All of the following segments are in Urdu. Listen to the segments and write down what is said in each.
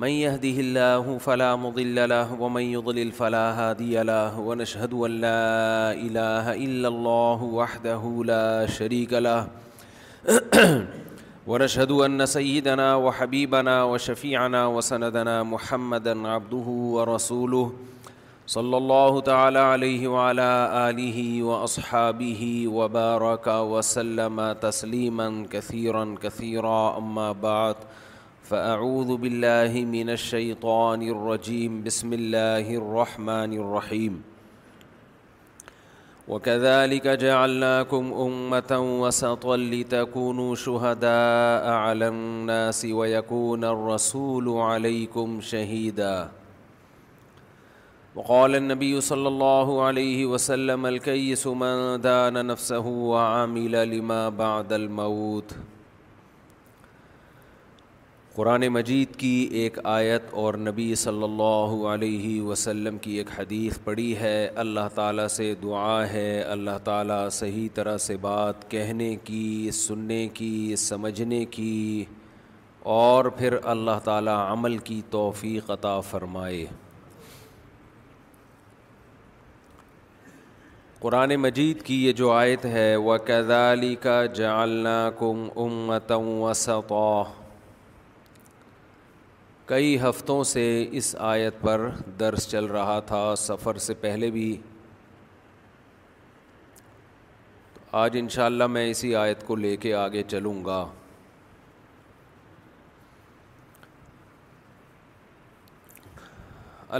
من يهده الله فلا مضل له ومن يضلل فلا هادي له ونشهد أن لا إله إلا الله وحده لا شريك له ونشهد أن سيدنا وحبيبنا وشفيعنا وسندنا محمدا عبده ورسوله صلى الله تعالى عليه وعلى آله وأصحابه وبارك وسلم تسليما كثيرا كثيرا أما بعد فأنا فأعوذ بالله من الشيطان الرجيم بسم الله الرحمن الرحيم وكذلك جعلناكم أمة وسطا لتكونوا شهداء على الناس ويكون الرسول عليكم شهيدا وقال النبي صلى الله عليه وسلم الكيس من دان نفسه وعمل لما بعد الموت وقال قرآن مجید کی ایک آیت اور نبی صلی اللہ علیہ وسلم کی ایک حدیث پڑی ہے اللہ تعالیٰ سے دعا ہے اللہ تعالیٰ صحیح طرح سے بات کہنے کی سننے کی سمجھنے کی اور پھر اللہ تعالیٰ عمل کی توفیق عطا فرمائے قرآن مجید کی یہ جو آیت ہے وہ کیدالی کا جالنا کم امتم وسطو کئی ہفتوں سے اس آیت پر درس چل رہا تھا سفر سے پہلے بھی آج انشاءاللہ میں اسی آیت کو لے کے آگے چلوں گا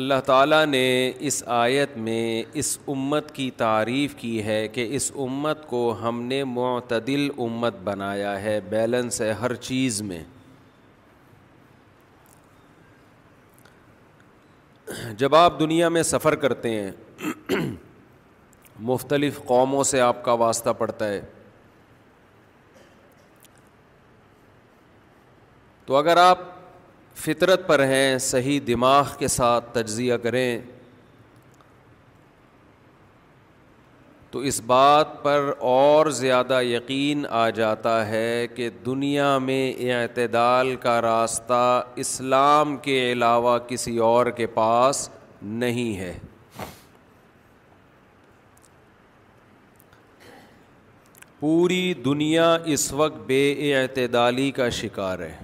اللہ تعالیٰ نے اس آیت میں اس امت کی تعریف کی ہے کہ اس امت کو ہم نے معتدل امت بنایا ہے بیلنس ہے ہر چیز میں جب آپ دنیا میں سفر کرتے ہیں مختلف قوموں سے آپ کا واسطہ پڑتا ہے تو اگر آپ فطرت پر ہیں صحیح دماغ کے ساتھ تجزیہ کریں تو اس بات پر اور زیادہ یقین آ جاتا ہے کہ دنیا میں اعتدال کا راستہ اسلام کے علاوہ کسی اور کے پاس نہیں ہے پوری دنیا اس وقت بے اعتدالی کا شکار ہے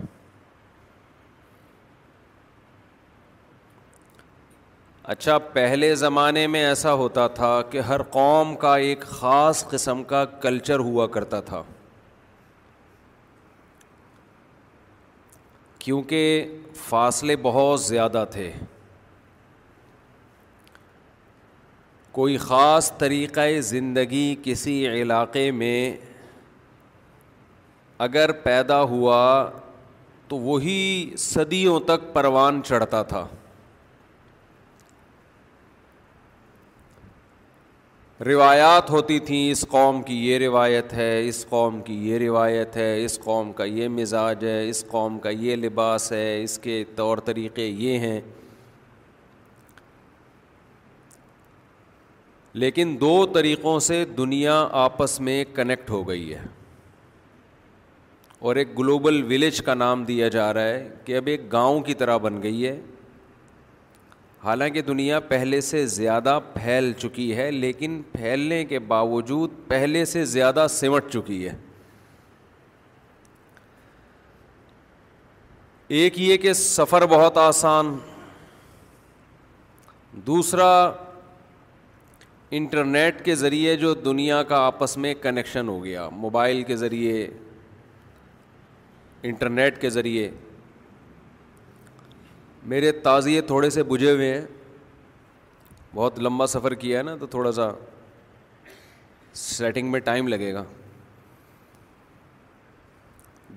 اچھا پہلے زمانے میں ایسا ہوتا تھا کہ ہر قوم کا ایک خاص قسم کا کلچر ہوا کرتا تھا کیونکہ فاصلے بہت زیادہ تھے کوئی خاص طریقہ زندگی کسی علاقے میں اگر پیدا ہوا تو وہی صدیوں تک پروان چڑھتا تھا روایات ہوتی تھیں اس قوم کی یہ روایت ہے اس قوم کی یہ روایت ہے اس قوم کا یہ مزاج ہے اس قوم کا یہ لباس ہے اس کے طور طریقے یہ ہیں لیکن دو طریقوں سے دنیا آپس میں کنیکٹ ہو گئی ہے اور ایک گلوبل ولیج کا نام دیا جا رہا ہے کہ اب ایک گاؤں کی طرح بن گئی ہے حالانکہ دنیا پہلے سے زیادہ پھیل چکی ہے لیکن پھیلنے کے باوجود پہلے سے زیادہ سمٹ چکی ہے ایک یہ کہ سفر بہت آسان دوسرا انٹرنیٹ کے ذریعے جو دنیا کا آپس میں کنیکشن ہو گیا موبائل کے ذریعے انٹرنیٹ کے ذریعے میرے تازیے تھوڑے سے بجھے ہوئے ہیں بہت لمبا سفر کیا ہے نا تو تھوڑا سا سیٹنگ میں ٹائم لگے گا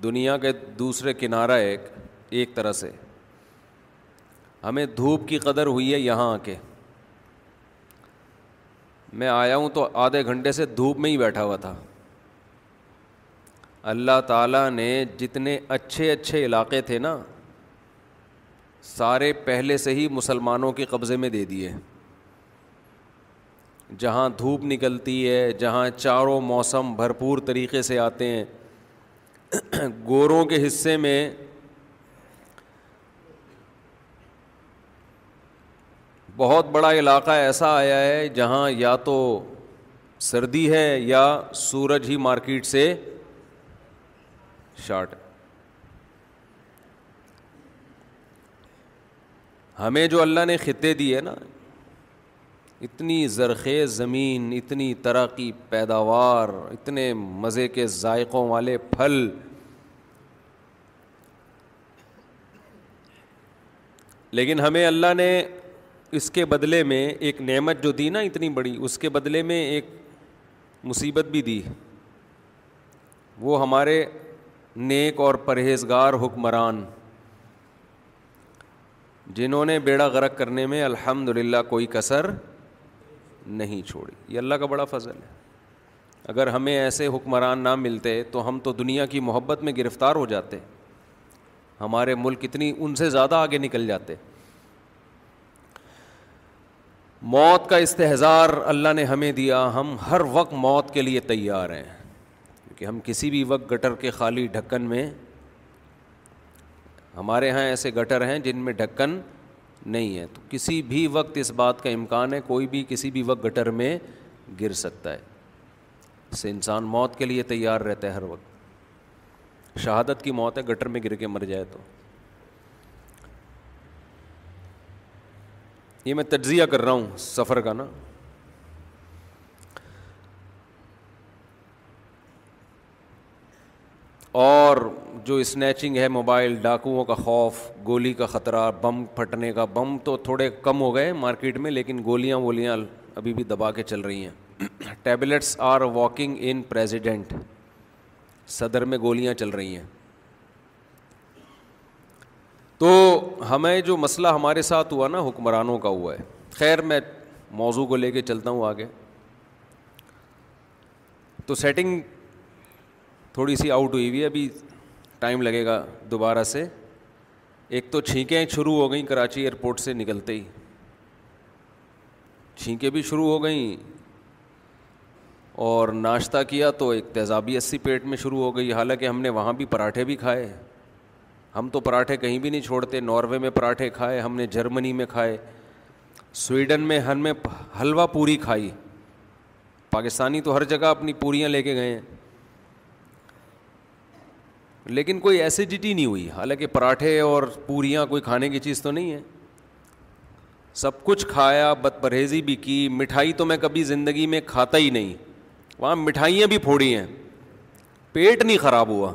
دنیا کے دوسرے کنارہ ایک ایک طرح سے ہمیں دھوپ کی قدر ہوئی ہے یہاں آ کے میں آیا ہوں تو آدھے گھنٹے سے دھوپ میں ہی بیٹھا ہوا تھا اللہ تعالیٰ نے جتنے اچھے اچھے علاقے تھے نا سارے پہلے سے ہی مسلمانوں کے قبضے میں دے دیے جہاں دھوپ نکلتی ہے جہاں چاروں موسم بھرپور طریقے سے آتے ہیں گوروں کے حصے میں بہت بڑا علاقہ ایسا آیا ہے جہاں یا تو سردی ہے یا سورج ہی مارکیٹ سے شارٹ ہے ہمیں جو اللہ نے خطے دیے نا اتنی زرخیز زمین اتنی طرح کی پیداوار اتنے مزے کے ذائقوں والے پھل لیکن ہمیں اللہ نے اس کے بدلے میں ایک نعمت جو دی نا اتنی بڑی اس کے بدلے میں ایک مصیبت بھی دی وہ ہمارے نیک اور پرہیزگار حکمران جنہوں نے بیڑا غرق کرنے میں الحمد للہ کوئی کثر نہیں چھوڑی یہ اللہ کا بڑا فضل ہے اگر ہمیں ایسے حکمران نہ ملتے تو ہم تو دنیا کی محبت میں گرفتار ہو جاتے ہمارے ملک اتنی ان سے زیادہ آگے نکل جاتے موت کا استحظار اللہ نے ہمیں دیا ہم ہر وقت موت کے لیے تیار ہیں کیونکہ ہم کسی بھی وقت گٹر کے خالی ڈھکن میں ہمارے ہاں ایسے گٹر ہیں جن میں ڈھکن نہیں ہے تو کسی بھی وقت اس بات کا امکان ہے کوئی بھی کسی بھی وقت گٹر میں گر سکتا ہے اس سے انسان موت کے لیے تیار رہتا ہے ہر وقت شہادت کی موت ہے گٹر میں گر کے مر جائے تو یہ میں تجزیہ کر رہا ہوں سفر کا نا اور جو اسنیچنگ ہے موبائل ڈاکوؤں کا خوف گولی کا خطرہ بم پھٹنے کا بم تو تھوڑے کم ہو گئے مارکیٹ میں لیکن گولیاں وولیاں ابھی بھی دبا کے چل رہی ہیں tablets are walking in president صدر میں گولیاں چل رہی ہیں تو ہمیں جو مسئلہ ہمارے ساتھ ہوا نا حکمرانوں کا ہوا ہے خیر میں موضوع کو لے کے چلتا ہوں آگے تو سیٹنگ تھوڑی سی آؤٹ ہوئی ہوئی ابھی ٹائم لگے گا دوبارہ سے ایک تو چھینکیں شروع ہو گئیں کراچی ایئرپورٹ سے نکلتے ہی چھینکیں بھی شروع ہو گئیں اور ناشتہ کیا تو ایک تیزابی اسی پیٹ میں شروع ہو گئی حالانکہ ہم نے وہاں بھی پراٹھے بھی کھائے ہم تو پراٹھے کہیں بھی نہیں چھوڑتے ناروے میں پراٹھے کھائے ہم نے جرمنی میں کھائے سویڈن میں ہم نے حلوہ پوری کھائی پاکستانی تو ہر جگہ اپنی پوریاں لے کے گئے ہیں لیکن کوئی ایسیڈیٹی نہیں ہوئی حالانکہ پراٹھے اور پوریاں کوئی کھانے کی چیز تو نہیں ہے سب کچھ کھایا بد پرہیزی بھی کی مٹھائی تو میں کبھی زندگی میں کھاتا ہی نہیں وہاں مٹھائیاں بھی پھوڑی ہیں پیٹ نہیں خراب ہوا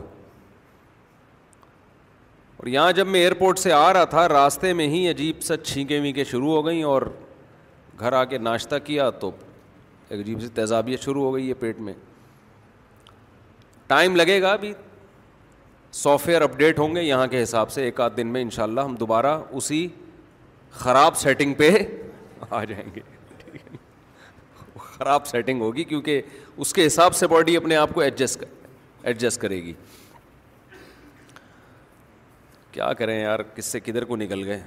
اور یہاں جب میں ایئرپورٹ سے آ رہا تھا راستے میں ہی عجیب سا چھینکیں ویکیں شروع ہو گئیں اور گھر آ کے ناشتہ کیا تو ایک عجیب سی تیزابیت شروع ہو گئی ہے پیٹ میں ٹائم لگے گا ابھی سافٹ ویئر اپڈیٹ ہوں گے یہاں کے حساب سے ایک آدھ دن میں ان شاء اللہ ہم دوبارہ اسی خراب سیٹنگ پہ آ جائیں گے خراب سیٹنگ ہوگی کیونکہ اس کے حساب سے باڈی اپنے آپ کو ایڈجسٹ ایڈجسٹ کرے گی کیا کریں یار کس سے کدھر کو نکل گئے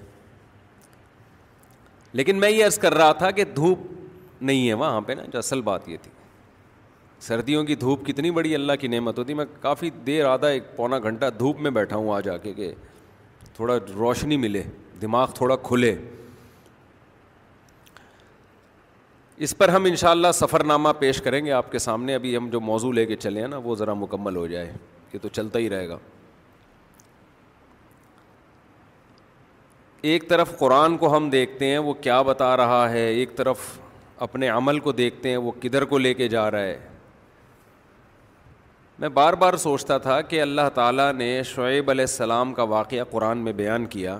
لیکن میں یہ عرض کر رہا تھا کہ دھوپ نہیں ہے وہاں پہ نا جو اصل بات یہ تھی سردیوں کی دھوپ کتنی بڑی اللہ کی نعمت ہوتی میں کافی دیر آدھا ایک پونا گھنٹہ دھوپ میں بیٹھا ہوں آ جا کے کہ تھوڑا روشنی ملے دماغ تھوڑا کھلے اس پر ہم انشاءاللہ سفر نامہ پیش کریں گے آپ کے سامنے ابھی ہم جو موضوع لے کے چلے ہیں نا وہ ذرا مکمل ہو جائے یہ تو چلتا ہی رہے گا ایک طرف قرآن کو ہم دیکھتے ہیں وہ کیا بتا رہا ہے ایک طرف اپنے عمل کو دیکھتے ہیں وہ کدھر کو لے کے جا رہا ہے میں بار بار سوچتا تھا کہ اللہ تعالیٰ نے شعیب علیہ السلام کا واقعہ قرآن میں بیان کیا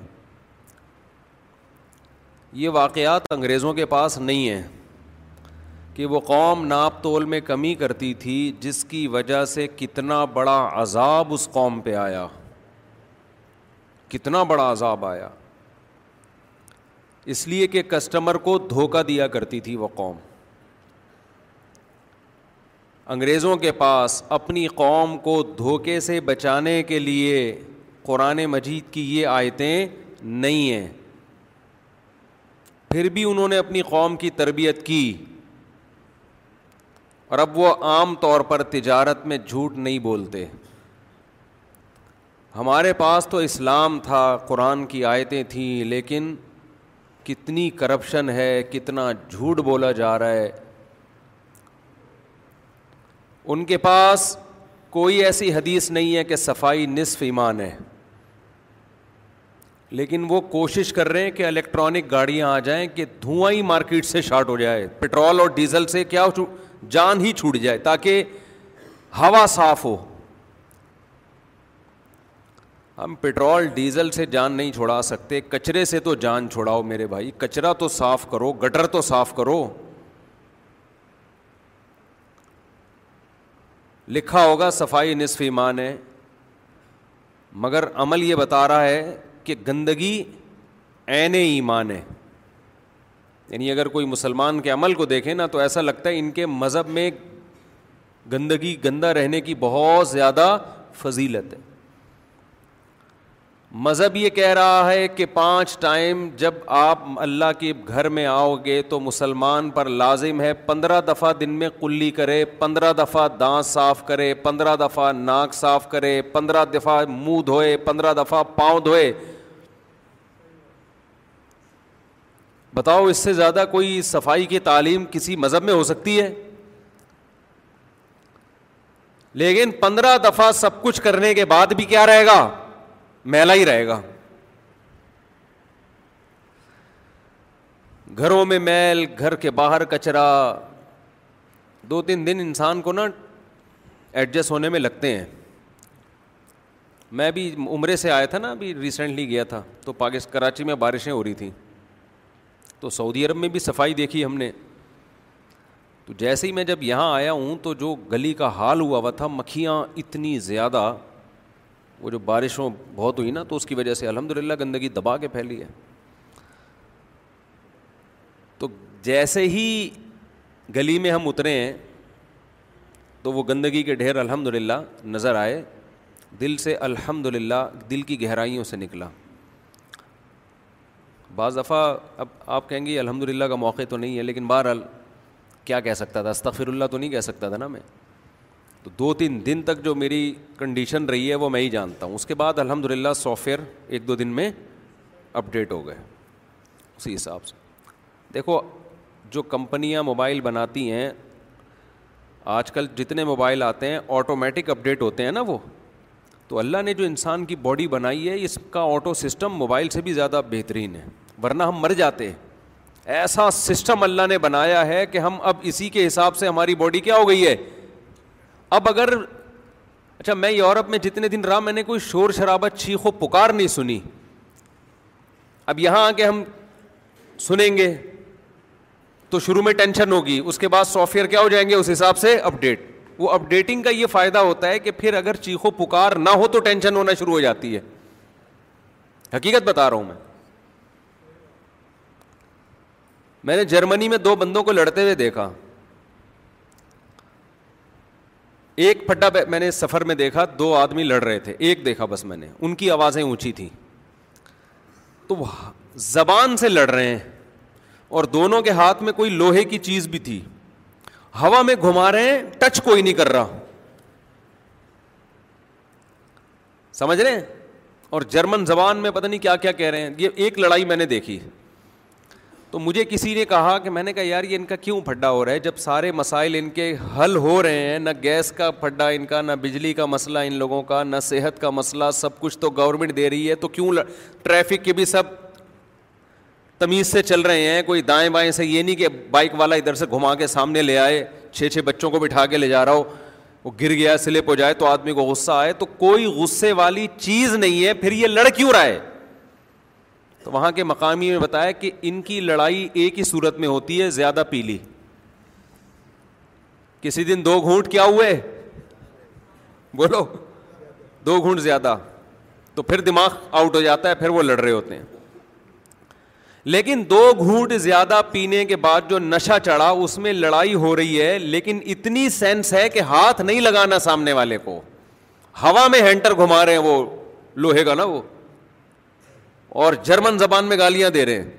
یہ واقعات انگریزوں کے پاس نہیں ہیں کہ وہ قوم ناپ تول میں کمی کرتی تھی جس کی وجہ سے کتنا بڑا عذاب اس قوم پہ آیا کتنا بڑا عذاب آیا اس لیے کہ کسٹمر کو دھوکہ دیا کرتی تھی وہ قوم انگریزوں کے پاس اپنی قوم کو دھوکے سے بچانے کے لیے قرآن مجید کی یہ آیتیں نہیں ہیں پھر بھی انہوں نے اپنی قوم کی تربیت کی اور اب وہ عام طور پر تجارت میں جھوٹ نہیں بولتے ہمارے پاس تو اسلام تھا قرآن کی آیتیں تھیں لیکن کتنی کرپشن ہے کتنا جھوٹ بولا جا رہا ہے ان کے پاس کوئی ایسی حدیث نہیں ہے کہ صفائی نصف ایمان ہے لیکن وہ کوشش کر رہے ہیں کہ الیکٹرانک گاڑیاں آ جائیں کہ دھواں ہی مارکیٹ سے شارٹ ہو جائے پٹرول اور ڈیزل سے کیا جان ہی چھوٹ جائے تاکہ ہوا صاف ہو ہم پٹرول ڈیزل سے جان نہیں چھوڑا سکتے کچرے سے تو جان چھوڑاؤ میرے بھائی کچرا تو صاف کرو گٹر تو صاف کرو لکھا ہوگا صفائی نصف ایمان ہے مگر عمل یہ بتا رہا ہے کہ گندگی عین ایمان ہے یعنی اگر کوئی مسلمان کے عمل کو دیکھے نا تو ایسا لگتا ہے ان کے مذہب میں گندگی گندہ رہنے کی بہت زیادہ فضیلت ہے مذہب یہ کہہ رہا ہے کہ پانچ ٹائم جب آپ اللہ کے گھر میں آؤ گے تو مسلمان پر لازم ہے پندرہ دفعہ دن میں کلی کرے پندرہ دفعہ دانت صاف کرے پندرہ دفعہ ناک صاف کرے پندرہ دفعہ منہ دھوئے پندرہ دفعہ پاؤں دھوئے بتاؤ اس سے زیادہ کوئی صفائی کی تعلیم کسی مذہب میں ہو سکتی ہے لیکن پندرہ دفعہ سب کچھ کرنے کے بعد بھی کیا رہے گا میلا ہی رہے گا گھروں میں میل گھر کے باہر کچرا دو تین دن انسان کو نا ایڈجسٹ ہونے میں لگتے ہیں میں بھی عمرے سے آیا تھا نا ابھی ریسنٹلی گیا تھا تو پاکست کراچی میں بارشیں ہو رہی تھیں تو سعودی عرب میں بھی صفائی دیکھی ہم نے تو جیسے ہی میں جب یہاں آیا ہوں تو جو گلی کا حال ہوا ہوا تھا مکھیاں اتنی زیادہ وہ جو بارشوں بہت ہوئی نا تو اس کی وجہ سے الحمد للہ گندگی دبا کے پھیلی ہے تو جیسے ہی گلی میں ہم اترے ہیں تو وہ گندگی کے ڈھیر الحمد للہ نظر آئے دل سے الحمد للہ دل کی گہرائیوں سے نکلا بعض دفعہ اب آپ کہیں گے الحمد للہ کا موقع تو نہیں ہے لیکن بہرحال کیا کہہ سکتا تھا استغفر اللہ تو نہیں کہہ سکتا تھا نا میں تو دو تین دن تک جو میری کنڈیشن رہی ہے وہ میں ہی جانتا ہوں اس کے بعد الحمد للہ سافٹ ویئر ایک دو دن میں اپڈیٹ ہو گئے اسی حساب سے دیکھو جو کمپنیاں موبائل بناتی ہیں آج کل جتنے موبائل آتے ہیں آٹومیٹک اپڈیٹ ہوتے ہیں نا وہ تو اللہ نے جو انسان کی باڈی بنائی ہے اس کا آٹو سسٹم موبائل سے بھی زیادہ بہترین ہے ورنہ ہم مر جاتے ایسا سسٹم اللہ نے بنایا ہے کہ ہم اب اسی کے حساب سے ہماری باڈی کیا ہو گئی ہے اب اگر اچھا میں یورپ میں جتنے دن رہا میں نے کوئی شور شرابہ چیخ و پکار نہیں سنی اب یہاں آ کے ہم سنیں گے تو شروع میں ٹینشن ہوگی اس کے بعد سافٹ ویئر کیا ہو جائیں گے اس حساب سے اپڈیٹ وہ اپڈیٹنگ کا یہ فائدہ ہوتا ہے کہ پھر اگر چیخو پکار نہ ہو تو ٹینشن ہونا شروع ہو جاتی ہے حقیقت بتا رہا ہوں میں میں نے جرمنی میں دو بندوں کو لڑتے ہوئے دیکھا ایک پھٹا میں نے سفر میں دیکھا دو آدمی لڑ رہے تھے ایک دیکھا بس میں نے ان کی آوازیں اونچی تھیں تو وہ زبان سے لڑ رہے ہیں اور دونوں کے ہاتھ میں کوئی لوہے کی چیز بھی تھی ہوا میں گھما رہے ہیں ٹچ کوئی نہیں کر رہا سمجھ رہے ہیں اور جرمن زبان میں پتہ نہیں کیا کیا کہہ رہے ہیں یہ ایک لڑائی میں نے دیکھی تو مجھے کسی نے کہا کہ میں نے کہا یار یہ ان کا کیوں پھڈا ہو رہا ہے جب سارے مسائل ان کے حل ہو رہے ہیں نہ گیس کا پھڈا ان کا نہ بجلی کا مسئلہ ان لوگوں کا نہ صحت کا مسئلہ سب کچھ تو گورنمنٹ دے رہی ہے تو کیوں ل... ٹریفک کے بھی سب تمیز سے چل رہے ہیں کوئی دائیں بائیں سے یہ نہیں کہ بائک والا ادھر سے گھما کے سامنے لے آئے چھ چھ بچوں کو بٹھا کے لے جا رہا ہو وہ گر گیا سلپ ہو جائے تو آدمی کو غصہ آئے تو کوئی غصے والی چیز نہیں ہے پھر یہ لڑ کیوں رہا ہے تو وہاں کے مقامی نے بتایا کہ ان کی لڑائی ایک ہی صورت میں ہوتی ہے زیادہ پیلی کسی دن دو گھونٹ کیا ہوئے بولو دو گھونٹ زیادہ تو پھر دماغ آؤٹ ہو جاتا ہے پھر وہ لڑ رہے ہوتے ہیں لیکن دو گھونٹ زیادہ پینے کے بعد جو نشہ چڑھا اس میں لڑائی ہو رہی ہے لیکن اتنی سینس ہے کہ ہاتھ نہیں لگانا سامنے والے کو ہوا میں ہینٹر گھما رہے ہیں وہ لوہے کا نا وہ اور جرمن زبان میں گالیاں دے رہے ہیں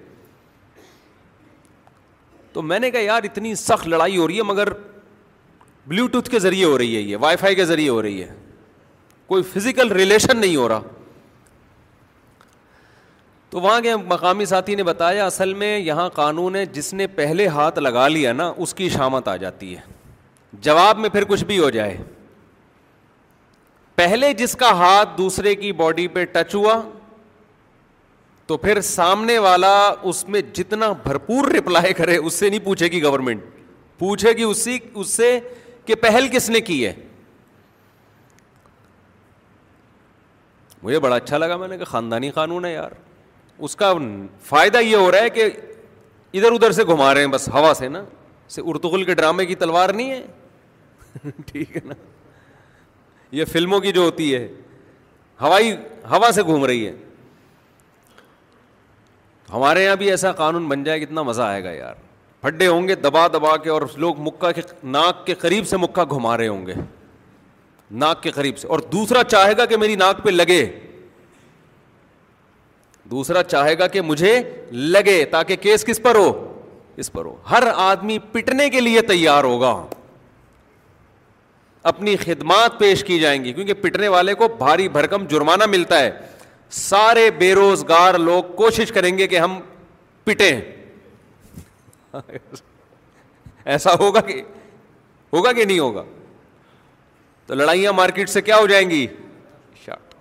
تو میں نے کہا یار اتنی سخت لڑائی ہو رہی ہے مگر بلوٹوتھ کے ذریعے ہو رہی ہے یہ وائی فائی کے ذریعے ہو رہی ہے کوئی فزیکل ریلیشن نہیں ہو رہا تو وہاں کے مقامی ساتھی نے بتایا اصل میں یہاں قانون ہے جس نے پہلے ہاتھ لگا لیا نا اس کی شامت آ جاتی ہے جواب میں پھر کچھ بھی ہو جائے پہلے جس کا ہاتھ دوسرے کی باڈی پہ ٹچ ہوا تو پھر سامنے والا اس میں جتنا بھرپور رپلائی کرے اس سے نہیں پوچھے گی گورنمنٹ پوچھے گی اسی اس سے کہ پہل کس نے کی ہے مجھے بڑا اچھا لگا میں نے کہ خاندانی قانون ہے یار اس کا فائدہ یہ ہو رہا ہے کہ ادھر ادھر سے گھما رہے ہیں بس ہوا سے نا اسے ارتغل کے ڈرامے کی تلوار نہیں ہے ٹھیک ہے نا یہ فلموں کی جو ہوتی ہے ہوائی ہوا سے گھوم رہی ہے ہمارے یہاں بھی ایسا قانون بن جائے کتنا مزہ آئے گا یار پھڈے ہوں گے دبا دبا کے اور لوگ مکہ کے ناک کے قریب سے مکہ گھما رہے ہوں گے ناک کے قریب سے اور دوسرا چاہے گا کہ میری ناک پہ لگے دوسرا چاہے گا کہ مجھے لگے تاکہ کیس کس پر ہو اس پر ہو ہر آدمی پٹنے کے لیے تیار ہوگا اپنی خدمات پیش کی جائیں گی کیونکہ پٹنے والے کو بھاری بھرکم جرمانہ ملتا ہے سارے بے روزگار لوگ کوشش کریں گے کہ ہم پٹیں ایسا ہوگا کہ ہوگا کہ نہیں ہوگا تو لڑائیاں مارکیٹ سے کیا ہو جائیں گی شارٹ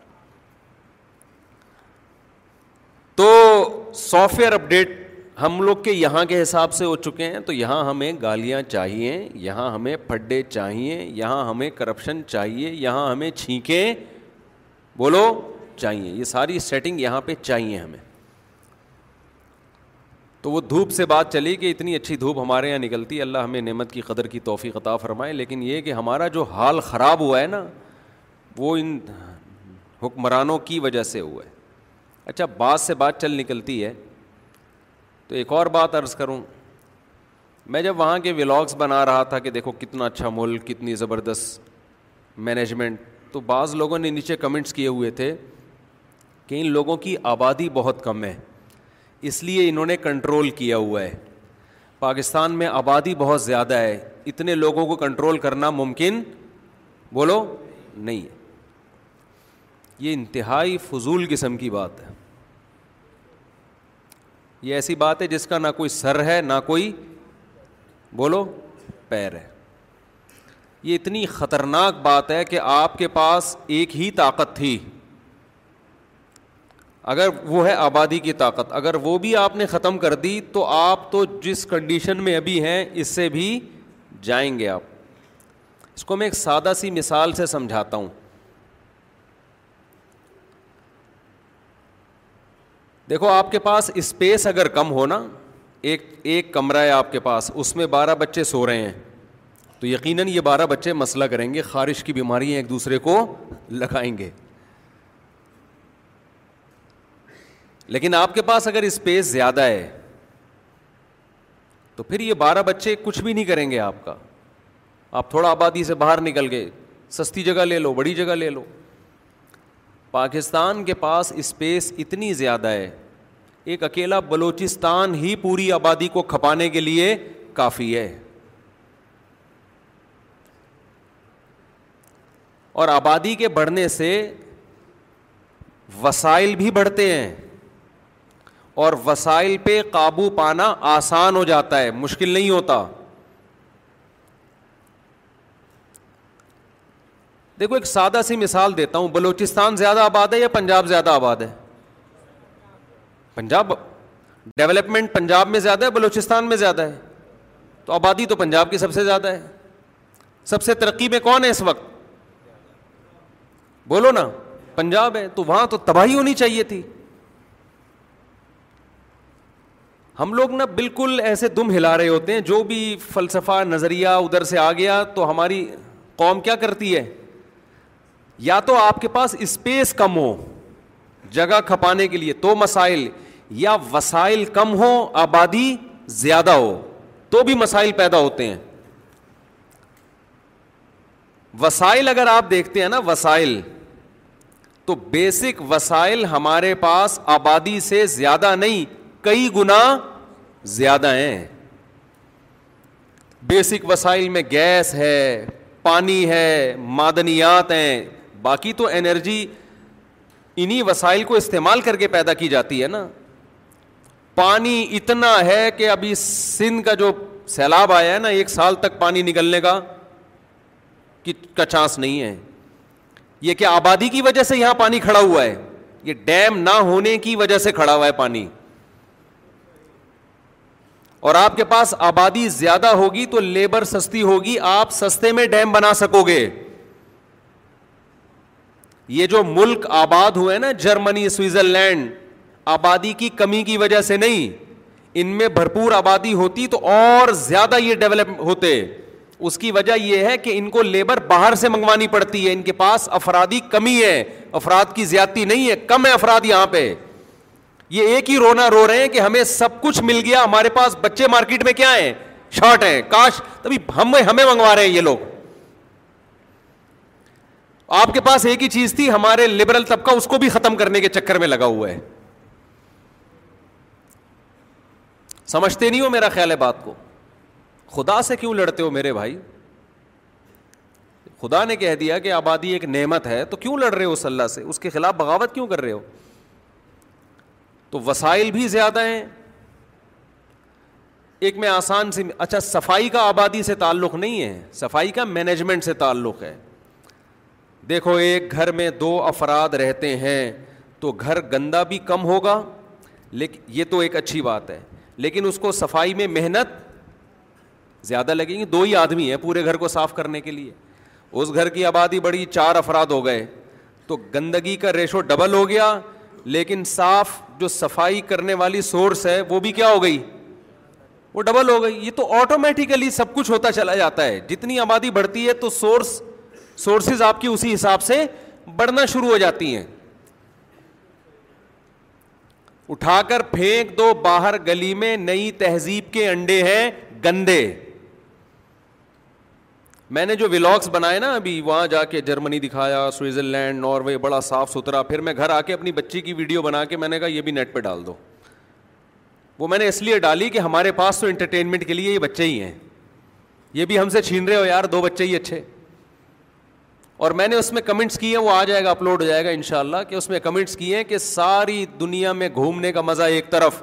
تو سافٹ ویئر اپڈیٹ ہم لوگ کے یہاں کے حساب سے ہو چکے ہیں تو یہاں ہمیں گالیاں چاہیے یہاں ہمیں پڈے چاہیے یہاں ہمیں کرپشن چاہیے یہاں ہمیں چھینکیں بولو چاہیے یہ ساری سیٹنگ یہاں پہ چاہیے ہمیں تو وہ دھوپ سے بات چلی کہ اتنی اچھی دھوپ ہمارے یہاں نکلتی ہے اللہ ہمیں نعمت کی قدر کی توفیق عطا فرمائے لیکن یہ کہ ہمارا جو حال خراب ہوا ہے نا وہ ان حکمرانوں کی وجہ سے ہوا ہے اچھا بات سے بات چل نکلتی ہے تو ایک اور بات عرض کروں میں جب وہاں کے ولاگس بنا رہا تھا کہ دیکھو کتنا اچھا ملک کتنی زبردست مینجمنٹ تو بعض لوگوں نے نیچے کمنٹس کیے ہوئے تھے کہ ان لوگوں کی آبادی بہت کم ہے اس لیے انہوں نے کنٹرول کیا ہوا ہے پاکستان میں آبادی بہت زیادہ ہے اتنے لوگوں کو کنٹرول کرنا ممکن بولو نہیں یہ انتہائی فضول قسم کی بات ہے یہ ایسی بات ہے جس کا نہ کوئی سر ہے نہ کوئی بولو پیر ہے یہ اتنی خطرناک بات ہے کہ آپ کے پاس ایک ہی طاقت تھی اگر وہ ہے آبادی کی طاقت اگر وہ بھی آپ نے ختم کر دی تو آپ تو جس کنڈیشن میں ابھی ہیں اس سے بھی جائیں گے آپ اس کو میں ایک سادہ سی مثال سے سمجھاتا ہوں دیکھو آپ کے پاس اسپیس اگر کم ہو نا ایک ایک کمرہ ہے آپ کے پاس اس میں بارہ بچے سو رہے ہیں تو یقیناً یہ بارہ بچے مسئلہ کریں گے خارش کی بیماریاں ایک دوسرے کو لگائیں گے لیکن آپ کے پاس اگر اسپیس زیادہ ہے تو پھر یہ بارہ بچے کچھ بھی نہیں کریں گے آپ کا آپ تھوڑا آبادی سے باہر نکل گئے سستی جگہ لے لو بڑی جگہ لے لو پاکستان کے پاس اسپیس اتنی زیادہ ہے ایک اکیلا بلوچستان ہی پوری آبادی کو کھپانے کے لیے کافی ہے اور آبادی کے بڑھنے سے وسائل بھی بڑھتے ہیں اور وسائل پہ قابو پانا آسان ہو جاتا ہے مشکل نہیں ہوتا دیکھو ایک سادہ سی مثال دیتا ہوں بلوچستان زیادہ آباد ہے یا پنجاب زیادہ آباد ہے پنجاب ڈیولپمنٹ پنجاب میں زیادہ ہے بلوچستان میں زیادہ ہے تو آبادی تو پنجاب کی سب سے زیادہ ہے سب سے ترقی میں کون ہے اس وقت بولو نا پنجاب ہے تو وہاں تو تباہی ہونی چاہیے تھی ہم لوگ نا بالکل ایسے دم ہلا رہے ہوتے ہیں جو بھی فلسفہ نظریہ ادھر سے آ گیا تو ہماری قوم کیا کرتی ہے یا تو آپ کے پاس اسپیس کم ہو جگہ کھپانے کے لیے تو مسائل یا وسائل کم ہو آبادی زیادہ ہو تو بھی مسائل پیدا ہوتے ہیں وسائل اگر آپ دیکھتے ہیں نا وسائل تو بیسک وسائل ہمارے پاس آبادی سے زیادہ نہیں کئی گنا زیادہ ہیں بیسک وسائل میں گیس ہے پانی ہے معدنیات ہیں باقی تو انرجی انہیں وسائل کو استعمال کر کے پیدا کی جاتی ہے نا پانی اتنا ہے کہ ابھی سندھ کا جو سیلاب آیا ہے نا ایک سال تک پانی نکلنے کا کا چانس نہیں ہے یہ کہ آبادی کی وجہ سے یہاں پانی کھڑا ہوا ہے یہ ڈیم نہ ہونے کی وجہ سے کھڑا ہوا ہے پانی اور آپ کے پاس آبادی زیادہ ہوگی تو لیبر سستی ہوگی آپ سستے میں ڈیم بنا سکو گے یہ جو ملک آباد ہوئے نا جرمنی سوئٹزرلینڈ آبادی کی کمی کی وجہ سے نہیں ان میں بھرپور آبادی ہوتی تو اور زیادہ یہ ڈیولپ ہوتے اس کی وجہ یہ ہے کہ ان کو لیبر باہر سے منگوانی پڑتی ہے ان کے پاس افرادی کمی ہے افراد کی زیادتی نہیں ہے کم ہے افراد یہاں پہ یہ ایک ہی رونا رو رہے ہیں کہ ہمیں سب کچھ مل گیا ہمارے پاس بچے مارکیٹ میں کیا ہے شارٹ ہے کاش تبھی ہمیں منگوا رہے ہیں یہ لوگ آپ کے پاس ایک ہی چیز تھی ہمارے لبرل طبقہ اس کو بھی ختم کرنے کے چکر میں لگا ہوا ہے سمجھتے نہیں ہو میرا خیال ہے بات کو خدا سے کیوں لڑتے ہو میرے بھائی خدا نے کہہ دیا کہ آبادی ایک نعمت ہے تو کیوں لڑ رہے ہو اس اللہ سے اس کے خلاف بغاوت کیوں کر رہے ہو تو وسائل بھی زیادہ ہیں ایک میں آسان سی اچھا صفائی کا آبادی سے تعلق نہیں ہے صفائی کا مینجمنٹ سے تعلق ہے دیکھو ایک گھر میں دو افراد رہتے ہیں تو گھر گندا بھی کم ہوگا لیکن یہ تو ایک اچھی بات ہے لیکن اس کو صفائی میں محنت زیادہ لگے گی دو ہی آدمی ہیں پورے گھر کو صاف کرنے کے لیے اس گھر کی آبادی بڑی چار افراد ہو گئے تو گندگی کا ریشو ڈبل ہو گیا لیکن صاف جو صفائی کرنے والی سورس ہے وہ بھی کیا ہو گئی وہ ڈبل ہو گئی یہ تو آٹومیٹیکلی سب کچھ ہوتا چلا جاتا ہے جتنی آبادی بڑھتی ہے تو سورس سورسز آپ کی اسی حساب سے بڑھنا شروع ہو جاتی ہیں اٹھا کر پھینک دو باہر گلی میں نئی تہذیب کے انڈے ہیں گندے میں نے جو ولاگس بنائے نا ابھی وہاں جا کے جرمنی دکھایا سوئٹزرلینڈ ناروے بڑا صاف ستھرا پھر میں گھر آ کے اپنی بچی کی ویڈیو بنا کے میں نے کہا یہ بھی نیٹ پہ ڈال دو وہ میں نے اس لیے ڈالی کہ ہمارے پاس تو انٹرٹینمنٹ کے لیے یہ بچے ہی ہیں یہ بھی ہم سے چھین رہے ہو یار دو بچے ہی اچھے اور میں نے اس میں کمنٹس کیے ہیں وہ آ جائے گا اپلوڈ ہو جائے گا ان شاء اللہ کہ اس میں کمنٹس کیے ہیں کہ ساری دنیا میں گھومنے کا مزہ ایک طرف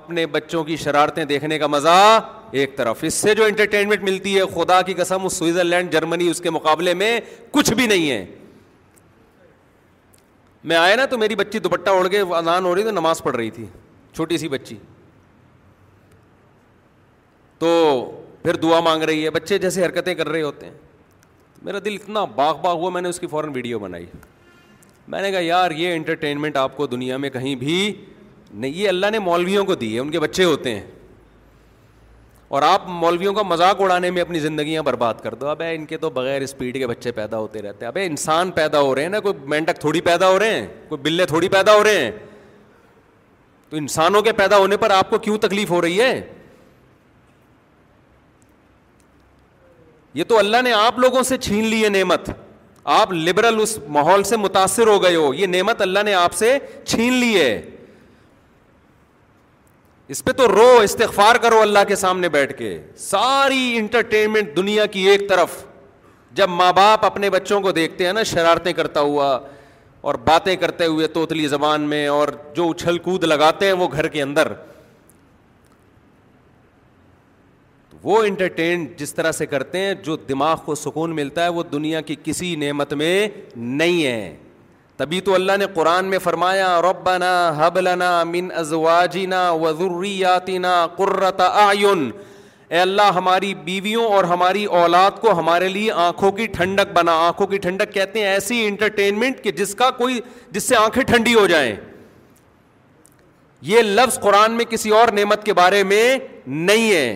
اپنے بچوں کی شرارتیں دیکھنے کا مزہ ایک طرف اس سے جو انٹرٹینمنٹ ملتی ہے خدا کی قسم سوئٹزرلینڈ جرمنی اس کے مقابلے میں کچھ بھی نہیں ہے میں آیا نا تو میری بچی دوپٹہ اوڑھ کے اذان ہو رہی تو نماز پڑھ رہی تھی چھوٹی سی بچی تو پھر دعا مانگ رہی ہے بچے جیسے حرکتیں کر رہے ہوتے ہیں میرا دل اتنا باغ باغ ہوا میں نے اس کی فوراً ویڈیو بنائی میں نے کہا یار یہ انٹرٹینمنٹ آپ کو دنیا میں کہیں بھی نہیں یہ اللہ نے مولویوں کو دی ہے ان کے بچے ہوتے ہیں اور آپ مولویوں کا مذاق اڑانے میں اپنی زندگیاں برباد کر دو اب ان کے تو بغیر اسپیڈ کے بچے پیدا ہوتے رہتے ہیں ابے انسان پیدا ہو رہے ہیں نا کوئی تھوڑی پیدا ہو رہے ہیں کوئی بلے تھوڑی پیدا ہو رہے ہیں تو انسانوں کے پیدا ہونے پر آپ کو کیوں تکلیف ہو رہی ہے یہ تو اللہ نے آپ لوگوں سے چھین لی ہے نعمت آپ لبرل اس ماحول سے متاثر ہو گئے ہو یہ نعمت اللہ نے آپ سے چھین لی ہے اس پہ تو رو استغفار کرو اللہ کے سامنے بیٹھ کے ساری انٹرٹینمنٹ دنیا کی ایک طرف جب ماں باپ اپنے بچوں کو دیکھتے ہیں نا شرارتیں کرتا ہوا اور باتیں کرتے ہوئے توتلی زبان میں اور جو اچھل کود لگاتے ہیں وہ گھر کے اندر وہ انٹرٹین جس طرح سے کرتے ہیں جو دماغ کو سکون ملتا ہے وہ دنیا کی کسی نعمت میں نہیں ہے تبھی تو اللہ نے قرآن میں فرمایا ربنا من ازواجنا اعین اے اللہ ہماری بیویوں اور ہماری اولاد کو ہمارے لیے آنکھوں کی ٹھنڈک بنا آنکھوں کی ٹھنڈک کہتے ہیں ایسی انٹرٹینمنٹ کہ جس کا کوئی جس سے آنکھیں ٹھنڈی ہو جائیں یہ لفظ قرآن میں کسی اور نعمت کے بارے میں نہیں ہے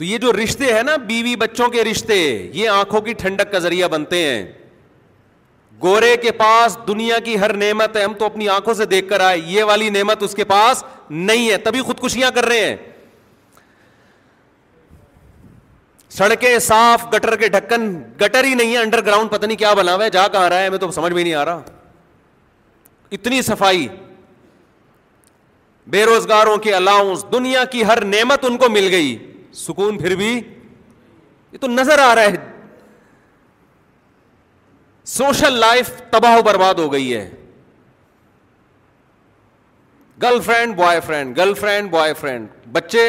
تو یہ جو رشتے ہیں نا بیوی بچوں کے رشتے یہ آنکھوں کی ٹھنڈک کا ذریعہ بنتے ہیں گورے کے پاس دنیا کی ہر نعمت ہے ہم تو اپنی آنکھوں سے دیکھ کر آئے یہ والی نعمت اس کے پاس نہیں ہے تبھی خودکشیاں کر رہے ہیں سڑکیں صاف گٹر کے ڈھکن گٹر ہی نہیں ہے انڈر گراؤنڈ پتہ نہیں کیا بنا ہوا ہے جا کہاں رہا ہے میں تو سمجھ بھی نہیں آ رہا اتنی صفائی بے روزگاروں کے الاؤنس دنیا کی ہر نعمت ان کو مل گئی سکون پھر بھی یہ تو نظر آ رہا ہے سوشل لائف تباہ و برباد ہو گئی ہے girl friend boy friend girl friend boy friend بچے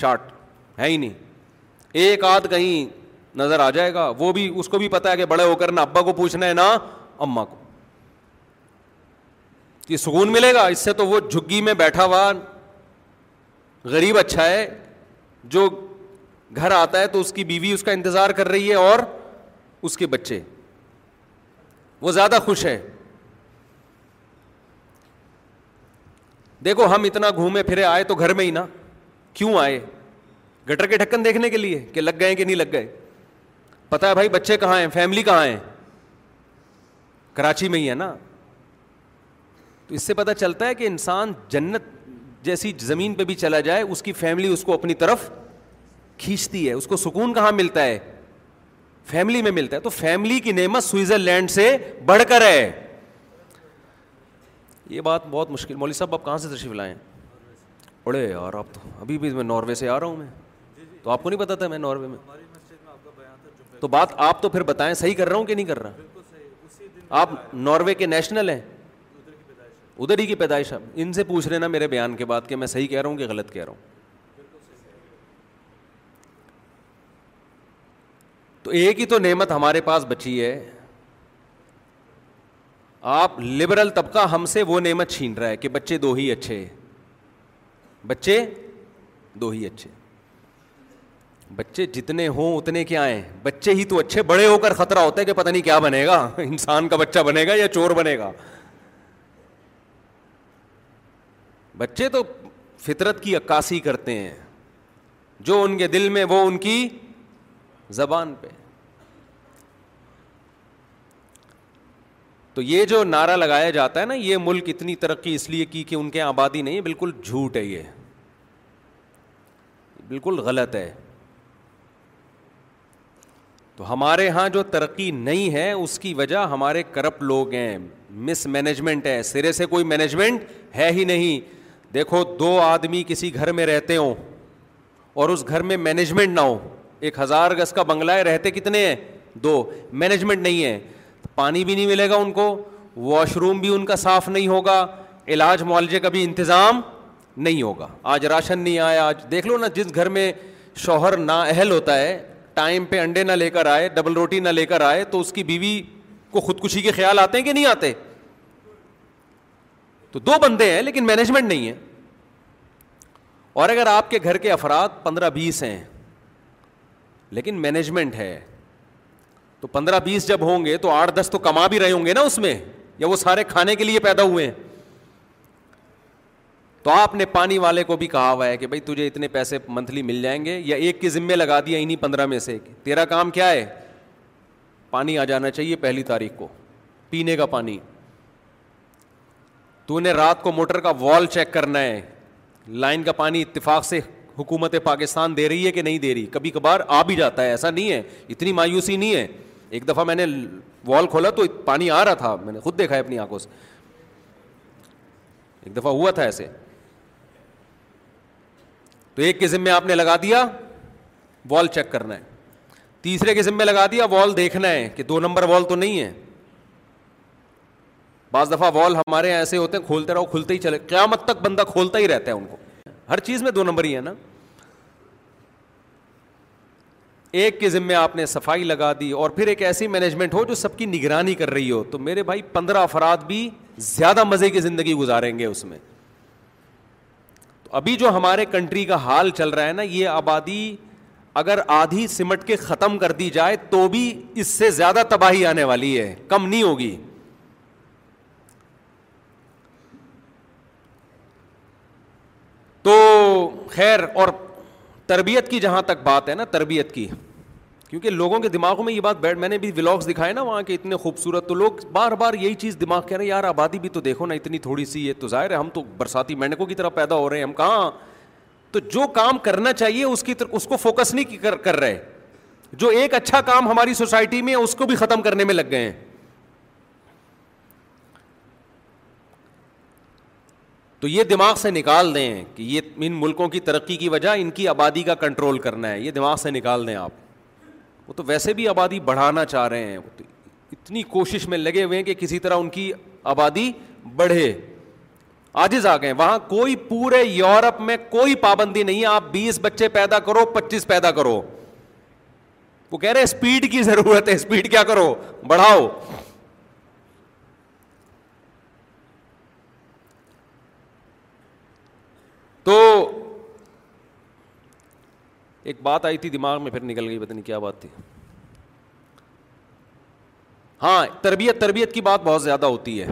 شارٹ ہے ہی نہیں ایک آدھ کہیں نظر آ جائے گا وہ بھی اس کو بھی پتا ہے کہ بڑے ہو کر نہ ابا کو پوچھنا ہے نہ اما کو یہ سکون ملے گا اس سے تو وہ جھگی میں بیٹھا ہوا غریب اچھا ہے جو گھر آتا ہے تو اس کی بیوی اس کا انتظار کر رہی ہے اور اس کے بچے وہ زیادہ خوش ہیں دیکھو ہم اتنا گھومے پھرے آئے تو گھر میں ہی نا کیوں آئے گٹر کے ڈھکن دیکھنے کے لیے کہ لگ گئے کہ نہیں لگ گئے پتا ہے بھائی بچے کہاں ہیں فیملی کہاں ہیں کراچی میں ہی ہے نا تو اس سے پتا چلتا ہے کہ انسان جنت جیسی زمین پہ بھی چلا جائے اس کی فیملی اس کو اپنی طرف کھینچتی ہے اس کو سکون کہاں ملتا ہے فیملی میں ملتا ہے تو فیملی کی نعمت سوئٹزرلینڈ سے بڑھ کر ہے یہ بات بہت مشکل مولوی صاحب آپ کہاں سے تشریف لائیں اڑے یار آپ تو ابھی بھی میں ناروے سے آ رہا ہوں میں تو آپ کو نہیں پتا تھا میں ناروے میں تو بات آپ تو پھر بتائیں صحیح کر رہا ہوں کہ نہیں کر رہا آپ ناروے کے نیشنل ہیں ادھر ہی کی پیدائش ہے ان سے پوچھ رہے نا میرے بیان کے بعد کہ میں صحیح کہہ رہا ہوں کہ غلط کہہ رہا ہوں تو ایک ہی تو نعمت ہمارے پاس بچی ہے آپ لبرل طبقہ ہم سے وہ نعمت چھین رہا ہے کہ بچے دو ہی اچھے بچے دو ہی اچھے بچے جتنے ہوں اتنے کیا ہیں بچے ہی تو اچھے بڑے ہو کر خطرہ ہوتا ہے کہ پتہ نہیں کیا بنے گا انسان کا بچہ بنے گا یا چور بنے گا بچے تو فطرت کی عکاسی کرتے ہیں جو ان کے دل میں وہ ان کی زبان پہ تو یہ جو نعرہ لگایا جاتا ہے نا یہ ملک اتنی ترقی اس لیے کی کہ ان کے آبادی نہیں بالکل جھوٹ ہے یہ بالکل غلط ہے تو ہمارے یہاں جو ترقی نہیں ہے اس کی وجہ ہمارے کرپٹ لوگ ہیں مس مینجمنٹ ہے سرے سے کوئی مینجمنٹ ہے ہی نہیں دیکھو دو آدمی کسی گھر میں رہتے ہوں اور اس گھر میں مینجمنٹ نہ ہو ایک ہزار گز کا بنگلہ ہے رہتے کتنے ہیں دو مینجمنٹ نہیں ہے پانی بھی نہیں ملے گا ان کو واش روم بھی ان کا صاف نہیں ہوگا علاج معالجے کا بھی انتظام نہیں ہوگا آج راشن نہیں آیا آج دیکھ لو نا جس گھر میں شوہر نا اہل ہوتا ہے ٹائم پہ انڈے نہ لے کر آئے ڈبل روٹی نہ لے کر آئے تو اس کی بیوی کو خودکشی کے خیال آتے ہیں کہ نہیں آتے تو دو بندے ہیں لیکن مینجمنٹ نہیں ہے اور اگر آپ کے گھر کے افراد پندرہ بیس ہیں لیکن مینجمنٹ ہے تو پندرہ بیس جب ہوں گے تو آٹھ دس تو کما بھی رہے ہوں گے نا اس میں یا وہ سارے کھانے کے لیے پیدا ہوئے ہیں تو آپ نے پانی والے کو بھی کہا ہوا ہے کہ بھائی تجھے اتنے پیسے منتھلی مل جائیں گے یا ایک کے ذمے لگا دیا انہیں پندرہ میں سے تیرا کام کیا ہے پانی آ جانا چاہیے پہلی تاریخ کو پینے کا پانی تو نے رات کو موٹر کا وال چیک کرنا ہے لائن کا پانی اتفاق سے حکومت پاکستان دے رہی ہے کہ نہیں دے رہی کبھی کبھار آ بھی جاتا ہے ایسا نہیں ہے اتنی مایوسی نہیں ہے ایک دفعہ میں نے وال کھولا تو پانی آ رہا تھا میں نے خود دیکھا ہے اپنی آنکھوں سے ایک دفعہ ہوا تھا ایسے تو ایک کے ذمے آپ نے لگا دیا وال چیک کرنا ہے تیسرے کے ذمے لگا دیا وال دیکھنا ہے کہ دو نمبر وال تو نہیں ہے بعض دفعہ وال ہمارے یہاں ایسے ہوتے ہیں کھولتے رہو کھلتے ہی چلے قیامت تک بندہ کھولتا ہی رہتا ہے ان کو ہر چیز میں دو نمبر ہی ہے نا ایک کے ذمے آپ نے صفائی لگا دی اور پھر ایک ایسی مینجمنٹ ہو جو سب کی نگرانی کر رہی ہو تو میرے بھائی پندرہ افراد بھی زیادہ مزے کی زندگی گزاریں گے اس میں تو ابھی جو ہمارے کنٹری کا حال چل رہا ہے نا یہ آبادی اگر آدھی سمٹ کے ختم کر دی جائے تو بھی اس سے زیادہ تباہی آنے والی ہے کم نہیں ہوگی خیر اور تربیت کی جہاں تک بات ہے نا تربیت کی کیونکہ لوگوں کے دماغوں میں یہ بات بیٹھ میں نے بھی ولاگس دکھائے نا وہاں کے اتنے خوبصورت تو لوگ بار بار یہی چیز دماغ کہہ رہے ہیں یار آبادی بھی تو دیکھو نا اتنی تھوڑی سی ہے تو ظاہر ہے ہم تو برساتی مینکوں کی طرح پیدا ہو رہے ہیں ہم کہاں تو جو کام کرنا چاہیے اس کو فوکس نہیں کر رہے جو ایک اچھا کام ہماری سوسائٹی میں اس کو بھی ختم کرنے میں لگ گئے ہیں تو یہ دماغ سے نکال دیں کہ یہ ان ملکوں کی ترقی کی وجہ ان کی آبادی کا کنٹرول کرنا ہے یہ دماغ سے نکال دیں آپ وہ تو ویسے بھی آبادی بڑھانا چاہ رہے ہیں اتنی کوشش میں لگے ہوئے ہیں کہ کسی طرح ان کی آبادی بڑھے آجز آ گئے وہاں کوئی پورے یورپ میں کوئی پابندی نہیں ہے آپ بیس بچے پیدا کرو پچیس پیدا کرو وہ کہہ رہے اسپیڈ کی ضرورت ہے اسپیڈ کیا کرو بڑھاؤ تو ایک بات آئی تھی دماغ میں پھر نکل گئی پتہ نہیں کیا بات تھی ہاں تربیت تربیت کی بات بہت زیادہ ہوتی ہے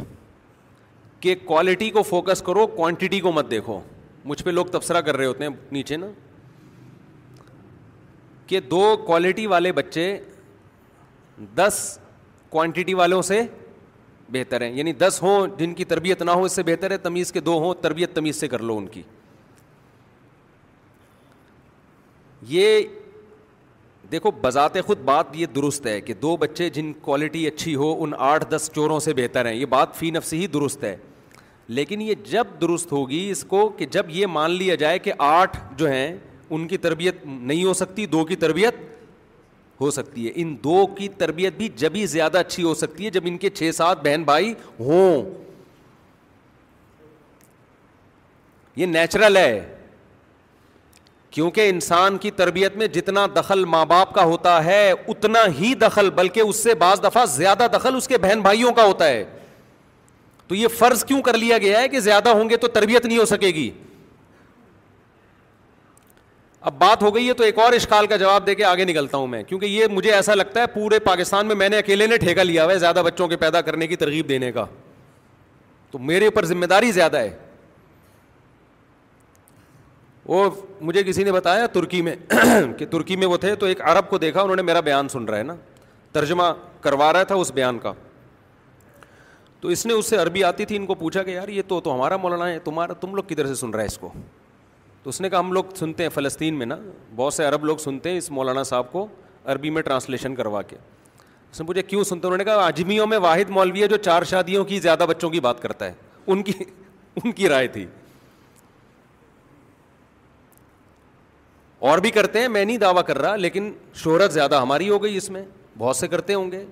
کہ کوالٹی کو فوکس کرو کوانٹٹی کو مت دیکھو مجھ پہ لوگ تبصرہ کر رہے ہوتے ہیں نیچے نا کہ دو کوالٹی والے بچے دس کوانٹٹی والوں سے بہتر ہیں یعنی دس ہوں جن کی تربیت نہ ہو اس سے بہتر ہے تمیز کے دو ہوں تربیت تمیز سے کر لو ان کی یہ دیکھو بذات خود بات یہ درست ہے کہ دو بچے جن کوالٹی اچھی ہو ان آٹھ دس چوروں سے بہتر ہیں یہ بات فی نفسی ہی درست ہے لیکن یہ جب درست ہوگی اس کو کہ جب یہ مان لیا جائے کہ آٹھ جو ہیں ان کی تربیت نہیں ہو سکتی دو کی تربیت ہو سکتی ہے ان دو کی تربیت بھی جبھی زیادہ اچھی ہو سکتی ہے جب ان کے چھ سات بہن بھائی ہوں یہ نیچرل ہے کیونکہ انسان کی تربیت میں جتنا دخل ماں باپ کا ہوتا ہے اتنا ہی دخل بلکہ اس سے بعض دفعہ زیادہ دخل اس کے بہن بھائیوں کا ہوتا ہے تو یہ فرض کیوں کر لیا گیا ہے کہ زیادہ ہوں گے تو تربیت نہیں ہو سکے گی اب بات ہو گئی ہے تو ایک اور اشکال کا جواب دے کے آگے نکلتا ہوں میں کیونکہ یہ مجھے ایسا لگتا ہے پورے پاکستان میں میں نے اکیلے نے ٹھیکہ لیا ہوا ہے زیادہ بچوں کے پیدا کرنے کی ترغیب دینے کا تو میرے اوپر ذمہ داری زیادہ ہے وہ مجھے کسی نے بتایا ترکی میں کہ ترکی میں وہ تھے تو ایک عرب کو دیکھا انہوں نے میرا بیان سن رہا ہے نا ترجمہ کروا رہا تھا اس بیان کا تو اس نے اس سے عربی آتی تھی ان کو پوچھا کہ یار یہ تو ہمارا مولانا ہے تمہارا تم لوگ کدھر سے سن رہا ہے اس کو تو اس نے کہا ہم لوگ سنتے ہیں فلسطین میں نا بہت سے عرب لوگ سنتے ہیں اس مولانا صاحب کو عربی میں ٹرانسلیشن کروا کے اس نے پوچھا کیوں سنتے انہوں نے کہا اجمیوں میں واحد مولوی ہے جو چار شادیوں کی زیادہ بچوں کی بات کرتا ہے ان کی ان کی رائے تھی اور بھی کرتے ہیں میں نہیں دعویٰ کر رہا لیکن شہرت زیادہ ہماری ہو گئی اس میں بہت سے کرتے ہوں گے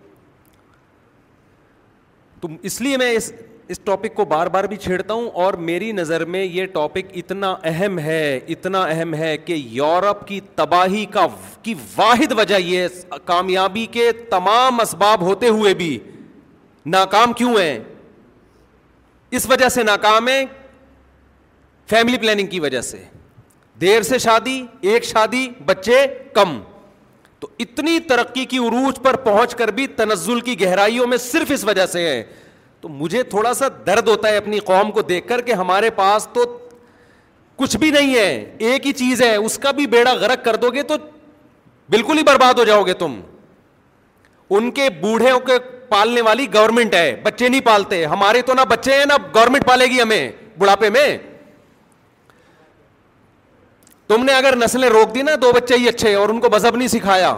تو اس لیے میں اس اس ٹاپک کو بار بار بھی چھیڑتا ہوں اور میری نظر میں یہ ٹاپک اتنا اہم ہے اتنا اہم ہے کہ یورپ کی تباہی کا کی واحد وجہ یہ کامیابی کے تمام اسباب ہوتے ہوئے بھی ناکام کیوں ہیں اس وجہ سے ناکام ہے فیملی پلاننگ کی وجہ سے دیر سے شادی ایک شادی بچے کم تو اتنی ترقی کی عروج پر پہنچ کر بھی تنزل کی گہرائیوں میں صرف اس وجہ سے ہے تو مجھے تھوڑا سا درد ہوتا ہے اپنی قوم کو دیکھ کر کہ ہمارے پاس تو کچھ بھی نہیں ہے ایک ہی چیز ہے اس کا بھی بیڑا غرق کر دو گے تو بالکل ہی برباد ہو جاؤ گے تم ان کے بوڑھے کے پالنے والی گورنمنٹ ہے بچے نہیں پالتے ہمارے تو نہ بچے ہیں نہ گورنمنٹ پالے گی ہمیں بڑھاپے میں تم نے اگر نسلیں روک دی نا دو بچے ہی اچھے اور ان کو مذہب نہیں سکھایا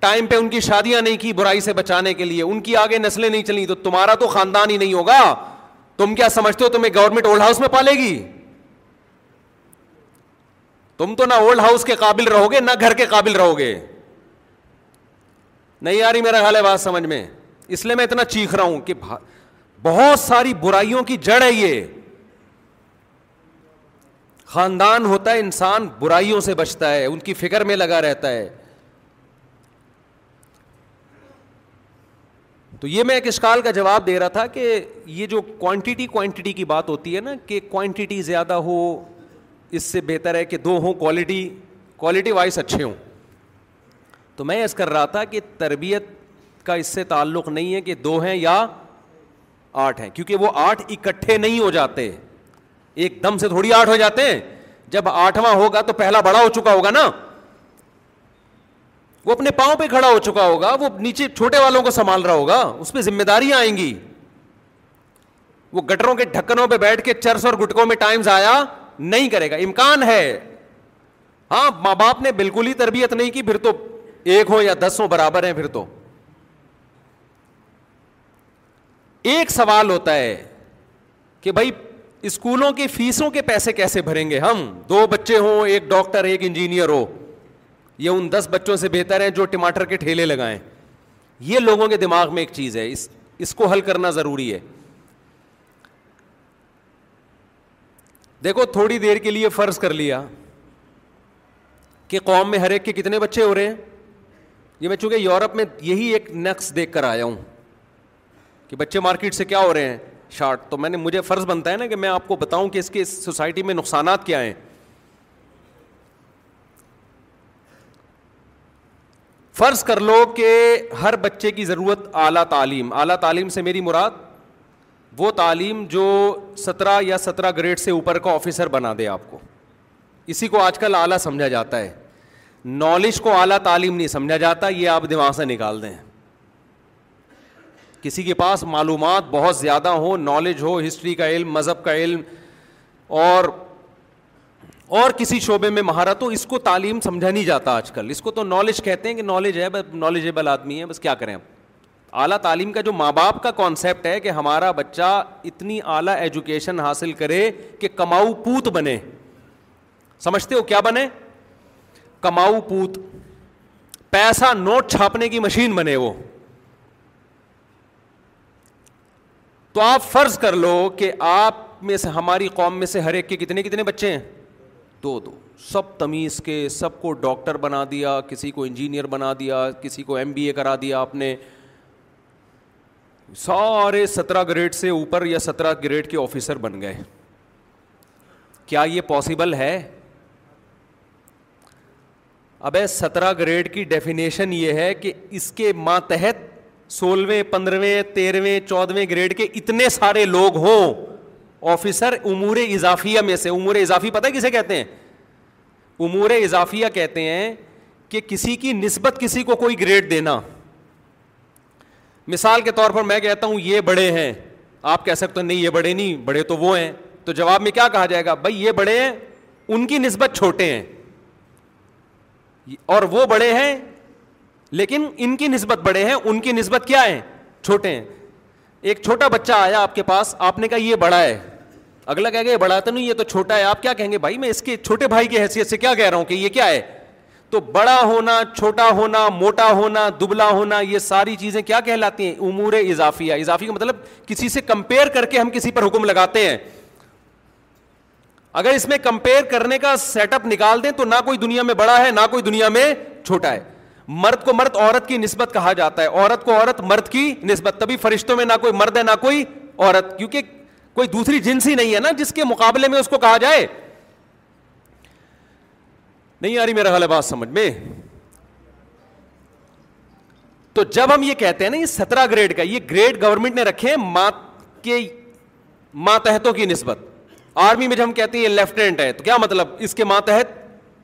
ٹائم پہ ان کی شادیاں نہیں کی برائی سے بچانے کے لیے ان کی آگے نسلیں نہیں چلیں تو تمہارا تو خاندان ہی نہیں ہوگا تم کیا سمجھتے ہو تمہیں گورنمنٹ اولڈ ہاؤس میں پالے گی تم تو نہ اولڈ ہاؤس کے قابل رہو گے نہ گھر کے قابل رہو گے نہیں آ رہی میرا خیال ہے بات سمجھ میں اس لیے میں اتنا چیخ رہا ہوں کہ بہت ساری برائیوں کی جڑ ہے یہ خاندان ہوتا ہے انسان برائیوں سے بچتا ہے ان کی فکر میں لگا رہتا ہے تو یہ میں ایک اشکال کا جواب دے رہا تھا کہ یہ جو کوانٹٹی کوانٹٹی کی بات ہوتی ہے نا کہ کوانٹٹی زیادہ ہو اس سے بہتر ہے کہ دو ہوں کوالٹی کوالٹی وائز اچھے ہوں تو میں ایسا کر رہا تھا کہ تربیت کا اس سے تعلق نہیں ہے کہ دو ہیں یا آٹھ ہیں کیونکہ وہ آٹھ اکٹھے نہیں ہو جاتے ایک دم سے تھوڑی آٹھ ہو جاتے ہیں جب آٹھواں ہوگا تو پہلا بڑا ہو چکا ہوگا نا وہ اپنے پاؤں پہ کھڑا ہو چکا ہوگا وہ نیچے چھوٹے والوں کو سنبھال رہا ہوگا اس پہ ذمہ داریاں آئیں گی وہ گٹروں کے ڈھکنوں پہ بیٹھ کے چرس اور گٹکوں میں ٹائم ضائع نہیں کرے گا امکان ہے ہاں ماں باپ نے بالکل ہی تربیت نہیں کی پھر تو ایک ہو یا دس ہو برابر ہیں پھر تو ایک سوال ہوتا ہے کہ بھائی اسکولوں کی فیسوں کے پیسے کیسے بھریں گے ہم دو بچے ہوں ایک ڈاکٹر ایک انجینئر ہو یہ ان دس بچوں سے بہتر ہیں جو ٹماٹر کے ٹھیلے لگائیں یہ لوگوں کے دماغ میں ایک چیز ہے اس اس کو حل کرنا ضروری ہے دیکھو تھوڑی دیر کے لیے فرض کر لیا کہ قوم میں ہر ایک کے کتنے بچے ہو رہے ہیں یہ میں چونکہ یورپ میں یہی ایک نقص دیکھ کر آیا ہوں کہ بچے مارکیٹ سے کیا ہو رہے ہیں شارٹ تو میں نے مجھے فرض بنتا ہے نا کہ میں آپ کو بتاؤں کہ اس کے اس سوسائٹی میں نقصانات کیا ہیں فرض کر لو کہ ہر بچے کی ضرورت اعلیٰ تعلیم اعلیٰ تعلیم سے میری مراد وہ تعلیم جو سترہ یا سترہ گریڈ سے اوپر کا آفیسر بنا دے آپ کو اسی کو آج کل اعلیٰ سمجھا جاتا ہے نالج کو اعلیٰ تعلیم نہیں سمجھا جاتا یہ آپ دماغ سے نکال دیں کسی کے پاس معلومات بہت زیادہ ہو نالج ہو ہسٹری کا علم مذہب کا علم اور اور کسی شعبے میں مہارت ہو اس کو تعلیم سمجھا نہیں جاتا آج کل اس کو تو نالج کہتے ہیں کہ نالج ہے بس آدمی ہے بس کیا کریں اعلیٰ تعلیم کا جو ماں باپ کا کانسیپٹ ہے کہ ہمارا بچہ اتنی اعلیٰ ایجوکیشن حاصل کرے کہ کماؤ پوت بنے سمجھتے ہو کیا بنے کماؤ پوت پیسہ نوٹ چھاپنے کی مشین بنے وہ تو آپ فرض کر لو کہ آپ میں سے ہماری قوم میں سے ہر ایک کے کتنے کتنے بچے ہیں دو دو سب تمیز کے سب کو ڈاکٹر بنا دیا کسی کو انجینئر بنا دیا کسی کو ایم بی اے کرا دیا آپ نے سارے سترہ گریڈ سے اوپر یا سترہ گریڈ کے آفیسر بن گئے کیا یہ پاسبل ہے ابے سترہ گریڈ کی ڈیفینیشن یہ ہے کہ اس کے ماتحت سولہویں پندرہویں تیرہویں چودہویں گریڈ کے اتنے سارے لوگ ہوں آفیسر امور اضافیہ میں سے امور اضافی پتہ کسے کہتے ہیں امور اضافیہ کہتے ہیں کہ کسی کی نسبت کسی کو کوئی گریڈ دینا مثال کے طور پر میں کہتا ہوں یہ بڑے ہیں آپ کہہ سکتے نہیں یہ بڑے نہیں بڑے تو وہ ہیں تو جواب میں کیا کہا جائے گا بھائی یہ بڑے ہیں ان کی نسبت چھوٹے ہیں اور وہ بڑے ہیں لیکن ان کی نسبت بڑے ہیں ان کی نسبت کیا ہے چھوٹے ہیں ایک چھوٹا بچہ آیا آپ کے پاس آپ نے کہا یہ بڑا ہے اگلا کہہ گیا یہ بڑا تو نہیں یہ تو چھوٹا ہے آپ کیا کہیں گے بھائی میں اس کے چھوٹے بھائی کی حیثیت سے کیا کہہ رہا ہوں کہ یہ کیا ہے تو بڑا ہونا چھوٹا ہونا موٹا ہونا دبلا ہونا یہ ساری چیزیں کیا کہلاتی ہیں امور اضافیہ اضافی کا مطلب کسی سے کمپیئر کر کے ہم کسی پر حکم لگاتے ہیں اگر اس میں کمپیئر کرنے کا سیٹ اپ نکال دیں تو نہ کوئی دنیا میں بڑا ہے نہ کوئی دنیا میں چھوٹا ہے مرد کو مرد عورت کی نسبت کہا جاتا ہے عورت کو عورت مرد کی نسبت تبھی فرشتوں میں نہ کوئی مرد ہے نہ کوئی عورت کیونکہ کوئی دوسری جنس ہی نہیں ہے نا جس کے مقابلے میں اس کو کہا جائے نہیں یاری میرا غلط سمجھ میں تو جب ہم یہ کہتے ہیں نا یہ سترہ گریڈ کا یہ گریڈ گورنمنٹ نے رکھے مات کے ماتحتوں کی نسبت آرمی میں جب ہم کہتے ہیں یہ لیفٹنٹ ہے تو کیا مطلب اس کے ماتحت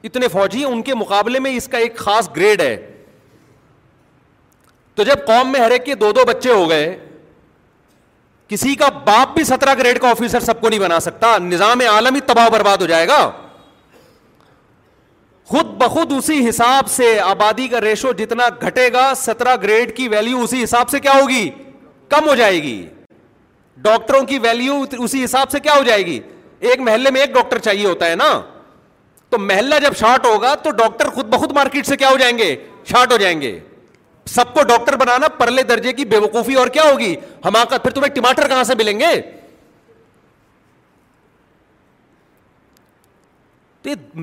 اتنے فوجی ان کے مقابلے میں اس کا ایک خاص گریڈ ہے تو جب قوم میں ہر ایک کے دو دو بچے ہو گئے کسی کا باپ بھی سترہ گریڈ کا آفیسر سب کو نہیں بنا سکتا نظام عالمی تباہ برباد ہو جائے گا خود بخود اسی حساب سے آبادی کا ریشو جتنا گھٹے گا سترہ گریڈ کی ویلیو اسی حساب سے کیا ہوگی کم ہو جائے گی ڈاکٹروں کی ویلیو اسی حساب سے کیا ہو جائے گی ایک محلے میں ایک ڈاکٹر چاہیے ہوتا ہے نا تو محلہ جب شارٹ ہوگا تو ڈاکٹر خود بخود مارکیٹ سے کیا ہو جائیں گے شارٹ ہو جائیں گے سب کو ڈاکٹر بنانا پرلے درجے کی بے وقوفی اور کیا ہوگی ہم پھر تمہیں ٹماٹر کہاں سے ملیں گے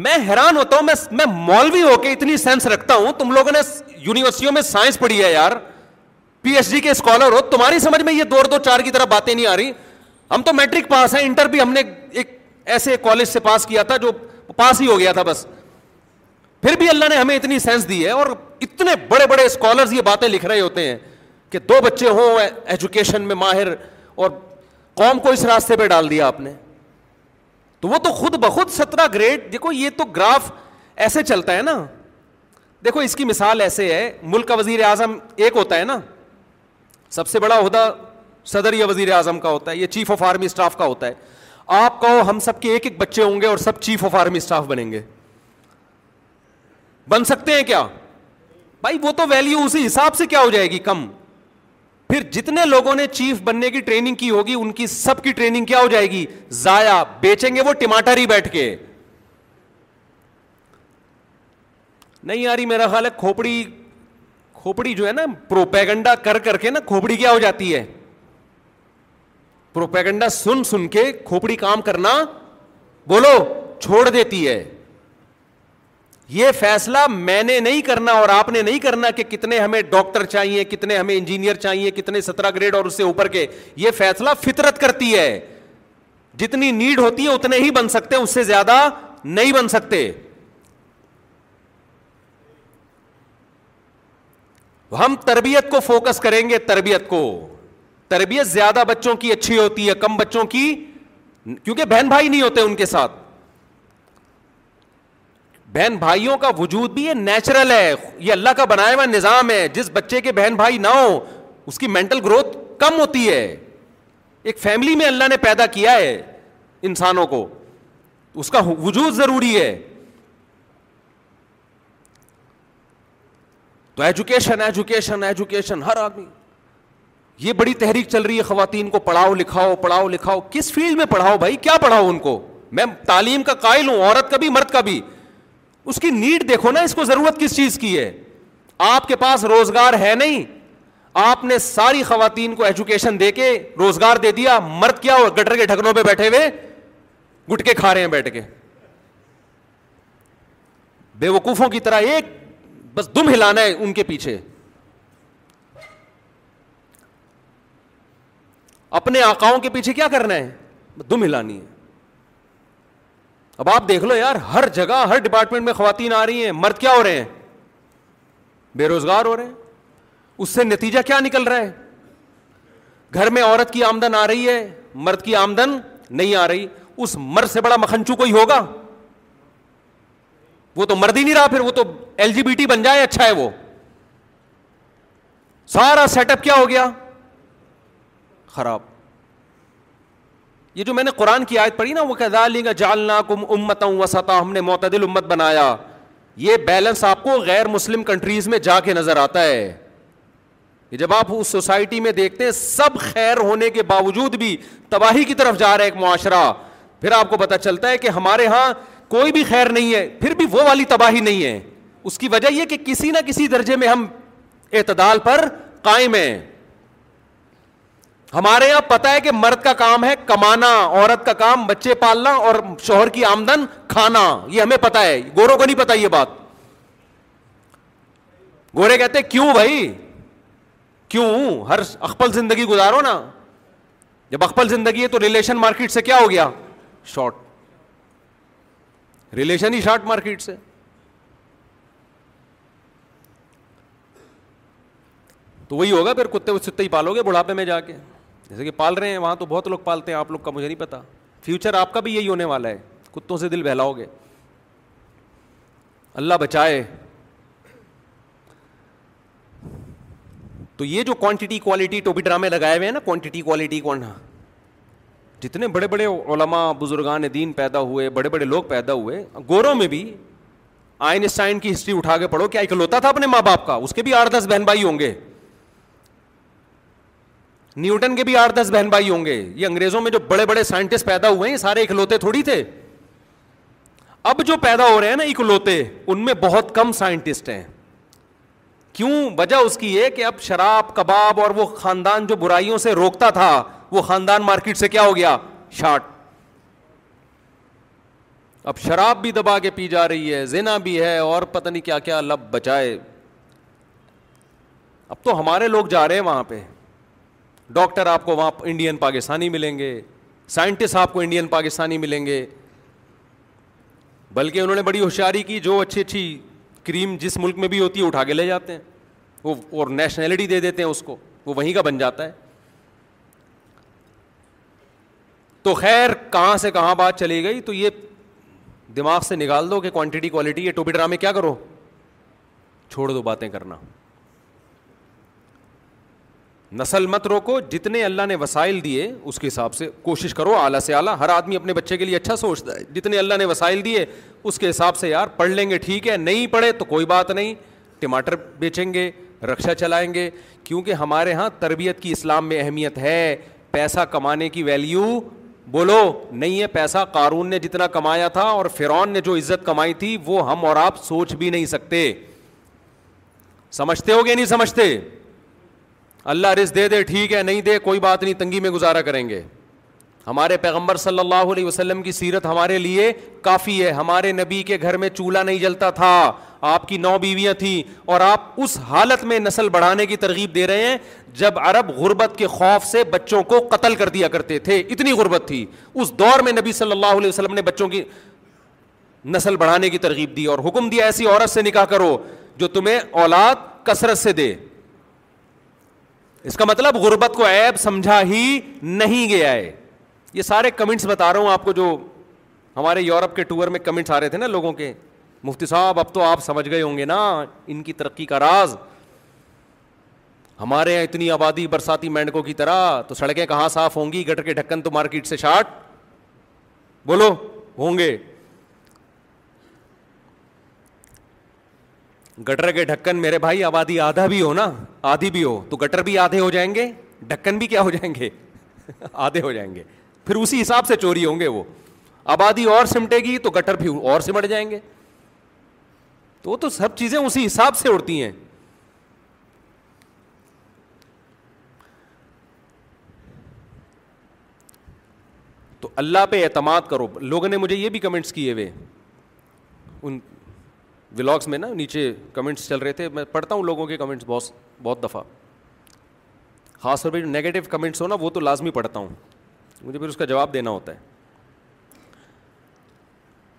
میں حیران ہوتا ہوں میں مولوی ہو کے اتنی سینس رکھتا ہوں تم لوگوں نے یونیورسٹیوں میں سائنس پڑھی ہے یار پی ایچ ڈی کے اسکالر ہو تمہاری سمجھ میں یہ دو دو چار کی طرف باتیں نہیں آ رہی ہم تو میٹرک پاس ہیں انٹر بھی ہم نے ایک ایسے کالج سے پاس کیا تھا جو پاس ہی ہو گیا تھا بس پھر بھی اللہ نے ہمیں اتنی سینس دی ہے اور اتنے بڑے بڑے اسکالرز یہ باتیں لکھ رہے ہوتے ہیں کہ دو بچے ہوں ایجوکیشن میں ماہر اور قوم کو اس راستے پہ ڈال دیا آپ نے تو وہ تو خود بخود سترہ گریڈ دیکھو یہ تو گراف ایسے چلتا ہے نا دیکھو اس کی مثال ایسے ہے ملک کا وزیر اعظم ایک ہوتا ہے نا سب سے بڑا عہدہ صدر یا وزیر اعظم کا ہوتا ہے یا چیف آف آرمی اسٹاف کا ہوتا ہے آپ کہو ہم سب کے ایک ایک بچے ہوں گے اور سب چیف آف آرمی اسٹاف بنیں گے بن سکتے ہیں کیا بھائی وہ تو ویلو اسی حساب سے کیا ہو جائے گی کم پھر جتنے لوگوں نے چیف بننے کی ٹریننگ کی ہوگی ان کی سب کی ٹریننگ کیا ہو جائے گی ضائع بیچیں گے وہ ٹماٹر ہی بیٹھ کے نہیں یاری میرا خیال ہے کھوپڑی کھوپڑی جو ہے نا پروپیگنڈا کر کر کے نا کھوپڑی کیا ہو جاتی ہے پروپیگنڈا سن سن کے کھوپڑی کام کرنا بولو چھوڑ دیتی ہے یہ فیصلہ میں نے نہیں کرنا اور آپ نے نہیں کرنا کہ کتنے ہمیں ڈاکٹر چاہیے کتنے ہمیں انجینئر چاہیے کتنے سترہ گریڈ اور اس سے اوپر کے یہ فیصلہ فطرت کرتی ہے جتنی نیڈ ہوتی ہے اتنے ہی بن سکتے اس سے زیادہ نہیں بن سکتے ہم تربیت کو فوکس کریں گے تربیت کو تربیت زیادہ بچوں کی اچھی ہوتی ہے کم بچوں کی کیونکہ بہن بھائی نہیں ہوتے ان کے ساتھ بہن بھائیوں کا وجود بھی یہ نیچرل ہے یہ اللہ کا بنایا ہوا نظام ہے جس بچے کے بہن بھائی نہ ہو اس کی مینٹل گروتھ کم ہوتی ہے ایک فیملی میں اللہ نے پیدا کیا ہے انسانوں کو اس کا وجود ضروری ہے تو ایجوکیشن ایجوکیشن ایجوکیشن ہر آدمی یہ بڑی تحریک چل رہی ہے خواتین کو پڑھاؤ لکھاؤ پڑھاؤ لکھاؤ کس فیلڈ میں پڑھاؤ بھائی کیا پڑھاؤ ان کو میں تعلیم کا قائل ہوں عورت کا بھی مرد کا بھی اس کی نیڈ دیکھو نا اس کو ضرورت کس چیز کی ہے آپ کے پاس روزگار ہے نہیں آپ نے ساری خواتین کو ایجوکیشن دے کے روزگار دے دیا مرد کیا اور گٹر کے ڈھکنوں پہ بیٹھے ہوئے گٹکے کھا رہے ہیں بیٹھ کے بے وقوفوں کی طرح ایک بس دم ہلانا ہے ان کے پیچھے اپنے آکاؤں کے پیچھے کیا کرنا ہے دم ہلانی ہے اب آپ دیکھ لو یار ہر جگہ ہر ڈپارٹمنٹ میں خواتین آ رہی ہیں مرد کیا ہو رہے ہیں بے روزگار ہو رہے ہیں اس سے نتیجہ کیا نکل رہا ہے گھر میں عورت کی آمدن آ رہی ہے مرد کی آمدن نہیں آ رہی اس مرد سے بڑا مکھنچو کوئی ہوگا وہ تو مرد ہی نہیں رہا پھر وہ تو ایل جی بی ٹی بن جائے اچھا ہے وہ سارا سیٹ اپ کیا ہو گیا خراب یہ جو میں نے قرآن کی آیت پڑھی نا وہ کہا لیں کم جالنا وسطا ہم نے معتدل امت بنایا یہ بیلنس آپ کو غیر مسلم کنٹریز میں جا کے نظر آتا ہے جب آپ اس سوسائٹی میں دیکھتے ہیں سب خیر ہونے کے باوجود بھی تباہی کی طرف جا رہا ہے ایک معاشرہ پھر آپ کو پتا چلتا ہے کہ ہمارے ہاں کوئی بھی خیر نہیں ہے پھر بھی وہ والی تباہی نہیں ہے اس کی وجہ یہ کہ کسی نہ کسی درجے میں ہم اعتدال پر قائم ہیں ہمارے یہاں پتا ہے کہ مرد کا کام ہے کمانا عورت کا کام بچے پالنا اور شوہر کی آمدن کھانا یہ ہمیں پتا ہے گوروں کو نہیں پتا یہ بات گورے کہتے کیوں بھائی کیوں ہر اکبل زندگی گزارو نا جب اکبل زندگی ہے تو ریلیشن مارکیٹ سے کیا ہو گیا شارٹ ریلیشن ہی شارٹ مارکیٹ سے تو وہی ہوگا پھر کتے ستے ہی پالو گے بڑھاپے میں جا کے جیسے کہ پال رہے ہیں وہاں تو بہت لوگ پالتے ہیں آپ لوگ کا مجھے نہیں پتا فیوچر آپ کا بھی یہی ہونے والا ہے کتوں سے دل بہلاؤ گے اللہ بچائے تو یہ جو کوانٹٹی کوالٹی ٹوپی ڈرامے لگائے ہوئے ہیں نا کوانٹٹی کوالٹی کون جتنے بڑے بڑے علماء بزرگان دین پیدا ہوئے بڑے بڑے لوگ پیدا ہوئے گوروں میں بھی آئنسٹائن کی ہسٹری اٹھا کے پڑھو کیا اکلوتا تھا اپنے ماں باپ کا اس کے بھی آٹھ دس بہن بھائی ہوں گے نیوٹن کے بھی آٹھ دس بہن بھائی ہوں گے یہ انگریزوں میں جو بڑے بڑے سائنٹسٹ پیدا ہوئے ہیں سارے اکلوتے تھوڑی تھے اب جو پیدا ہو رہے ہیں نا اکلوتے ان میں بہت کم سائنٹسٹ ہیں کیوں وجہ اس کی یہ کہ اب شراب کباب اور وہ خاندان جو برائیوں سے روکتا تھا وہ خاندان مارکیٹ سے کیا ہو گیا شارٹ اب شراب بھی دبا کے پی جا رہی ہے زینا بھی ہے اور پتہ نہیں کیا کیا لب بچائے اب تو ہمارے لوگ جا رہے ہیں وہاں پہ ڈاکٹر آپ کو وہاں انڈین پاکستانی ملیں گے سائنٹسٹ آپ کو انڈین پاکستانی ملیں گے بلکہ انہوں نے بڑی ہوشیاری کی جو اچھی اچھی کریم جس ملک میں بھی ہوتی ہے اٹھا کے لے جاتے ہیں وہ اور نیشنلٹی دے دیتے ہیں اس کو وہ وہیں کا بن جاتا ہے تو خیر کہاں سے کہاں بات چلی گئی تو یہ دماغ سے نکال دو کہ کوانٹٹی کوالٹی یہ ٹوپی ڈرامے کیا کرو چھوڑ دو باتیں کرنا نسل مت روکو جتنے اللہ نے وسائل دیے اس کے حساب سے کوشش کرو اعلیٰ سے اعلیٰ ہر آدمی اپنے بچے کے لیے اچھا سوچتا ہے جتنے اللہ نے وسائل دیے اس کے حساب سے یار پڑھ لیں گے ٹھیک ہے نہیں پڑھے تو کوئی بات نہیں ٹماٹر بیچیں گے رکشا چلائیں گے کیونکہ ہمارے ہاں تربیت کی اسلام میں اہمیت ہے پیسہ کمانے کی ویلیو بولو نہیں ہے پیسہ قارون نے جتنا کمایا تھا اور فرعون نے جو عزت کمائی تھی وہ ہم اور آپ سوچ بھی نہیں سکتے سمجھتے ہو گیا نہیں سمجھتے اللہ رزق دے دے ٹھیک ہے نہیں دے کوئی بات نہیں تنگی میں گزارا کریں گے ہمارے پیغمبر صلی اللہ علیہ وسلم کی سیرت ہمارے لیے کافی ہے ہمارے نبی کے گھر میں چولہا نہیں جلتا تھا آپ کی نو بیویاں تھیں اور آپ اس حالت میں نسل بڑھانے کی ترغیب دے رہے ہیں جب عرب غربت کے خوف سے بچوں کو قتل کر دیا کرتے تھے اتنی غربت تھی اس دور میں نبی صلی اللہ علیہ وسلم نے بچوں کی نسل بڑھانے کی ترغیب دی اور حکم دیا ایسی عورت سے نکاح کرو جو تمہیں اولاد کثرت سے دے اس کا مطلب غربت کو ایب سمجھا ہی نہیں گیا ہے یہ سارے کمنٹس بتا رہا ہوں آپ کو جو ہمارے یورپ کے ٹور میں کمنٹس آ رہے تھے نا لوگوں کے مفتی صاحب اب تو آپ سمجھ گئے ہوں گے نا ان کی ترقی کا راز ہمارے یہاں اتنی آبادی برساتی مینڈکوں کی طرح تو سڑکیں کہاں صاف ہوں گی گٹر کے ڈھکن تو مارکیٹ سے شارٹ بولو ہوں گے گٹر کے ڈھکن میرے بھائی آبادی آدھا بھی ہو نا آدھی بھی ہو تو گٹر بھی آدھے ہو جائیں گے ڈھکن بھی کیا ہو جائیں گے آدھے ہو جائیں گے پھر اسی حساب سے چوری ہوں گے وہ آبادی اور سمٹے گی تو گٹر بھی اور سمٹ جائیں گے تو وہ تو سب چیزیں اسی حساب سے اڑتی ہیں تو اللہ پہ اعتماد کرو لوگوں نے مجھے یہ بھی کمنٹس کیے ہوئے ان ولاگس میں نا نیچے کمنٹس چل رہے تھے میں پڑھتا ہوں لوگوں کے کمنٹس بہت بہت دفعہ خاص طور پہ جو نگیٹو کمنٹس ہو نا وہ تو لازمی پڑھتا ہوں مجھے پھر اس کا جواب دینا ہوتا ہے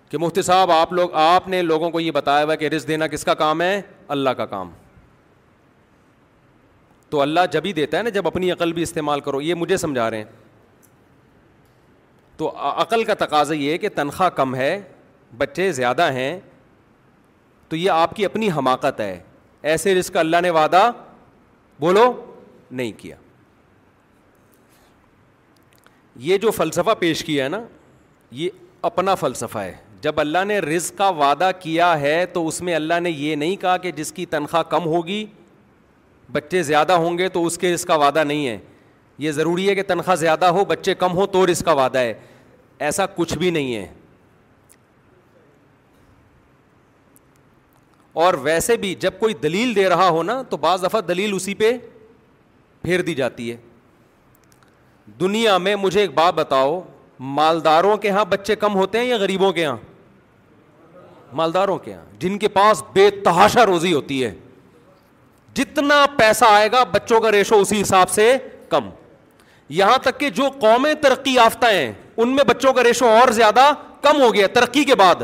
کہ مفتی صاحب آپ لوگ آپ نے لوگوں کو یہ بتایا ہوا کہ رزق دینا کس کا کام ہے اللہ کا کام تو اللہ جب ہی دیتا ہے نا جب اپنی عقل بھی استعمال کرو یہ مجھے سمجھا رہے ہیں تو عقل کا تقاضا یہ ہے کہ تنخواہ کم ہے بچے زیادہ ہیں تو یہ آپ کی اپنی حماقت ہے ایسے رزق اللہ نے وعدہ بولو نہیں کیا یہ جو فلسفہ پیش کیا ہے نا یہ اپنا فلسفہ ہے جب اللہ نے رزق کا وعدہ کیا ہے تو اس میں اللہ نے یہ نہیں کہا کہ جس کی تنخواہ کم ہوگی بچے زیادہ ہوں گے تو اس کے رزق کا وعدہ نہیں ہے یہ ضروری ہے کہ تنخواہ زیادہ ہو بچے کم ہو تو رزق کا وعدہ ہے ایسا کچھ بھی نہیں ہے اور ویسے بھی جب کوئی دلیل دے رہا ہو نا تو بعض دفعہ دلیل اسی پہ پھیر دی جاتی ہے دنیا میں مجھے ایک بات بتاؤ مالداروں کے یہاں بچے کم ہوتے ہیں یا غریبوں کے یہاں مالداروں کے یہاں جن کے پاس بے تحاشا روزی ہوتی ہے جتنا پیسہ آئے گا بچوں کا ریشو اسی حساب سے کم یہاں تک کہ جو قومیں ترقی یافتہ ہیں ان میں بچوں کا ریشو اور زیادہ کم ہو گیا ترقی کے بعد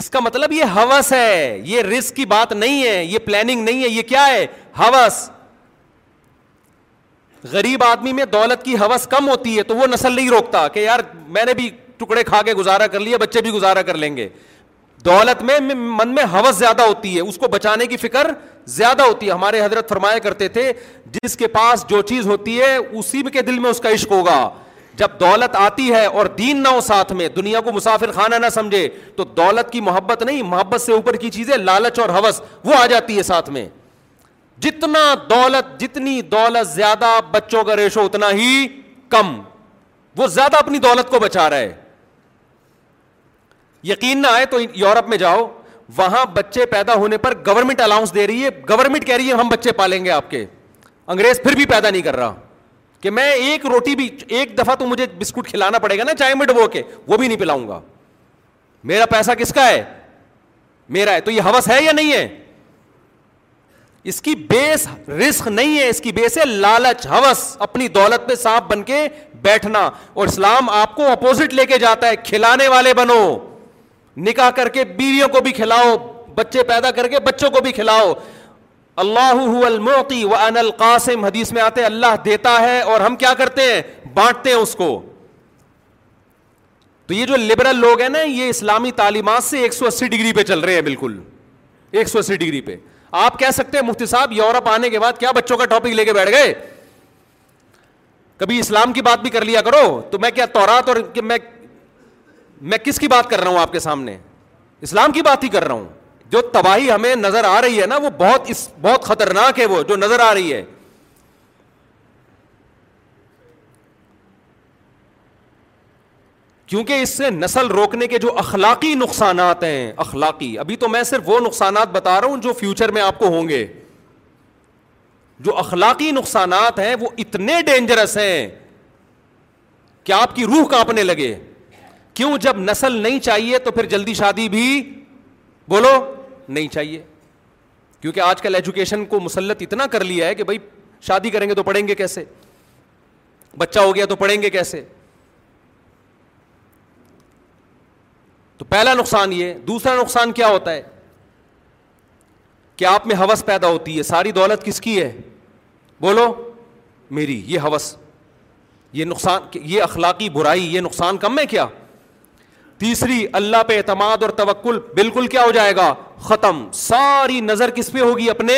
اس کا مطلب یہ ہوس ہے یہ رسک کی بات نہیں ہے یہ پلاننگ نہیں ہے یہ کیا ہے ہوس غریب آدمی میں دولت کی ہوس کم ہوتی ہے تو وہ نسل نہیں روکتا کہ یار میں نے بھی ٹکڑے کھا کے گزارا کر لیا بچے بھی گزارا کر لیں گے دولت میں من میں ہوس زیادہ ہوتی ہے اس کو بچانے کی فکر زیادہ ہوتی ہے ہمارے حضرت فرمایا کرتے تھے جس کے پاس جو چیز ہوتی ہے اسی کے دل میں اس کا عشق ہوگا جب دولت آتی ہے اور دین نہ ہو ساتھ میں دنیا کو مسافر خانہ نہ سمجھے تو دولت کی محبت نہیں محبت سے اوپر کی چیزیں لالچ اور حوث وہ آ جاتی ہے ساتھ میں جتنا دولت جتنی دولت زیادہ بچوں کا ریشو اتنا ہی کم وہ زیادہ اپنی دولت کو بچا رہا ہے یقین نہ آئے تو یورپ میں جاؤ وہاں بچے پیدا ہونے پر گورنمنٹ الاؤنس دے رہی ہے گورنمنٹ کہہ رہی ہے ہم بچے پالیں گے آپ کے انگریز پھر بھی پیدا نہیں کر رہا کہ میں ایک روٹی بھی ایک دفعہ تو مجھے بسکٹ کھلانا پڑے گا نا چائے میں ڈبو کے وہ بھی نہیں پلاؤں گا میرا پیسہ کس کا ہے میرا ہے تو یہ ہوس ہے یا نہیں ہے اس کی بیس رسک نہیں ہے اس کی بیس ہے لالچ ہوس اپنی دولت میں سانپ بن کے بیٹھنا اور اسلام آپ کو اپوزٹ لے کے جاتا ہے کھلانے والے بنو نکاح کر کے بیویوں کو بھی کھلاؤ بچے پیدا کر کے بچوں کو بھی کھلاؤ اللہ و ان القاسم حدیث میں آتے اللہ دیتا ہے اور ہم کیا کرتے ہیں بانٹتے ہیں اس کو تو یہ جو لبرل لوگ ہیں نا یہ اسلامی تعلیمات سے ایک سو اسی ڈگری پہ چل رہے ہیں بالکل ایک سو اسی ڈگری پہ آپ کہہ سکتے ہیں مفتی صاحب یورپ آنے کے بعد کیا بچوں کا ٹاپک لے کے بیٹھ گئے کبھی اسلام کی بات بھی کر لیا کرو تو میں کیا تورات اور میں کس کی بات کر رہا ہوں آپ کے سامنے اسلام کی بات ہی کر رہا ہوں جو تباہی ہمیں نظر آ رہی ہے نا وہ بہت اس بہت خطرناک ہے وہ جو نظر آ رہی ہے کیونکہ اس سے نسل روکنے کے جو اخلاقی نقصانات ہیں اخلاقی ابھی تو میں صرف وہ نقصانات بتا رہا ہوں جو فیوچر میں آپ کو ہوں گے جو اخلاقی نقصانات ہیں وہ اتنے ڈینجرس ہیں کہ آپ کی روح کانپنے لگے کیوں جب نسل نہیں چاہیے تو پھر جلدی شادی بھی بولو نہیں چاہیے کیونکہ آج کل ایجوکیشن کو مسلط اتنا کر لیا ہے کہ بھائی شادی کریں گے تو پڑھیں گے کیسے بچہ ہو گیا تو پڑھیں گے کیسے تو پہلا نقصان یہ دوسرا نقصان کیا ہوتا ہے کہ آپ میں ہوس پیدا ہوتی ہے ساری دولت کس کی ہے بولو میری یہ حوث یہ نقصان یہ اخلاقی برائی یہ نقصان کم ہے کیا تیسری اللہ پہ اعتماد اور توکل بالکل کیا ہو جائے گا ختم ساری نظر کس پہ ہوگی اپنے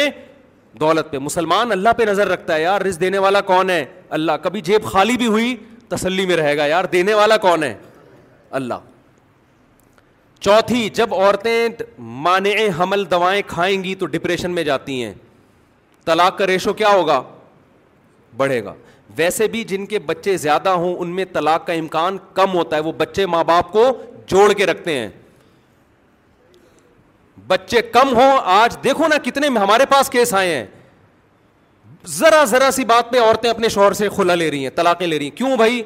دولت پہ مسلمان اللہ پہ نظر رکھتا ہے یار رز دینے والا کون ہے اللہ کبھی جیب خالی بھی ہوئی تسلی میں رہے گا یار دینے والا کون ہے اللہ چوتھی جب عورتیں مانع حمل دوائیں کھائیں گی تو ڈپریشن میں جاتی ہیں طلاق کا ریشو کیا ہوگا بڑھے گا ویسے بھی جن کے بچے زیادہ ہوں ان میں طلاق کا امکان کم ہوتا ہے وہ بچے ماں باپ کو جوڑ کے رکھتے ہیں بچے کم ہوں آج دیکھو نا کتنے ہمارے پاس کیس آئے ہیں ذرا ذرا سی بات پہ عورتیں اپنے شوہر سے کھلا لے رہی ہیں تلاقیں لے رہی ہیں کیوں بھائی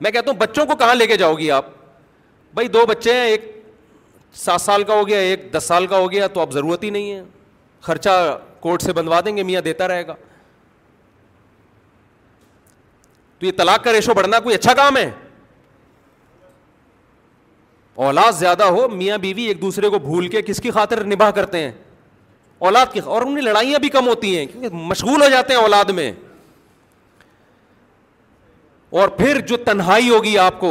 میں کہتا ہوں بچوں کو کہاں لے کے جاؤ گی آپ بھائی دو بچے ہیں ایک سات سال کا ہو گیا ایک دس سال کا ہو گیا تو اب ضرورت ہی نہیں ہے خرچہ کورٹ سے بندوا دیں گے میاں دیتا رہے گا تو یہ طلاق کا ریشو بڑھنا کوئی اچھا کام ہے اولاد زیادہ ہو میاں بیوی ایک دوسرے کو بھول کے کس کی خاطر نباہ کرتے ہیں اولاد کی اور ان کی لڑائیاں بھی کم ہوتی ہیں کیونکہ مشغول ہو جاتے ہیں اولاد میں اور پھر جو تنہائی ہوگی آپ کو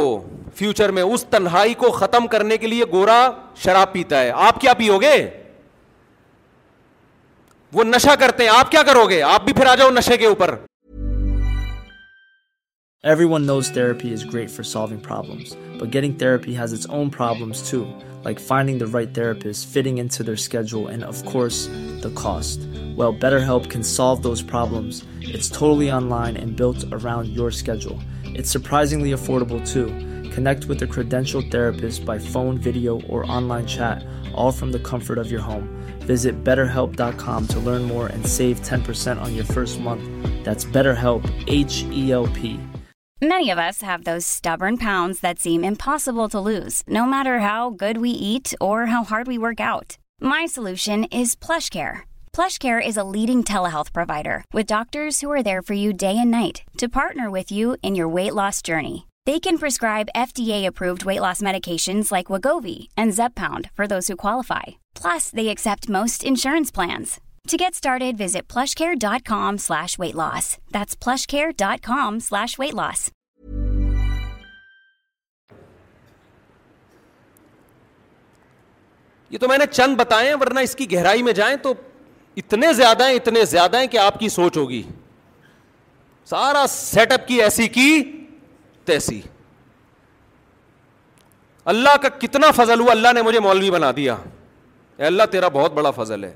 فیوچر میں اس تنہائی کو ختم کرنے کے لیے گورا شراب پیتا ہے آپ کیا پیو گے وہ نشہ کرتے ہیں آپ کیا کرو گے آپ بھی پھر آ جاؤ نشے کے اوپر Everyone knows therapy is great for solving problems, but getting therapy has its own problems too, like finding the right therapist, fitting into their schedule, and of course, the cost. Well, BetterHelp can solve those problems. It's totally online and built around your schedule. It's surprisingly affordable too. Connect with a credentialed therapist by phone, video, or online chat, all from the comfort of your home. Visit BetterHelp.com to learn more and save 10% on your first month. That's BetterHelp, H-E-L-P. Many of us have those stubborn pounds that seem impossible to lose, no matter how good we eat or how hard we work out. My solution is PlushCare. PlushCare is a leading telehealth provider with doctors who are there for you day and night to partner with you in your weight loss journey. They can prescribe FDA-approved weight loss medications like Wegovy and Zepbound for those who qualify. Plus, they accept most insurance plans. To get started, visit plushcare.com slash weight loss. That's plushcare.com slash weight loss. یہ تو میں نے چند بتائے ہیں ورنہ اس کی گہرائی میں جائیں تو اتنے زیادہ ہیں اتنے زیادہ ہیں کہ آپ کی سوچ ہوگی سارا سیٹ اپ کی ایسی کی تیسی اللہ کا کتنا فضل ہوا اللہ نے مجھے مولوی بنا دیا اے اللہ تیرا بہت بڑا فضل ہے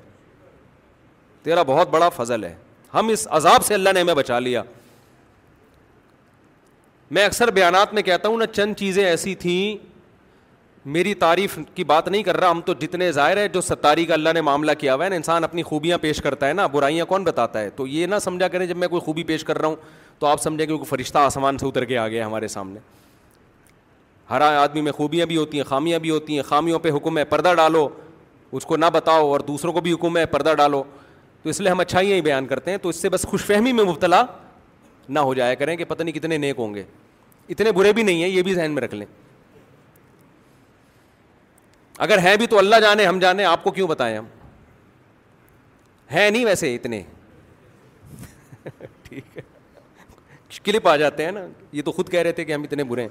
تیرا بہت بڑا فضل ہے ہم اس عذاب سے اللہ نے ہمیں بچا لیا میں اکثر بیانات میں کہتا ہوں نا چند چیزیں ایسی تھیں میری تعریف کی بات نہیں کر رہا ہم تو جتنے ظاہر ہے جو ستاری کا اللہ نے معاملہ کیا ہوا ہے نا انسان اپنی خوبیاں پیش کرتا ہے نا برائیاں کون بتاتا ہے تو یہ نہ سمجھا کریں جب میں کوئی خوبی پیش کر رہا ہوں تو آپ سمجھیں کہ فرشتہ آسمان سے اتر کے آ گیا ہمارے سامنے ہر آدمی میں خوبیاں بھی ہوتی ہیں خامیاں بھی ہوتی ہیں خامیوں پہ حکم ہے پردہ ڈالو اس کو نہ بتاؤ اور دوسروں کو بھی حکم ہے پردہ ڈالو تو اس لیے ہم اچھائیاں ہی بیان کرتے ہیں تو اس سے بس خوش فہمی میں مبتلا نہ ہو جایا کریں کہ پتہ نہیں کتنے نیک ہوں گے اتنے برے بھی نہیں ہیں یہ بھی ذہن میں رکھ لیں اگر ہیں بھی تو اللہ جانے ہم جانے آپ کو کیوں بتائیں ہم ہیں نہیں ویسے اتنے ٹھیک ہے کلپ آ جاتے ہیں نا یہ تو خود کہہ رہے تھے کہ ہم اتنے برے ہیں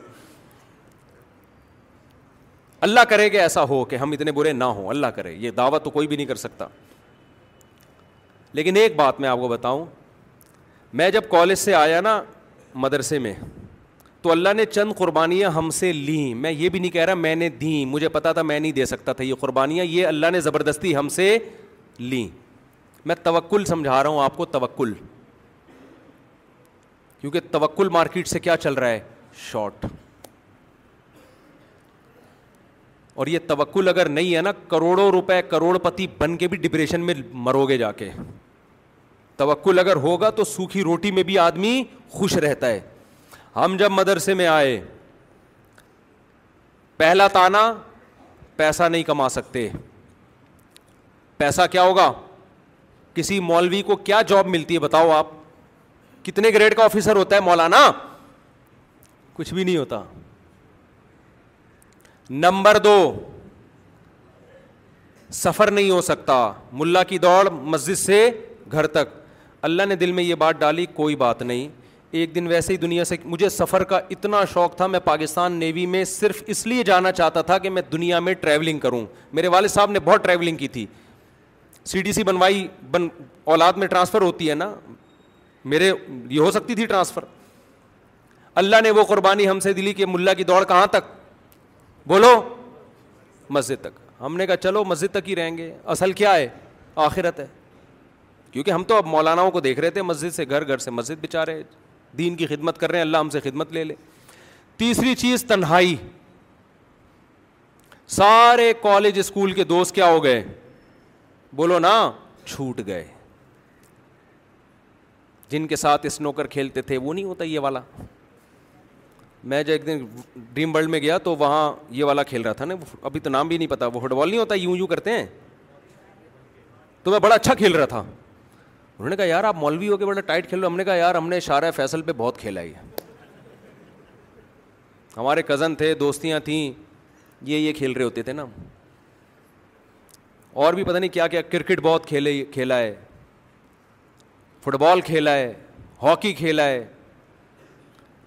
اللہ کرے کہ ایسا ہو کہ ہم اتنے برے نہ ہوں اللہ کرے یہ دعویٰ تو کوئی بھی نہیں کر سکتا لیکن ایک بات میں آپ کو بتاؤں میں جب کالج سے آیا نا مدرسے میں تو اللہ نے چند قربانیاں ہم سے لیں میں یہ بھی نہیں کہہ رہا میں نے دیں مجھے پتا تھا میں نہیں دے سکتا تھا یہ قربانیاں یہ اللہ نے زبردستی ہم سے لیں میں توکل سمجھا رہا ہوں آپ کو توکل کیونکہ توکل مارکیٹ سے کیا چل رہا ہے شارٹ اور یہ توکل اگر نہیں ہے نا کروڑوں روپے کروڑ پتی بن کے بھی ڈپریشن میں مرو گے جا کے توکل اگر ہوگا تو سوکھی روٹی میں بھی آدمی خوش رہتا ہے ہم جب مدرسے میں آئے پہلا تانا پیسہ نہیں کما سکتے پیسہ کیا ہوگا کسی مولوی کو کیا جاب ملتی ہے بتاؤ آپ کتنے گریڈ کا آفیسر ہوتا ہے مولانا کچھ بھی نہیں ہوتا نمبر دو سفر نہیں ہو سکتا ملا کی دوڑ مسجد سے گھر تک اللہ نے دل میں یہ بات ڈالی کوئی بات نہیں ایک دن ویسے ہی دنیا سے مجھے سفر کا اتنا شوق تھا میں پاکستان نیوی میں صرف اس لیے جانا چاہتا تھا کہ میں دنیا میں ٹریولنگ کروں میرے والد صاحب نے بہت ٹریولنگ کی تھی سی ڈی سی بنوائی بن اولاد میں ٹرانسفر ہوتی ہے نا میرے یہ ہو سکتی تھی ٹرانسفر اللہ نے وہ قربانی ہم سے دلی کہ ملا کی دوڑ کہاں تک بولو مسجد تک ہم نے کہا چلو مسجد تک ہی رہیں گے اصل کیا ہے آخرت ہے کیونکہ ہم تو اب مولاناؤں کو دیکھ رہے تھے مسجد سے گھر گھر سے مسجد بچا رہے دین کی خدمت کر رہے ہیں اللہ ہم سے خدمت لے لے تیسری چیز تنہائی سارے کالج اسکول کے دوست کیا ہو گئے بولو نا چھوٹ گئے جن کے ساتھ اسنوکر کھیلتے تھے وہ نہیں ہوتا یہ والا میں جب ایک دن ڈریم ورلڈ میں گیا تو وہاں یہ والا کھیل رہا تھا نا ابھی تو نام بھی نہیں پتا وہ فٹ بال نہیں ہوتا یوں یوں کرتے ہیں تو میں بڑا اچھا کھیل رہا تھا انہوں نے کہا یار آپ مولوی ہو کے بڑا ٹائٹ کھیل رہے ہم نے کہا یار ہم نے شارۂ فیصل پہ بہت کھیلا ہی ہے ہمارے کزن تھے دوستیاں تھیں یہ یہ کھیل رہے ہوتے تھے نا اور بھی پتہ نہیں کیا کیا کرکٹ بہت کھیلے کھیلا ہے فٹ بال کھیلا ہے ہاکی کھیلا ہے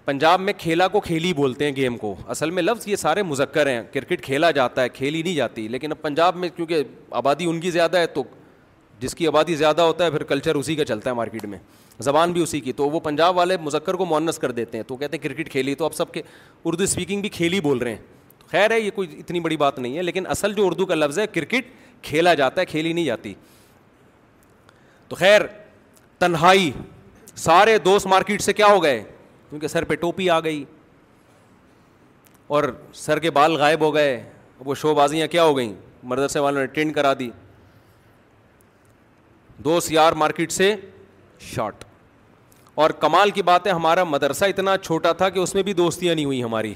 پنجاب میں کھیلا کو کھیلی ہی بولتے ہیں گیم کو اصل میں لفظ یہ سارے مذکر ہیں کرکٹ کھیلا جاتا ہے کھیلی نہیں جاتی لیکن اب پنجاب میں کیونکہ آبادی ان کی زیادہ ہے تو جس کی آبادی زیادہ ہوتا ہے پھر کلچر اسی کا چلتا ہے مارکیٹ میں زبان بھی اسی کی تو وہ پنجاب والے مذکر کو مونس کر دیتے ہیں تو کہتے ہیں کرکٹ کھیلی تو آپ سب کے اردو اسپیکنگ بھی کھیلی بول رہے ہیں خیر ہے یہ کوئی اتنی بڑی بات نہیں ہے لیکن اصل جو اردو کا لفظ ہے کرکٹ کھیلا جاتا ہے کھیلی نہیں جاتی تو خیر تنہائی سارے دوست مارکیٹ سے کیا ہو گئے کیونکہ سر پہ ٹوپی آ گئی اور سر کے بال غائب ہو گئے وہ شو بازیاں کیا ہو گئیں مردرسے والوں نے ٹینڈ کرا دی دو سیار مارکیٹ سے شارٹ اور کمال کی بات ہے ہمارا مدرسہ اتنا چھوٹا تھا کہ اس میں بھی دوستیاں نہیں ہوئی ہماری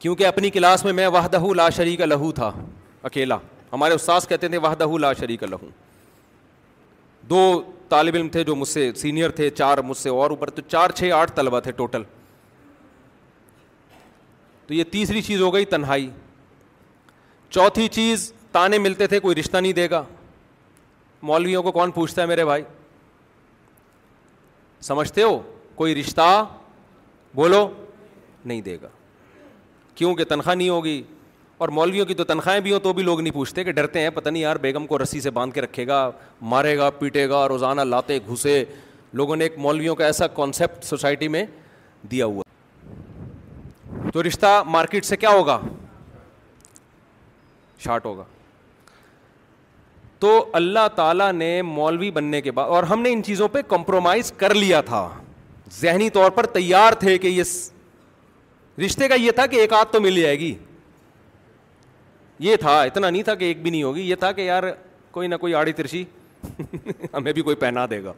کیونکہ اپنی کلاس میں میں وحدہ لا شریک لہو تھا اکیلا ہمارے استاذ کہتے تھے وحدہ لا شریک لہو دو طالب علم تھے جو مجھ سے سینئر تھے چار مجھ سے اور اوپر تو چار چھ آٹھ طلبہ تھے ٹوٹل تو یہ تیسری چیز ہو گئی تنہائی چوتھی چیز تانے ملتے تھے کوئی رشتہ نہیں دے گا مولویوں کو کون پوچھتا ہے میرے بھائی سمجھتے ہو کوئی رشتہ بولو نہیں دے گا کیوں کہ تنخواہ نہیں ہوگی اور مولویوں کی تو تنخواہیں بھی ہوں تو بھی لوگ نہیں پوچھتے کہ ڈرتے ہیں پتہ نہیں یار بیگم کو رسی سے باندھ کے رکھے گا مارے گا پیٹے گا روزانہ لاتے گھسے لوگوں نے ایک مولویوں کا ایسا کانسیپٹ سوسائٹی میں دیا ہوا تو رشتہ مارکیٹ سے کیا ہوگا شارٹ ہوگا تو اللہ تعالیٰ نے مولوی بننے کے بعد اور ہم نے ان چیزوں پہ کمپرومائز کر لیا تھا ذہنی طور پر تیار تھے کہ یہ رشتے کا یہ تھا کہ ایک آدھ تو مل جائے گی یہ تھا اتنا نہیں تھا کہ ایک بھی نہیں ہوگی یہ تھا کہ یار کوئی نہ کوئی آڑی ترشی ہمیں بھی کوئی پہنا دے گا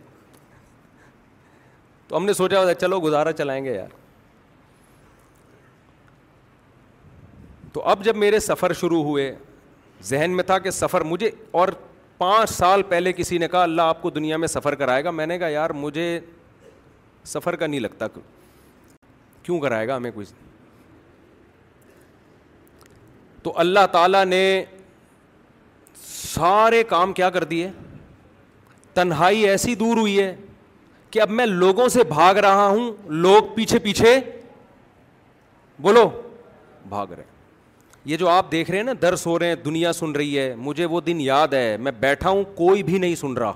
تو ہم نے سوچا ہوتا چلو گزارا چلائیں گے یار تو اب جب میرے سفر شروع ہوئے ذہن میں تھا کہ سفر مجھے اور پانچ سال پہلے کسی نے کہا اللہ آپ کو دنیا میں سفر کرائے گا میں نے کہا یار مجھے سفر کا نہیں لگتا کیوں کرائے گا ہمیں کچھ تو اللہ تعالیٰ نے سارے کام کیا کر دیے تنہائی ایسی دور ہوئی ہے کہ اب میں لوگوں سے بھاگ رہا ہوں لوگ پیچھے پیچھے بولو بھاگ رہے یہ جو آپ دیکھ رہے ہیں نا درس ہو رہے ہیں دنیا سن رہی ہے مجھے وہ دن یاد ہے میں بیٹھا ہوں کوئی بھی نہیں سن رہا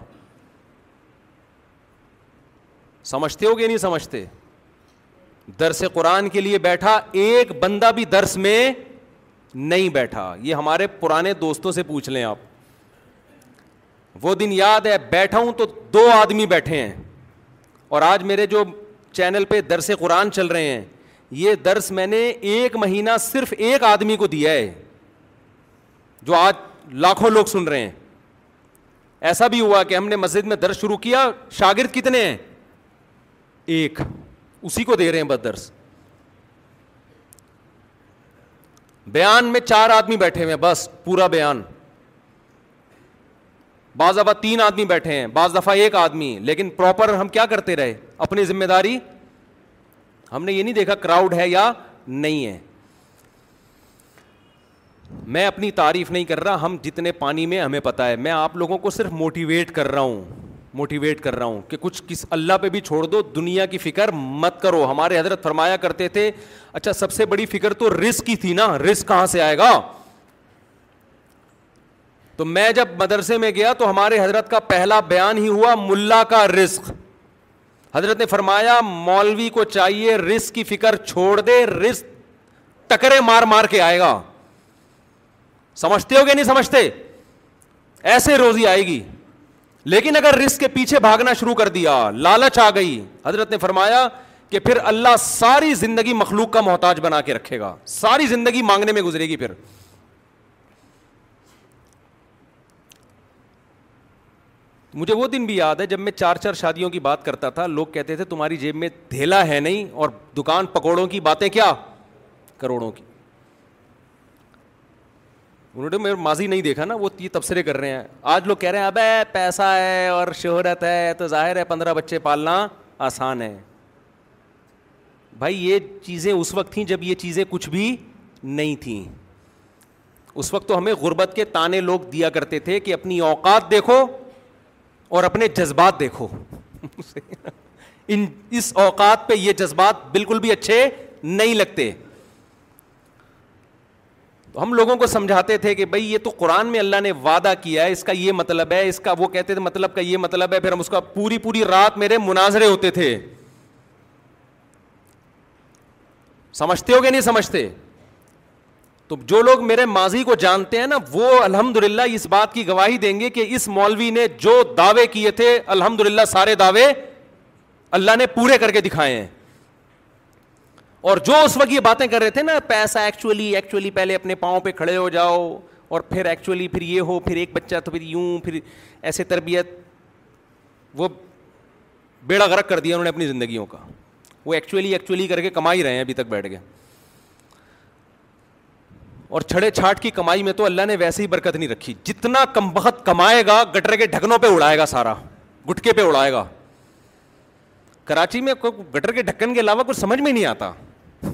سمجھتے ہو کہ نہیں سمجھتے درس قرآن کے لیے بیٹھا ایک بندہ بھی درس میں نہیں بیٹھا یہ ہمارے پرانے دوستوں سے پوچھ لیں آپ وہ دن یاد ہے بیٹھا ہوں تو دو آدمی بیٹھے ہیں اور آج میرے جو چینل پہ درس قرآن چل رہے ہیں یہ درس میں نے ایک مہینہ صرف ایک آدمی کو دیا ہے جو آج لاکھوں لوگ سن رہے ہیں ایسا بھی ہوا کہ ہم نے مسجد میں درس شروع کیا شاگرد کتنے ہیں ایک اسی کو دے رہے ہیں بس درس بیان میں چار آدمی بیٹھے ہوئے ہیں بس پورا بیان بعض دفعہ تین آدمی بیٹھے ہیں بعض دفعہ ایک آدمی لیکن پراپر ہم کیا کرتے رہے اپنی ذمہ داری ہم نے یہ نہیں دیکھا کراؤڈ ہے یا نہیں ہے میں اپنی تعریف نہیں کر رہا ہم جتنے پانی میں ہمیں پتا ہے میں آپ لوگوں کو صرف موٹیویٹ کر رہا ہوں موٹیویٹ کر رہا ہوں کہ کچھ کس اللہ پہ بھی چھوڑ دو دنیا کی فکر مت کرو ہمارے حضرت فرمایا کرتے تھے اچھا سب سے بڑی فکر تو رسک کی تھی نا رسک کہاں سے آئے گا تو میں جب مدرسے میں گیا تو ہمارے حضرت کا پہلا بیان ہی ہوا ملا کا رسک حضرت نے فرمایا مولوی کو چاہیے رسک کی فکر چھوڑ دے رسک ٹکرے مار مار کے آئے گا سمجھتے ہو گیا نہیں سمجھتے ایسے روزی آئے گی لیکن اگر رسک کے پیچھے بھاگنا شروع کر دیا لالچ آ گئی حضرت نے فرمایا کہ پھر اللہ ساری زندگی مخلوق کا محتاج بنا کے رکھے گا ساری زندگی مانگنے میں گزرے گی پھر مجھے وہ دن بھی یاد ہے جب میں چار چار شادیوں کی بات کرتا تھا لوگ کہتے تھے تمہاری جیب میں دھیلا ہے نہیں اور دکان پکوڑوں کی باتیں کیا کروڑوں کی انہوں نے میرے ماضی نہیں دیکھا نا وہ یہ تبصرے کر رہے ہیں آج لوگ کہہ رہے ہیں ابے پیسہ ہے اور شہرت ہے تو ظاہر ہے پندرہ بچے پالنا آسان ہے بھائی یہ چیزیں اس وقت تھیں جب یہ چیزیں کچھ بھی نہیں تھیں اس وقت تو ہمیں غربت کے تانے لوگ دیا کرتے تھے کہ اپنی اوقات دیکھو اور اپنے جذبات دیکھو ان اس اوقات پہ یہ جذبات بالکل بھی اچھے نہیں لگتے تو ہم لوگوں کو سمجھاتے تھے کہ بھائی یہ تو قرآن میں اللہ نے وعدہ کیا ہے اس کا یہ مطلب ہے اس کا وہ کہتے تھے مطلب کا یہ مطلب ہے پھر ہم اس کا پوری پوری رات میرے مناظرے ہوتے تھے سمجھتے ہو گیا نہیں سمجھتے تو جو لوگ میرے ماضی کو جانتے ہیں نا وہ الحمد للہ اس بات کی گواہی دیں گے کہ اس مولوی نے جو دعوے کیے تھے الحمد للہ سارے دعوے اللہ نے پورے کر کے دکھائے ہیں اور جو اس وقت یہ باتیں کر رہے تھے نا پیسہ ایکچولی ایکچولی پہلے اپنے پاؤں پہ کھڑے ہو جاؤ اور پھر ایکچولی پھر یہ ہو پھر ایک بچہ تو پھر یوں پھر ایسے تربیت وہ بیڑا گرک کر دیا انہوں نے اپنی زندگیوں کا وہ ایکچولی ایکچولی کر کے کما ہی رہے ہیں ابھی تک بیٹھ کے اور چھڑے چھاٹ کی کمائی میں تو اللہ نے ویسے ہی برکت نہیں رکھی جتنا کم بہت کمائے گا گٹر کے ڈھکنوں پہ اڑائے گا سارا گٹکے پہ اڑائے گا کراچی میں گٹر کے ڈھکن کے علاوہ کچھ سمجھ میں نہیں آتا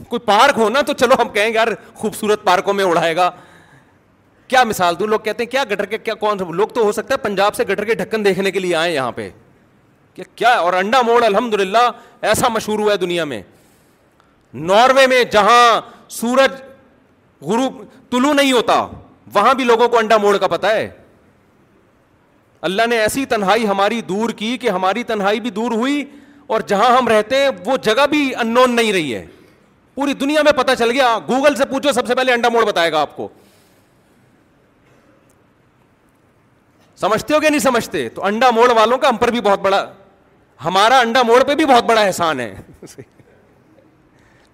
کوئی پارک ہونا تو چلو ہم کہیں گے یار خوبصورت پارکوں میں اڑائے گا کیا مثال دوں لوگ کہتے ہیں کیا گٹر کے کیا کون لوگ تو ہو سکتا ہے پنجاب سے گٹر کے ڈھکن دیکھنے کے لیے آئے یہاں پہ کہ کیا اور انڈا موڑ الحمد للہ ایسا مشہور ہوا ہے دنیا میں ناروے میں جہاں سورج غروب طلوع نہیں ہوتا وہاں بھی لوگوں کو انڈا موڑ کا پتہ ہے اللہ نے ایسی تنہائی ہماری دور کی کہ ہماری تنہائی بھی دور ہوئی اور جہاں ہم رہتے ہیں وہ جگہ بھی ان نون نہیں رہی ہے پوری دنیا میں پتہ چل گیا گوگل سے پوچھو سب سے پہلے انڈا موڑ بتائے گا آپ کو سمجھتے ہو کہ نہیں سمجھتے تو انڈا موڑ والوں کا ہم پر بھی بہت بڑا ہمارا انڈا موڑ پہ بھی بہت بڑا احسان ہے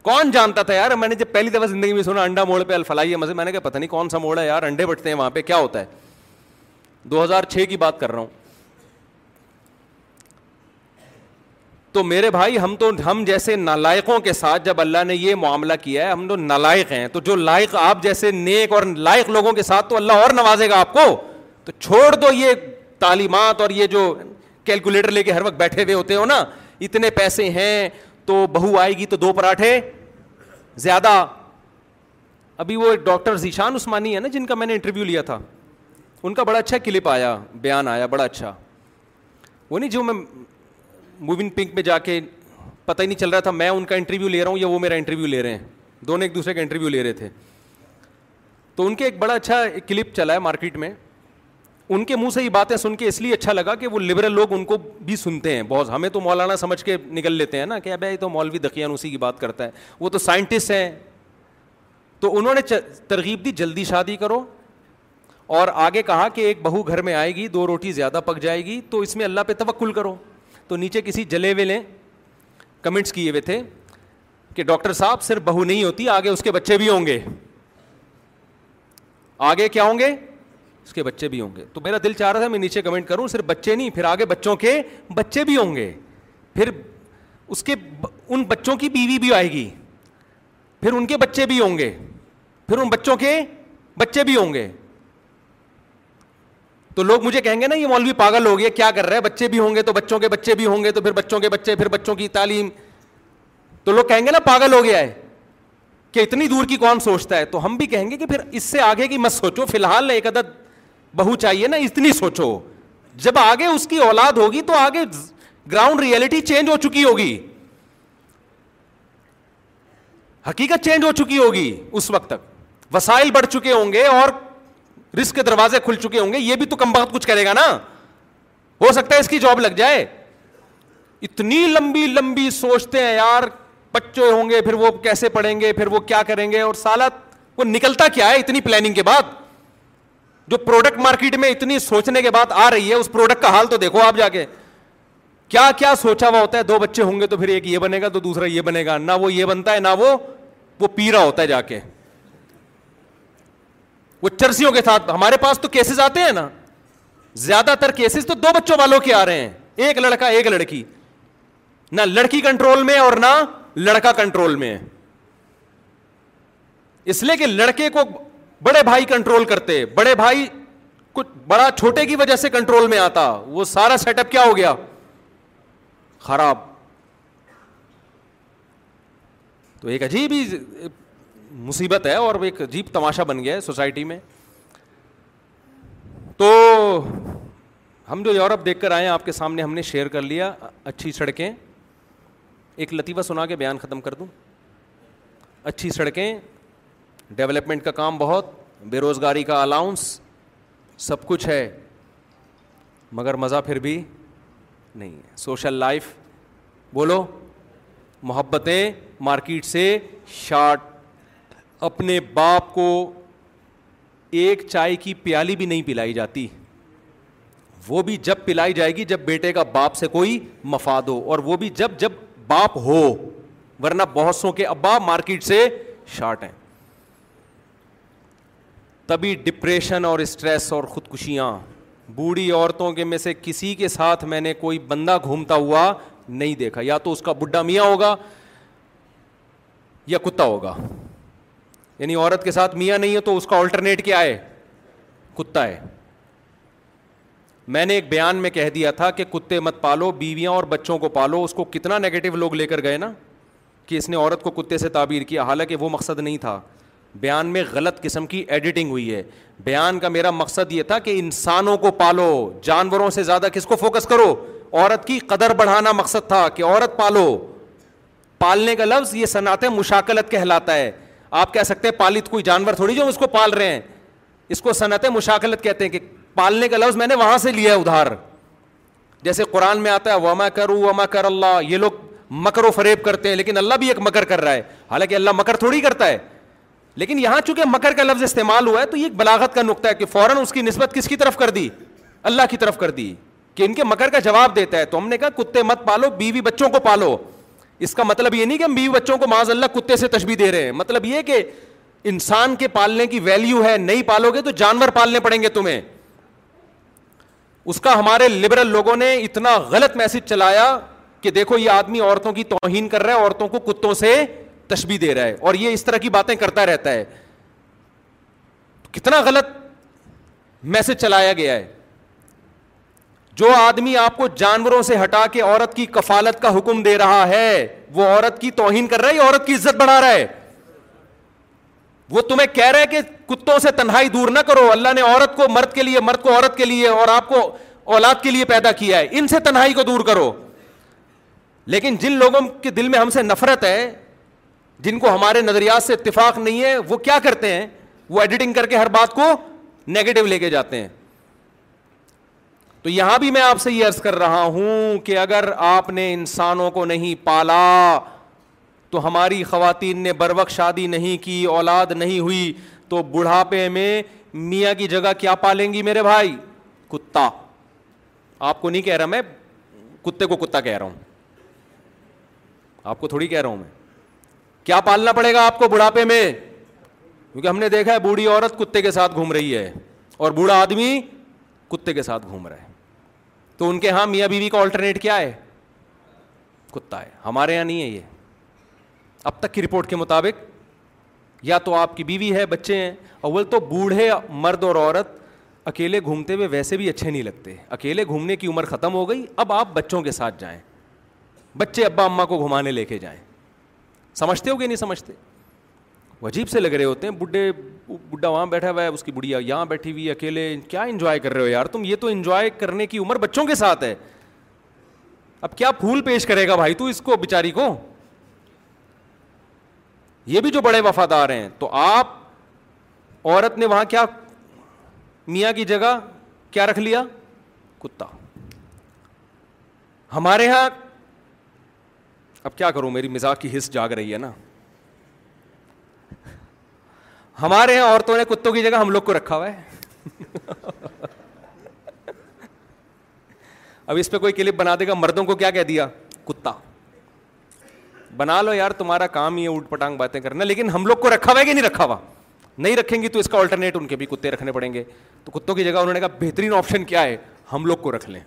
کون جانتا تھا یار میں نے جب پہلی دفعہ زندگی میں سنا انڈا موڑ پہ الفلائی ہے مزے میں نے کہا پتہ نہیں کون سا موڑ ہے یار انڈے بٹتے ہیں وہاں پہ کیا ہوتا ہے دو ہزار چھ کی بات کر رہا ہوں تو میرے بھائی ہم ہم تو جیسے نالائقوں کے ساتھ جب اللہ نے یہ معاملہ کیا ہے ہم تو نالائق ہیں تو جو لائق آپ جیسے نیک اور لائق لوگوں کے ساتھ تو اللہ اور نوازے گا آپ کو تو چھوڑ دو یہ تعلیمات اور یہ جو کیلکولیٹر لے کے ہر وقت بیٹھے ہوئے ہوتے ہو نا اتنے پیسے ہیں تو بہو آئے گی تو دو پراٹھے زیادہ ابھی وہ ایک ڈاکٹر ذیشان عثمانی ہے نا جن کا میں نے انٹرویو لیا تھا ان کا بڑا اچھا کلپ آیا بیان آیا بڑا اچھا وہ نہیں جو میں موون پنک میں جا کے پتہ ہی نہیں چل رہا تھا میں ان کا انٹرویو لے رہا ہوں یا وہ میرا انٹرویو لے رہے ہیں دونوں ایک دوسرے کا انٹرویو لے رہے تھے تو ان کے ایک بڑا اچھا کلپ چلا ہے مارکیٹ میں ان کے منہ سے یہ باتیں سن کے اس لیے اچھا لگا کہ وہ لبرل لوگ ان کو بھی سنتے ہیں بہت ہمیں تو مولانا سمجھ کے نکل لیتے ہیں نا کہ ابھی تو مولوی دقیان اسی کی بات کرتا ہے وہ تو سائنٹسٹ ہیں تو انہوں نے ترغیب دی جلدی شادی کرو اور آگے کہا کہ ایک بہو گھر میں آئے گی دو روٹی زیادہ پک جائے گی تو اس میں اللہ پہ توکل کرو تو نیچے کسی جلے ہوئے کمنٹس کیے ہوئے تھے کہ ڈاکٹر صاحب صرف بہو نہیں ہوتی آگے اس کے بچے بھی ہوں گے آگے کیا ہوں گے اس کے بچے بھی ہوں گے تو میرا دل چاہ رہا تھا میں نیچے کمنٹ کروں صرف بچے نہیں پھر آگے بچوں کے بچے بھی ہوں گے پھر اس کے ان بچوں کی بیوی بھی آئے گی پھر ان کے بچے بھی ہوں گے پھر ان بچوں کے بچے بھی ہوں گے تو لوگ مجھے کہیں گے نا یہ مولوی پاگل ہو گیا کیا کر رہا ہے بچے بھی ہوں گے تو بچوں کے بچے بھی ہوں گے تو پھر بچوں کے بچے پھر بچوں کی تعلیم تو لوگ کہیں گے نا پاگل ہو گیا ہے کہ اتنی دور کی کون سوچتا ہے تو ہم بھی کہیں گے کہ پھر اس سے آگے کی مت سوچو فی الحال ایک عدد بہو چاہیے نا اتنی سوچو جب آگے اس کی اولاد ہوگی تو آگے گراؤنڈ ریئلٹی چینج ہو چکی ہوگی حقیقت چینج ہو چکی ہوگی اس وقت تک وسائل بڑھ چکے ہوں گے اور رسک کے دروازے کھل چکے ہوں گے یہ بھی تو کم بہت کچھ کرے گا نا ہو سکتا ہے اس کی جاب لگ جائے اتنی لمبی لمبی سوچتے ہیں یار بچے ہوں گے پھر وہ کیسے پڑھیں گے پھر وہ کیا کریں گے اور سالت وہ نکلتا کیا ہے اتنی پلاننگ کے بعد جو پروڈکٹ مارکیٹ میں اتنی سوچنے کے بعد آ رہی ہے اس پروڈکٹ کا حال تو دیکھو آپ جا کے کیا کیا سوچا ہوا ہوتا ہے دو بچے ہوں گے تو پھر ایک یہ بنے گا تو دوسرا یہ بنے گا نہ وہ یہ بنتا ہے نہ وہ وہ پی رہا ہوتا ہے چرسیوں کے ساتھ ہمارے پاس تو کیسز آتے ہیں نا زیادہ تر کیسز تو دو بچوں والوں کے آ رہے ہیں ایک لڑکا ایک لڑکی نہ لڑکی کنٹرول میں اور نہ لڑکا کنٹرول میں اس لیے کہ لڑکے کو بڑے بھائی کنٹرول کرتے بڑے بھائی کچھ بڑا چھوٹے کی وجہ سے کنٹرول میں آتا وہ سارا سیٹ اپ کیا ہو گیا خراب تو ایک عجیب ہی مصیبت ہے اور ایک عجیب تماشا بن گیا ہے سوسائٹی میں تو ہم جو یورپ دیکھ کر آئے ہیں آپ کے سامنے ہم نے شیئر کر لیا اچھی سڑکیں ایک لطیفہ سنا کے بیان ختم کر دوں اچھی سڑکیں ڈیولپمنٹ کا کام بہت بے روزگاری کا الاؤنس سب کچھ ہے مگر مزہ پھر بھی نہیں ہے سوشل لائف بولو محبتیں مارکیٹ سے شارٹ اپنے باپ کو ایک چائے کی پیالی بھی نہیں پلائی جاتی وہ بھی جب پلائی جائے گی جب بیٹے کا باپ سے کوئی مفاد ہو اور وہ بھی جب جب باپ ہو ورنہ بہت سو کے ابا مارکیٹ سے شارٹ ہیں تبھی ڈپریشن اور اسٹریس اور خودکشیاں بوڑھی عورتوں کے میں سے کسی کے ساتھ میں نے کوئی بندہ گھومتا ہوا نہیں دیکھا یا تو اس کا بڈھا میاں ہوگا یا کتا ہوگا یعنی عورت کے ساتھ میاں نہیں ہے تو اس کا آلٹرنیٹ کیا ہے کتا ہے میں نے ایک بیان میں کہہ دیا تھا کہ کتے مت پالو بیویاں اور بچوں کو پالو اس کو کتنا نگیٹو لوگ لے کر گئے نا کہ اس نے عورت کو کتے سے تعبیر کیا حالانکہ وہ مقصد نہیں تھا بیان میں غلط قسم کی ایڈیٹنگ ہوئی ہے بیان کا میرا مقصد یہ تھا کہ انسانوں کو پالو جانوروں سے زیادہ کس کو فوکس کرو عورت کی قدر بڑھانا مقصد تھا کہ عورت پالو پالنے کا لفظ یہ صنعت مشاکلت کہلاتا ہے آپ کہہ سکتے ہیں پالت کوئی جانور تھوڑی جو اس کو پال رہے ہیں اس کو صنعت مشاکلت کہتے ہیں کہ پالنے کا لفظ میں نے وہاں سے لیا ہے ادھار جیسے قرآن میں آتا ہے وما کرو وما کر اللہ یہ لوگ مکر و فریب کرتے ہیں لیکن اللہ بھی ایک مکر کر رہا ہے حالانکہ اللہ مکر تھوڑی کرتا ہے لیکن یہاں چونکہ مکر کا لفظ استعمال ہوا ہے تو یہ ایک بلاغت کا نقطہ ہے کہ فوراً اس کی نسبت کس کی طرف کر دی اللہ کی طرف کر دی کہ ان کے مکر کا جواب دیتا ہے تو ہم نے کہا کتے مت پالو بیوی بچوں کو پالو اس کا مطلب یہ نہیں کہ ہم بیوی بچوں کو معاذ اللہ کتے سے تشبیح دے رہے ہیں مطلب یہ کہ انسان کے پالنے کی ویلیو ہے نہیں پالو گے تو جانور پالنے پڑیں گے تمہیں اس کا ہمارے لبرل لوگوں نے اتنا غلط میسج چلایا کہ دیکھو یہ آدمی عورتوں کی توہین کر رہا ہے عورتوں کو کتوں سے تشبی دے رہا ہے اور یہ اس طرح کی باتیں کرتا رہتا ہے کتنا غلط میسج چلایا گیا ہے جو آدمی آپ کو جانوروں سے ہٹا کے عورت کی کفالت کا حکم دے رہا ہے وہ عورت کی توہین کر رہا ہے عورت کی عزت بڑھا رہا ہے وہ تمہیں کہہ رہے کہ کتوں سے تنہائی دور نہ کرو اللہ نے عورت کو مرد کے لیے مرد کو عورت کے لیے اور آپ کو اولاد کے لیے پیدا کیا ہے ان سے تنہائی کو دور کرو لیکن جن لوگوں کے دل میں ہم سے نفرت ہے جن کو ہمارے نظریات سے اتفاق نہیں ہے وہ کیا کرتے ہیں وہ ایڈیٹنگ کر کے ہر بات کو نیگیٹو لے کے جاتے ہیں تو یہاں بھی میں آپ سے یہ عرض کر رہا ہوں کہ اگر آپ نے انسانوں کو نہیں پالا تو ہماری خواتین نے بر وقت شادی نہیں کی اولاد نہیں ہوئی تو بڑھاپے میں میاں کی جگہ کیا پالیں گی میرے بھائی کتا آپ کو نہیں کہہ رہا میں کتے کو کتا کہہ رہا ہوں آپ کو تھوڑی کہہ رہا ہوں میں کیا پالنا پڑے گا آپ کو بڑھاپے میں کیونکہ ہم نے دیکھا ہے بوڑھی عورت کتے کے ساتھ گھوم رہی ہے اور بوڑھا آدمی کتے کے ساتھ گھوم رہا ہے تو ان کے یہاں میاں بیوی کا آلٹرنیٹ کیا ہے کتا ہے ہمارے یہاں نہیں ہے یہ اب تک کی رپورٹ کے مطابق یا تو آپ کی بیوی ہے بچے ہیں اول تو بوڑھے مرد اور عورت اکیلے گھومتے ہوئے ویسے بھی اچھے نہیں لگتے اکیلے گھومنے کی عمر ختم ہو گئی اب آپ بچوں کے ساتھ جائیں بچے ابا اماں کو گھمانے لے کے جائیں سمجھتے ہو کہ نہیں سمجھتے عجیب سے لگ رہے ہوتے ہیں بڈھے بڈھا وہاں بیٹھا ہوا ہے اس کی بڑھیا یہاں بیٹھی ہوئی اکیلے کیا انجوائے کر رہے ہو یار تم یہ تو انجوائے کرنے کی عمر بچوں کے ساتھ ہے اب کیا پھول پیش کرے گا بھائی تو اس کو بیچاری کو یہ بھی جو بڑے وفادار ہیں تو آپ عورت نے وہاں کیا میاں کی جگہ کیا رکھ لیا کتا ہمارے یہاں اب کیا کروں میری مزاج کی حص جاگ رہی ہے نا ہمارے یہاں عورتوں نے کتوں کی جگہ ہم لوگ کو رکھا ہوا ہے اب اس پہ کوئی کلپ بنا دے گا مردوں کو کیا کہہ دیا کتا بنا لو یار تمہارا کام ہی ہے اوٹ پٹانگ باتیں کرنا لیکن ہم لوگ کو رکھا ہوا ہے کہ نہیں رکھا ہوا نہیں رکھیں گی تو اس کا آلٹرنیٹ ان کے بھی کتے رکھنے پڑیں گے تو کتوں کی جگہ انہوں نے کہا بہترین آپشن کیا ہے ہم لوگ کو رکھ لیں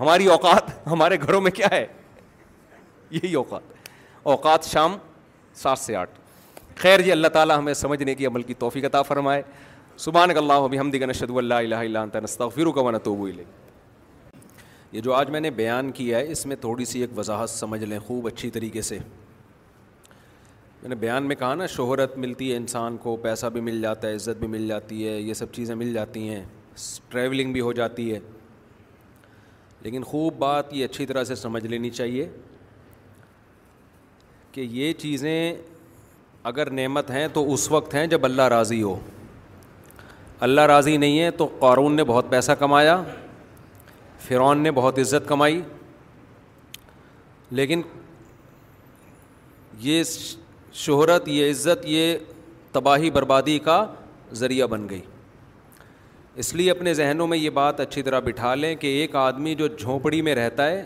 ہماری اوقات ہمارے گھروں میں کیا ہے یہی اوقات اوقات شام سات سے آٹھ خیر جی اللہ تعالیٰ ہمیں سمجھنے کی عمل کی توفیق عطا فرمائے سبحان کا اللہ ہو بھی ہمدیغن شدو اللہ علیہ فروغ منت یہ جو آج میں نے بیان کیا ہے اس میں تھوڑی سی ایک وضاحت سمجھ لیں خوب اچھی طریقے سے میں نے بیان میں کہا نا شہرت ملتی ہے انسان کو پیسہ بھی مل جاتا ہے عزت بھی مل جاتی ہے یہ سب چیزیں مل جاتی ہیں ٹریولنگ بھی ہو جاتی ہے لیکن خوب بات یہ اچھی طرح سے سمجھ لینی چاہیے کہ یہ چیزیں اگر نعمت ہیں تو اس وقت ہیں جب اللہ راضی ہو اللہ راضی نہیں ہے تو قارون نے بہت پیسہ کمایا فرعون نے بہت عزت کمائی لیکن یہ شہرت یہ عزت یہ تباہی بربادی کا ذریعہ بن گئی اس لیے اپنے ذہنوں میں یہ بات اچھی طرح بٹھا لیں کہ ایک آدمی جو جھونپڑی میں رہتا ہے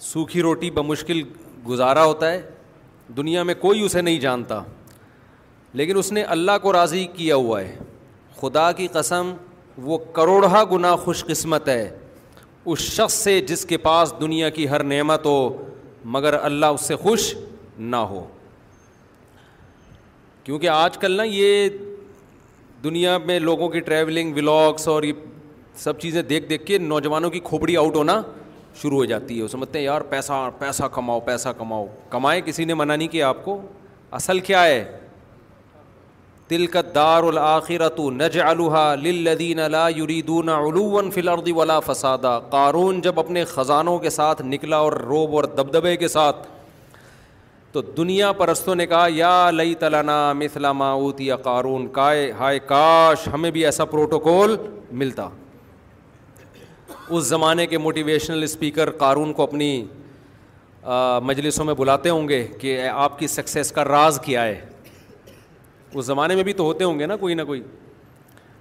سوکھی روٹی بمشکل گزارا ہوتا ہے دنیا میں کوئی اسے نہیں جانتا لیکن اس نے اللہ کو راضی کیا ہوا ہے خدا کی قسم وہ کروڑہ گنا خوش قسمت ہے اس شخص سے جس کے پاس دنیا کی ہر نعمت ہو مگر اللہ اس سے خوش نہ ہو کیونکہ آج کل نا یہ دنیا میں لوگوں کی ٹریولنگ ولاگس اور یہ سب چیزیں دیکھ دیکھ کے نوجوانوں کی کھوپڑی آؤٹ ہونا شروع ہو جاتی ہے وہ سمجھتے ہیں یار پیسہ پیسہ کماؤ پیسہ کماؤ کمائے کسی نے منع نہیں کیا آپ کو اصل کیا ہے تلکت دار نج للدین لا یریدون الا فی الارض ولا فسادہ قارون جب اپنے خزانوں کے ساتھ نکلا اور روب اور دبدبے کے ساتھ تو دنیا پرستوں نے کہا یا لئی تلانا مثلا قارون کائے ہائے کاش ہمیں بھی ایسا پروٹوکول ملتا اس زمانے کے موٹیویشنل اسپیکر قارون کو اپنی مجلسوں میں بلاتے ہوں گے کہ آپ کی سکسیز کا راز کیا ہے اس زمانے میں بھی تو ہوتے ہوں گے نا کوئی نہ کوئی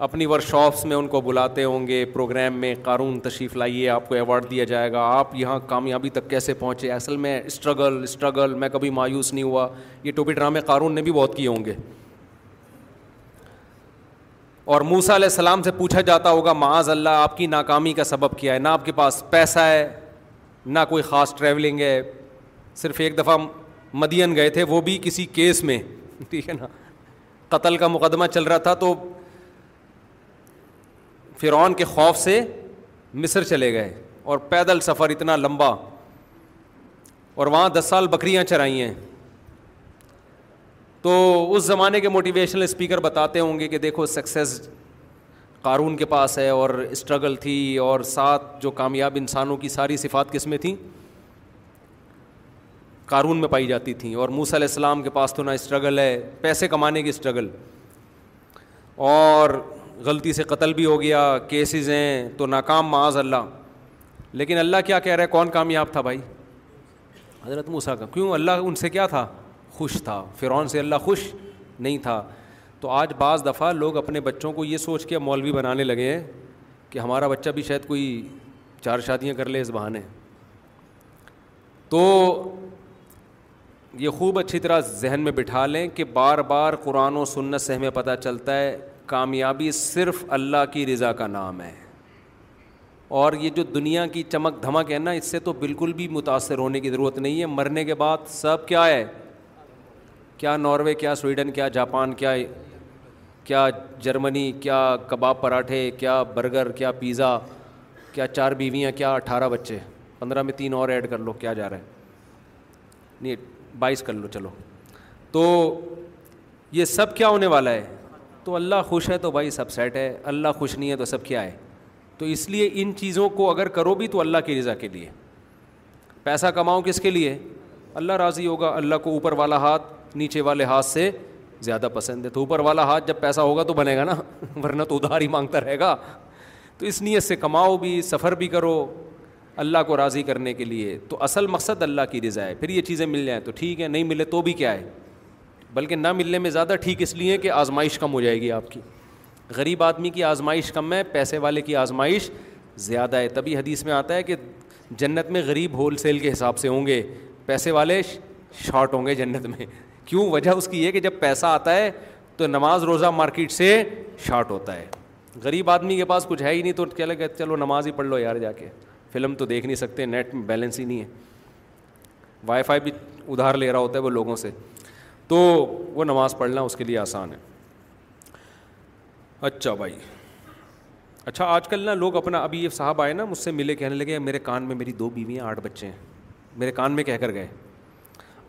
اپنی ورکشاپس میں ان کو بلاتے ہوں گے پروگرام میں قارون تشریف لائیے آپ کو ایوارڈ دیا جائے گا آپ یہاں کامیابی تک کیسے پہنچے اصل میں اسٹرگل اسٹرگل میں کبھی مایوس نہیں ہوا یہ ٹوپی ڈرامے قارون نے بھی بہت کیے ہوں گے اور موسا علیہ السلام سے پوچھا جاتا ہوگا معاذ اللہ آپ کی ناکامی کا سبب کیا ہے نہ آپ کے پاس پیسہ ہے نہ کوئی خاص ٹریولنگ ہے صرف ایک دفعہ مدین گئے تھے وہ بھی کسی کیس میں ٹھیک ہے نا قتل کا مقدمہ چل رہا تھا تو فرعون کے خوف سے مصر چلے گئے اور پیدل سفر اتنا لمبا اور وہاں دس سال بکریاں چرائی ہیں تو اس زمانے کے موٹیویشنل اسپیکر بتاتے ہوں گے کہ دیکھو سکسیز قارون کے پاس ہے اور اسٹرگل تھی اور ساتھ جو کامیاب انسانوں کی ساری صفات کس میں تھیں قارون میں پائی جاتی تھیں اور موسیٰ علیہ السلام کے پاس تو نہ اسٹرگل ہے پیسے کمانے کی اسٹرگل اور غلطی سے قتل بھی ہو گیا کیسز ہیں تو ناکام معاذ اللہ لیکن اللہ کیا کہہ رہا ہے کون کامیاب تھا بھائی حضرت موسیٰ کا کیوں اللہ ان سے کیا تھا خوش تھا فرعون سے اللہ خوش نہیں تھا تو آج بعض دفعہ لوگ اپنے بچوں کو یہ سوچ کے مولوی بنانے لگے ہیں کہ ہمارا بچہ بھی شاید کوئی چار شادیاں کر لے اس بہانے تو یہ خوب اچھی طرح ذہن میں بٹھا لیں کہ بار بار قرآن و سنت سے ہمیں پتہ چلتا ہے کامیابی صرف اللہ کی رضا کا نام ہے اور یہ جو دنیا کی چمک دھمک ہے نا اس سے تو بالکل بھی متاثر ہونے کی ضرورت نہیں ہے مرنے کے بعد سب کیا ہے کیا ناروے کیا سویڈن کیا جاپان کیا کیا جرمنی کیا کباب پراٹھے کیا برگر کیا پیزا کیا چار بیویاں کیا اٹھارہ بچے پندرہ میں تین اور ایڈ کر لو کیا جا رہا ہے نہیں بائیس کر لو چلو تو یہ سب کیا ہونے والا ہے تو اللہ خوش ہے تو بھائی سب سیٹ ہے اللہ خوش نہیں ہے تو سب کیا ہے تو اس لیے ان چیزوں کو اگر کرو بھی تو اللہ کی رضا کے لیے پیسہ کماؤں کس کے لیے اللہ راضی ہوگا اللہ کو اوپر والا ہاتھ نیچے والے ہاتھ سے زیادہ پسند ہے تو اوپر والا ہاتھ جب پیسہ ہوگا تو بنے گا نا ورنہ تو ادھار ہی مانگتا رہے گا تو اس نیت سے کماؤ بھی سفر بھی کرو اللہ کو راضی کرنے کے لیے تو اصل مقصد اللہ کی رضا ہے پھر یہ چیزیں مل جائیں تو ٹھیک ہے نہیں ملے تو بھی کیا ہے بلکہ نہ ملنے میں زیادہ ٹھیک اس لیے کہ آزمائش کم ہو جائے گی آپ کی غریب آدمی کی آزمائش کم ہے پیسے والے کی آزمائش زیادہ ہے تبھی حدیث میں آتا ہے کہ جنت میں غریب ہول سیل کے حساب سے ہوں گے پیسے والے شارٹ ہوں گے جنت میں کیوں وجہ اس کی یہ کہ جب پیسہ آتا ہے تو نماز روزہ مارکیٹ سے شارٹ ہوتا ہے غریب آدمی کے پاس کچھ ہے ہی نہیں تو کیا لگے چلو نماز ہی پڑھ لو یار جا کے فلم تو دیکھ نہیں سکتے نیٹ میں بیلنس ہی نہیں ہے وائی فائی بھی ادھار لے رہا ہوتا ہے وہ لوگوں سے تو وہ نماز پڑھنا اس کے لیے آسان ہے اچھا بھائی اچھا آج کل نا لوگ اپنا ابھی یہ صاحب آئے نا مجھ سے ملے کہنے لگے میرے کان میں میری دو بیوی ہیں آٹھ بچے ہیں میرے کان میں کہہ کر گئے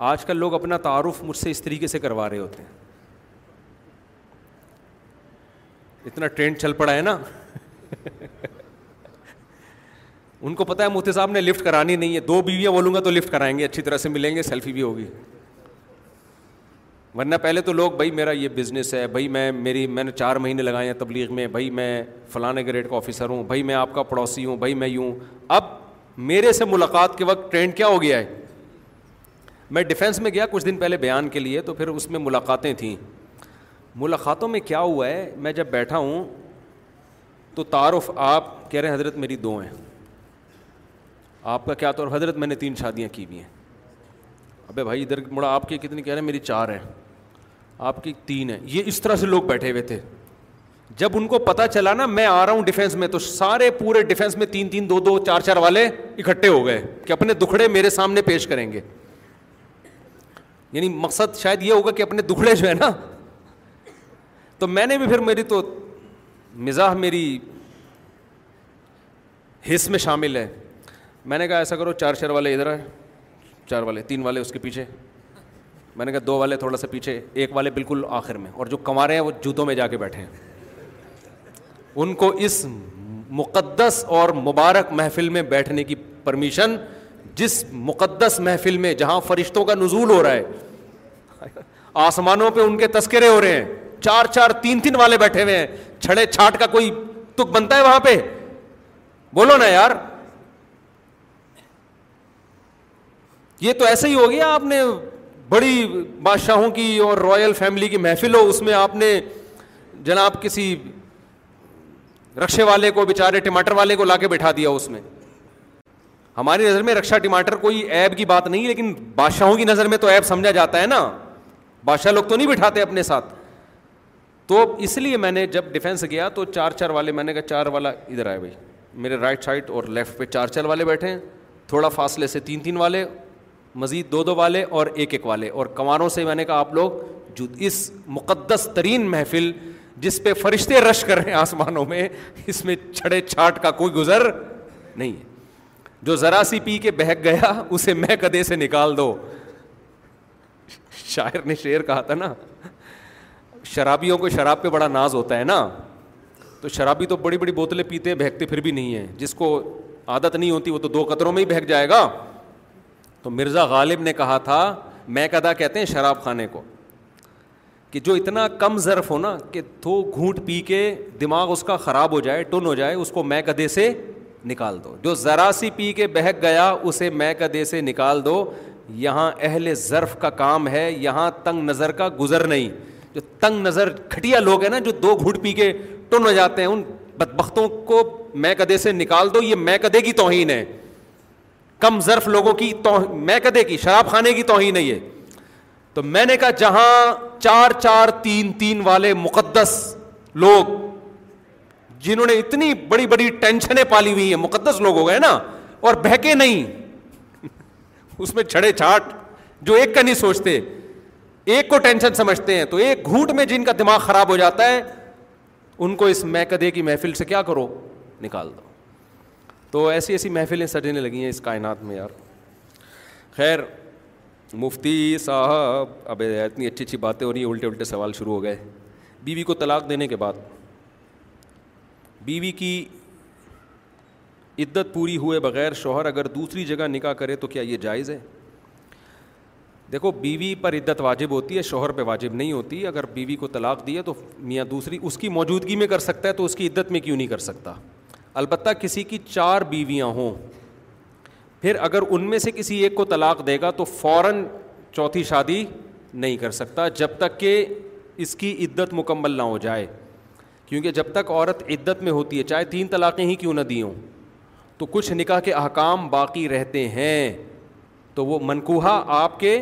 آج کل لوگ اپنا تعارف مجھ سے اس طریقے سے کروا رہے ہوتے ہیں اتنا ٹرینڈ چل پڑا ہے نا ان کو پتا ہے موتی صاحب نے لفٹ کرانی نہیں ہے دو بیویاں بولوں گا تو لفٹ کرائیں گے اچھی طرح سے ملیں گے سیلفی بھی ہوگی ورنہ پہلے تو لوگ بھائی میرا یہ بزنس ہے بھائی میں میری میں نے چار مہینے لگائے ہیں تبلیغ میں بھائی میں فلاں گریڈ کا آفیسر ہوں بھائی میں آپ کا پڑوسی ہوں بھائی میں یوں اب میرے سے ملاقات کے وقت ٹرینڈ کیا ہو گیا ہے میں ڈیفینس میں گیا کچھ دن پہلے بیان کے لیے تو پھر اس میں ملاقاتیں تھیں ملاقاتوں میں کیا ہوا ہے میں جب بیٹھا ہوں تو تعارف آپ کہہ رہے ہیں حضرت میری دو ہیں آپ کا کیا تو حضرت میں نے تین شادیاں کی بھی ہیں ابھی بھائی ادھر مڑا آپ کی کتنی کہہ رہے ہیں میری چار ہیں آپ کی تین ہیں یہ اس طرح سے لوگ بیٹھے ہوئے تھے جب ان کو پتا چلا نا میں آ رہا ہوں ڈیفینس میں تو سارے پورے ڈیفینس میں تین تین دو دو چار چار والے اکٹھے ہو گئے کہ اپنے دکھڑے میرے سامنے پیش کریں گے یعنی مقصد شاید یہ ہوگا کہ اپنے دکھڑے جو ہے نا تو میں نے بھی پھر میری تو مزاح میری حص میں شامل ہے میں نے کہا ایسا کرو چار چار والے ادھر ہے چار والے تین والے اس کے پیچھے میں نے کہا دو والے تھوڑا سا پیچھے ایک والے بالکل آخر میں اور جو کمارے ہیں وہ جوتوں میں جا کے بیٹھے ہیں ان کو اس مقدس اور مبارک محفل میں بیٹھنے کی پرمیشن جس مقدس محفل میں جہاں فرشتوں کا نزول ہو رہا ہے آسمانوں پہ ان کے تذکرے ہو رہے ہیں چار چار تین تین والے بیٹھے ہوئے ہیں چھڑے چھاٹ کا کوئی تک بنتا ہے وہاں پہ بولو نا یار یہ تو ایسے ہی ہو گیا آپ نے بڑی بادشاہوں کی اور رائل فیملی کی محفل ہو اس میں آپ نے جناب کسی رکشے والے کو بےچارے ٹماٹر والے کو لا کے بیٹھا دیا اس میں ہماری نظر میں رکشا ٹماٹر کوئی ایب کی بات نہیں لیکن بادشاہوں کی نظر میں تو ایب سمجھا جاتا ہے نا بادشاہ لوگ تو نہیں بٹھاتے اپنے ساتھ تو اس لیے میں نے جب ڈیفینس گیا تو چار چار والے میں نے کہا چار والا ادھر آئے بھائی میرے رائٹ سائڈ اور لیفٹ پہ چار چار والے بیٹھے ہیں تھوڑا فاصلے سے تین تین والے مزید دو دو والے اور ایک ایک والے اور کنواروں سے میں نے کہا آپ لوگ جو اس مقدس ترین محفل جس پہ فرشتے رش کر رہے ہیں آسمانوں میں اس میں چھڑے چھاٹ کا کوئی گزر نہیں ہے جو ذرا سی پی کے بہک گیا اسے میں کدے سے نکال دو شاعر نے شعر کہا تھا نا شرابیوں کو شراب پہ بڑا ناز ہوتا ہے نا تو شرابی تو بڑی بڑی بوتلیں پیتے بہکتے پھر بھی نہیں ہیں جس کو عادت نہیں ہوتی وہ تو دو قطروں میں ہی بہک جائے گا تو مرزا غالب نے کہا تھا میں کدا کہتے ہیں شراب خانے کو کہ جو اتنا کم ظرف ہو نا کہ تو گھونٹ پی کے دماغ اس کا خراب ہو جائے ٹن ہو جائے اس کو میں کدے سے نکال دو جو ذرا سی پی کے بہک گیا اسے میں کدے سے نکال دو یہاں اہل ظرف کا کام ہے یہاں تنگ نظر کا گزر نہیں جو تنگ نظر کھٹیا لوگ ہیں نا جو دو گھٹ پی کے ٹن ہو جاتے ہیں ان بد بختوں کو میں کدے سے نکال دو یہ میں کدے کی توہین ہے کم ظرف لوگوں کی تو میں کدے کی شراب خانے کی توہین ہے یہ تو میں نے کہا جہاں چار چار تین تین والے مقدس لوگ جنہوں نے اتنی بڑی بڑی ٹینشنیں پالی ہوئی ہیں مقدس لوگ ہو گئے نا اور بہکے نہیں اس میں چھڑے چھاٹ جو ایک کا نہیں سوچتے ایک کو ٹینشن سمجھتے ہیں تو ایک گھونٹ میں جن کا دماغ خراب ہو جاتا ہے ان کو اس مہدے کی محفل سے کیا کرو نکال دو تو ایسی ایسی محفلیں سجنے لگی ہیں اس کائنات میں یار خیر مفتی صاحب اب اتنی اچھی اچھی باتیں ہو رہی ہیں الٹے الٹے سوال شروع ہو گئے بیوی بی کو طلاق دینے کے بعد بیوی کی عدت پوری ہوئے بغیر شوہر اگر دوسری جگہ نکاح کرے تو کیا یہ جائز ہے دیکھو بیوی پر عدت واجب ہوتی ہے شوہر پہ واجب نہیں ہوتی اگر بیوی کو طلاق ہے تو میاں دوسری اس کی موجودگی میں کر سکتا ہے تو اس کی عدت میں کیوں نہیں کر سکتا البتہ کسی کی چار بیویاں ہوں پھر اگر ان میں سے کسی ایک کو طلاق دے گا تو فوراً چوتھی شادی نہیں کر سکتا جب تک کہ اس کی عدت مکمل نہ ہو جائے کیونکہ جب تک عورت عدت میں ہوتی ہے چاہے تین طلاقیں ہی کیوں نہ دی ہوں تو کچھ نکاح کے احکام باقی رہتے ہیں تو وہ منقوہ آپ کے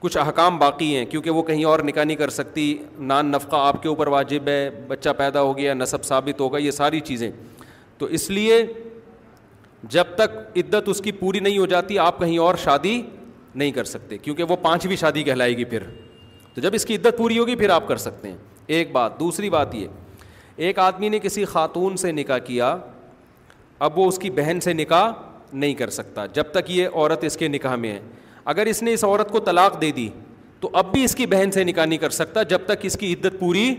کچھ احکام باقی ہیں کیونکہ وہ کہیں اور نکاح نہیں کر سکتی نان نفقہ آپ کے اوپر واجب ہے بچہ پیدا ہو گیا نصب ثابت ہوگا یہ ساری چیزیں تو اس لیے جب تک عدت اس کی پوری نہیں ہو جاتی آپ کہیں اور شادی نہیں کر سکتے کیونکہ وہ پانچویں شادی کہلائے گی پھر تو جب اس کی عدت پوری ہوگی پھر آپ کر سکتے ہیں ایک بات دوسری بات یہ ایک آدمی نے کسی خاتون سے نکاح کیا اب وہ اس کی بہن سے نکاح نہیں کر سکتا جب تک یہ عورت اس کے نکاح میں ہے اگر اس نے اس عورت کو طلاق دے دی تو اب بھی اس کی بہن سے نکاح نہیں کر سکتا جب تک اس کی عدت پوری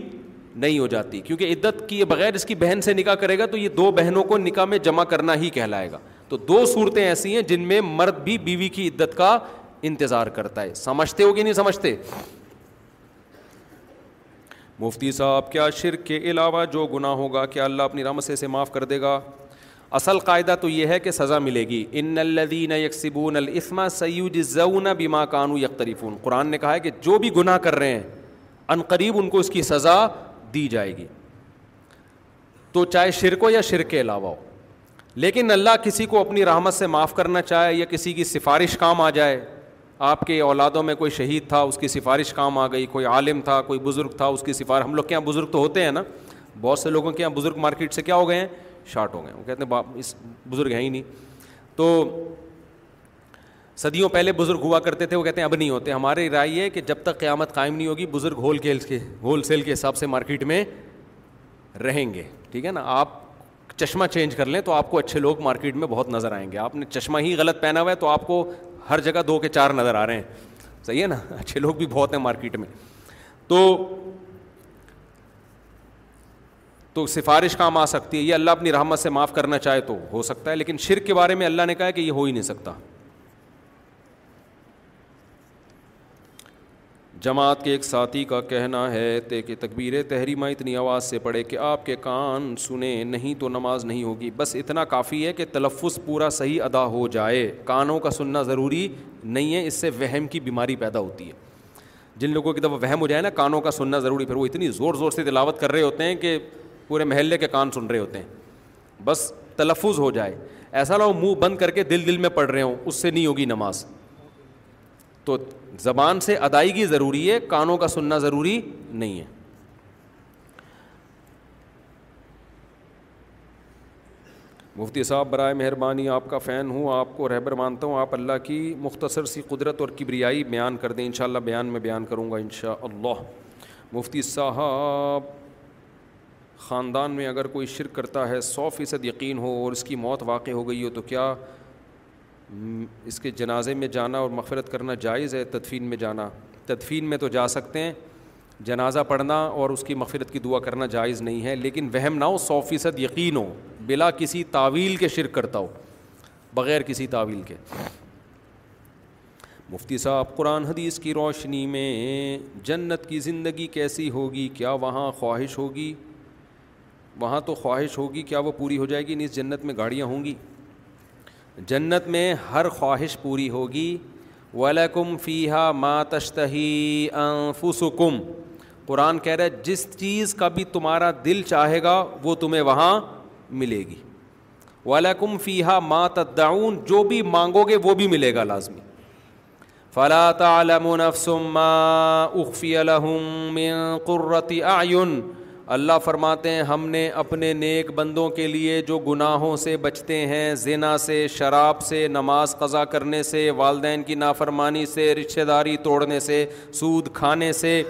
نہیں ہو جاتی کیونکہ عدت کی بغیر اس کی بہن سے نکاح کرے گا تو یہ دو بہنوں کو نکاح میں جمع کرنا ہی کہلائے گا تو دو صورتیں ایسی ہیں جن میں مرد بھی بیوی کی عدت کا انتظار کرتا ہے سمجھتے ہو کہ نہیں سمجھتے مفتی صاحب کیا شرک کے علاوہ جو گناہ ہوگا کیا اللہ اپنی رحمت سے اسے معاف کر دے گا اصل قاعدہ تو یہ ہے کہ سزا ملے گی ان الدین یکسبون الاسما سید سی بیما قانو یکتریفون قرآن نے کہا ہے کہ جو بھی گناہ کر رہے ہیں قریب ان کو اس کی سزا دی جائے گی تو چاہے شرک ہو یا شرک کے علاوہ ہو لیکن اللہ کسی کو اپنی رحمت سے معاف کرنا چاہے یا کسی کی سفارش کام آ جائے آپ کے اولادوں میں کوئی شہید تھا اس کی سفارش کام آ گئی کوئی عالم تھا کوئی بزرگ تھا اس کی سفارش ہم لوگ کے یہاں بزرگ تو ہوتے ہیں نا بہت سے لوگوں کے یہاں بزرگ مارکیٹ سے کیا ہو گئے ہیں شارٹ ہو گئے ہیں وہ کہتے ہیں اس بزرگ ہیں ہی نہیں تو صدیوں پہلے بزرگ ہوا کرتے تھے وہ کہتے ہیں اب نہیں ہوتے ہماری رائے یہ کہ جب تک قیامت قائم نہیں ہوگی بزرگ ہول کے ہول سیل کے حساب سے مارکیٹ میں رہیں گے ٹھیک ہے نا آپ چشمہ چینج کر لیں تو آپ کو اچھے لوگ مارکیٹ میں بہت نظر آئیں گے آپ نے چشمہ ہی غلط پہنا ہوا ہے تو آپ کو ہر جگہ دو کے چار نظر آ رہے ہیں صحیح ہے نا اچھے لوگ بھی بہت ہیں مارکیٹ میں تو تو سفارش کام آ سکتی ہے یہ اللہ اپنی رحمت سے معاف کرنا چاہے تو ہو سکتا ہے لیکن شرک کے بارے میں اللہ نے کہا کہ یہ ہو ہی نہیں سکتا جماعت کے ایک ساتھی کا کہنا ہے تے کہ تکبیر تحریمہ اتنی آواز سے پڑھے کہ آپ کے کان سنیں نہیں تو نماز نہیں ہوگی بس اتنا کافی ہے کہ تلفظ پورا صحیح ادا ہو جائے کانوں کا سننا ضروری نہیں ہے اس سے وہم کی بیماری پیدا ہوتی ہے جن لوگوں کی دفعہ وہم ہو جائے نا کانوں کا سننا ضروری پھر وہ اتنی زور زور سے تلاوت کر رہے ہوتے ہیں کہ پورے محلے کے کان سن رہے ہوتے ہیں بس تلفظ ہو جائے ایسا نہ ہو منہ بند کر کے دل دل میں پڑھ رہے ہوں اس سے نہیں ہوگی نماز تو زبان سے ادائیگی ضروری ہے کانوں کا سننا ضروری نہیں ہے مفتی صاحب برائے مہربانی آپ کا فین ہوں آپ کو رہبر مانتا ہوں آپ اللہ کی مختصر سی قدرت اور کبریائی بیان کر دیں انشاءاللہ بیان میں بیان کروں گا انشاءاللہ اللہ مفتی صاحب خاندان میں اگر کوئی شرک کرتا ہے سو فیصد یقین ہو اور اس کی موت واقع ہو گئی ہو تو کیا اس کے جنازے میں جانا اور مغفرت کرنا جائز ہے تدفین میں جانا تدفین میں تو جا سکتے ہیں جنازہ پڑھنا اور اس کی مغفرت کی دعا کرنا جائز نہیں ہے لیکن وہم نہ ہو سو فیصد یقین ہو بلا کسی تعویل کے شرک کرتا ہو بغیر کسی تعویل کے مفتی صاحب قرآن حدیث کی روشنی میں جنت کی زندگی کیسی ہوگی کیا وہاں خواہش ہوگی وہاں تو خواہش ہوگی کیا وہ پوری ہو جائے گی نہیں اس جنت میں گاڑیاں ہوں گی جنت میں ہر خواہش پوری ہوگی ولکم فیحہ تشتہی انفسکم قرآن کہہ رہے جس چیز کا بھی تمہارا دل چاہے گا وہ تمہیں وہاں ملے گی ولکم فیحہ تدعون جو بھی مانگو گے وہ بھی ملے گا لازمی فلا من قرۃ اعین اللہ فرماتے ہیں ہم نے اپنے نیک بندوں کے لیے جو گناہوں سے بچتے ہیں زنا سے شراب سے نماز قضا کرنے سے والدین کی نافرمانی سے رشتہ داری توڑنے سے سود کھانے سے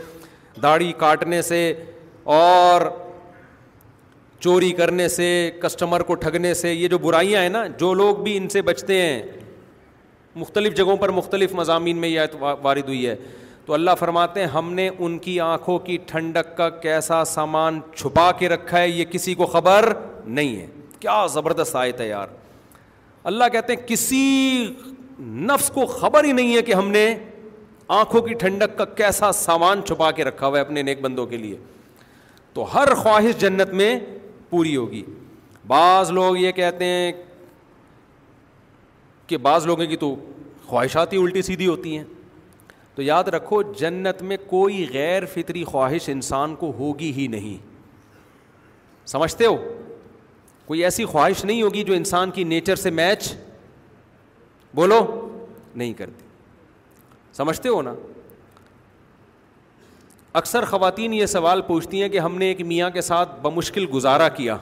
داڑھی کاٹنے سے اور چوری کرنے سے کسٹمر کو ٹھگنے سے یہ جو برائیاں ہیں نا جو لوگ بھی ان سے بچتے ہیں مختلف جگہوں پر مختلف مضامین میں یہ وارد ہوئی ہے تو اللہ فرماتے ہیں ہم نے ان کی آنکھوں کی ٹھنڈک کا کیسا سامان چھپا کے رکھا ہے یہ کسی کو خبر نہیں ہے کیا زبردست آئے یار اللہ کہتے ہیں کسی نفس کو خبر ہی نہیں ہے کہ ہم نے آنکھوں کی ٹھنڈک کا کیسا سامان چھپا کے رکھا ہوا ہے اپنے نیک بندوں کے لیے تو ہر خواہش جنت میں پوری ہوگی بعض لوگ یہ کہتے ہیں کہ بعض لوگوں کی تو خواہشات ہی الٹی سیدھی ہوتی ہیں تو یاد رکھو جنت میں کوئی غیر فطری خواہش انسان کو ہوگی ہی نہیں سمجھتے ہو کوئی ایسی خواہش نہیں ہوگی جو انسان کی نیچر سے میچ بولو نہیں کرتی سمجھتے ہو نا اکثر خواتین یہ سوال پوچھتی ہیں کہ ہم نے ایک میاں کے ساتھ بمشکل گزارا کیا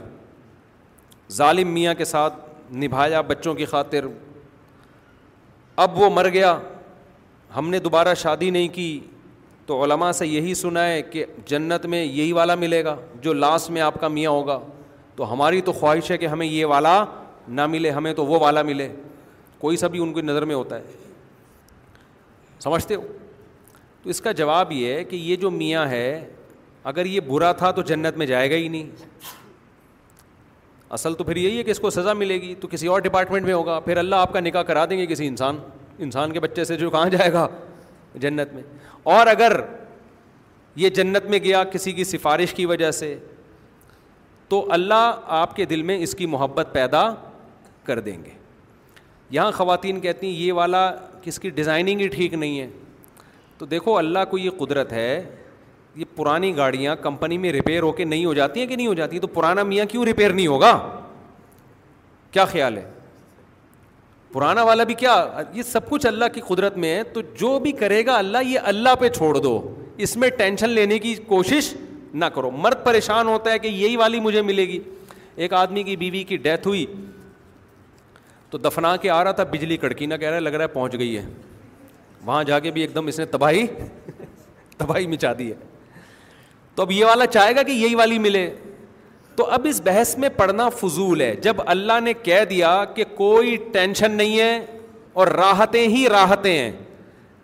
ظالم میاں کے ساتھ نبھایا بچوں کی خاطر اب وہ مر گیا ہم نے دوبارہ شادی نہیں کی تو علماء سے یہی سنا ہے کہ جنت میں یہی والا ملے گا جو لاسٹ میں آپ کا میاں ہوگا تو ہماری تو خواہش ہے کہ ہمیں یہ والا نہ ملے ہمیں تو وہ والا ملے کوئی سا بھی ان کی نظر میں ہوتا ہے سمجھتے ہو تو اس کا جواب یہ ہے کہ یہ جو میاں ہے اگر یہ برا تھا تو جنت میں جائے گا ہی نہیں اصل تو پھر یہی ہے کہ اس کو سزا ملے گی تو کسی اور ڈپارٹمنٹ میں ہوگا پھر اللہ آپ کا نکاح کرا دیں گے کسی انسان انسان کے بچے سے جو کہاں جائے گا جنت میں اور اگر یہ جنت میں گیا کسی کی سفارش کی وجہ سے تو اللہ آپ کے دل میں اس کی محبت پیدا کر دیں گے یہاں خواتین کہتی ہیں یہ والا کس کی ڈیزائننگ ہی ٹھیک نہیں ہے تو دیکھو اللہ کو یہ قدرت ہے یہ پرانی گاڑیاں کمپنی میں ریپیئر ہو کے نہیں ہو جاتی ہیں کہ نہیں ہو جاتی تو پرانا میاں کیوں ریپیئر نہیں ہوگا کیا خیال ہے پرانا والا بھی کیا یہ سب کچھ اللہ کی قدرت میں ہے تو جو بھی کرے گا اللہ یہ اللہ پہ چھوڑ دو اس میں ٹینشن لینے کی کوشش نہ کرو مرد پریشان ہوتا ہے کہ یہی والی مجھے ملے گی ایک آدمی کی بیوی کی ڈیتھ ہوئی تو دفنا کے آ رہا تھا بجلی کڑکی نہ کہہ رہا ہے لگ رہا ہے پہنچ گئی ہے وہاں جا کے بھی ایک دم اس نے تباہی تباہی مچا دی ہے تو اب یہ والا چاہے گا کہ یہی والی ملے تو اب اس بحث میں پڑھنا فضول ہے جب اللہ نے کہہ دیا کہ کوئی ٹینشن نہیں ہے اور راحتیں ہی راحتیں ہیں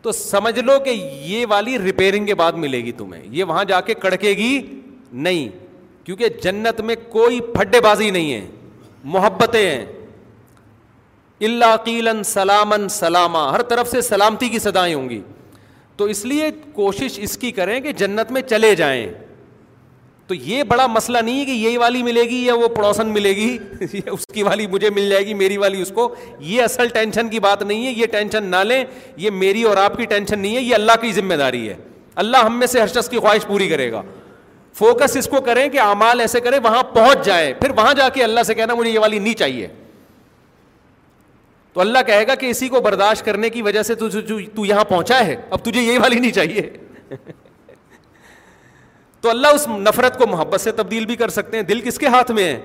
تو سمجھ لو کہ یہ والی ریپیرنگ کے بعد ملے گی تمہیں یہ وہاں جا کے کڑکے گی نہیں کیونکہ جنت میں کوئی پھڈے بازی نہیں ہے محبتیں ہیں اللہ قیلن سلامن سلامہ ہر طرف سے سلامتی کی سدائیں ہوں گی تو اس لیے کوشش اس کی کریں کہ جنت میں چلے جائیں تو یہ بڑا مسئلہ نہیں ہے کہ یہی والی ملے گی یا وہ پڑوسن ملے گی اس کی والی مجھے مل جائے گی میری والی اس کو یہ اصل ٹینشن کی بات نہیں ہے یہ ٹینشن نہ لیں یہ میری اور آپ کی ٹینشن نہیں ہے یہ اللہ کی ذمہ داری ہے اللہ ہم میں سے ہر شخص کی خواہش پوری کرے گا فوکس اس کو کریں کہ اعمال ایسے کریں وہاں پہنچ جائیں پھر وہاں جا کے اللہ سے کہنا مجھے یہ والی نہیں چاہیے تو اللہ کہے گا کہ اسی کو برداشت کرنے کی وجہ سے تو, یہاں پہنچا ہے اب تجھے یہی والی نہیں چاہیے تو اللہ اس نفرت کو محبت سے تبدیل بھی کر سکتے ہیں دل کس کے ہاتھ میں ہے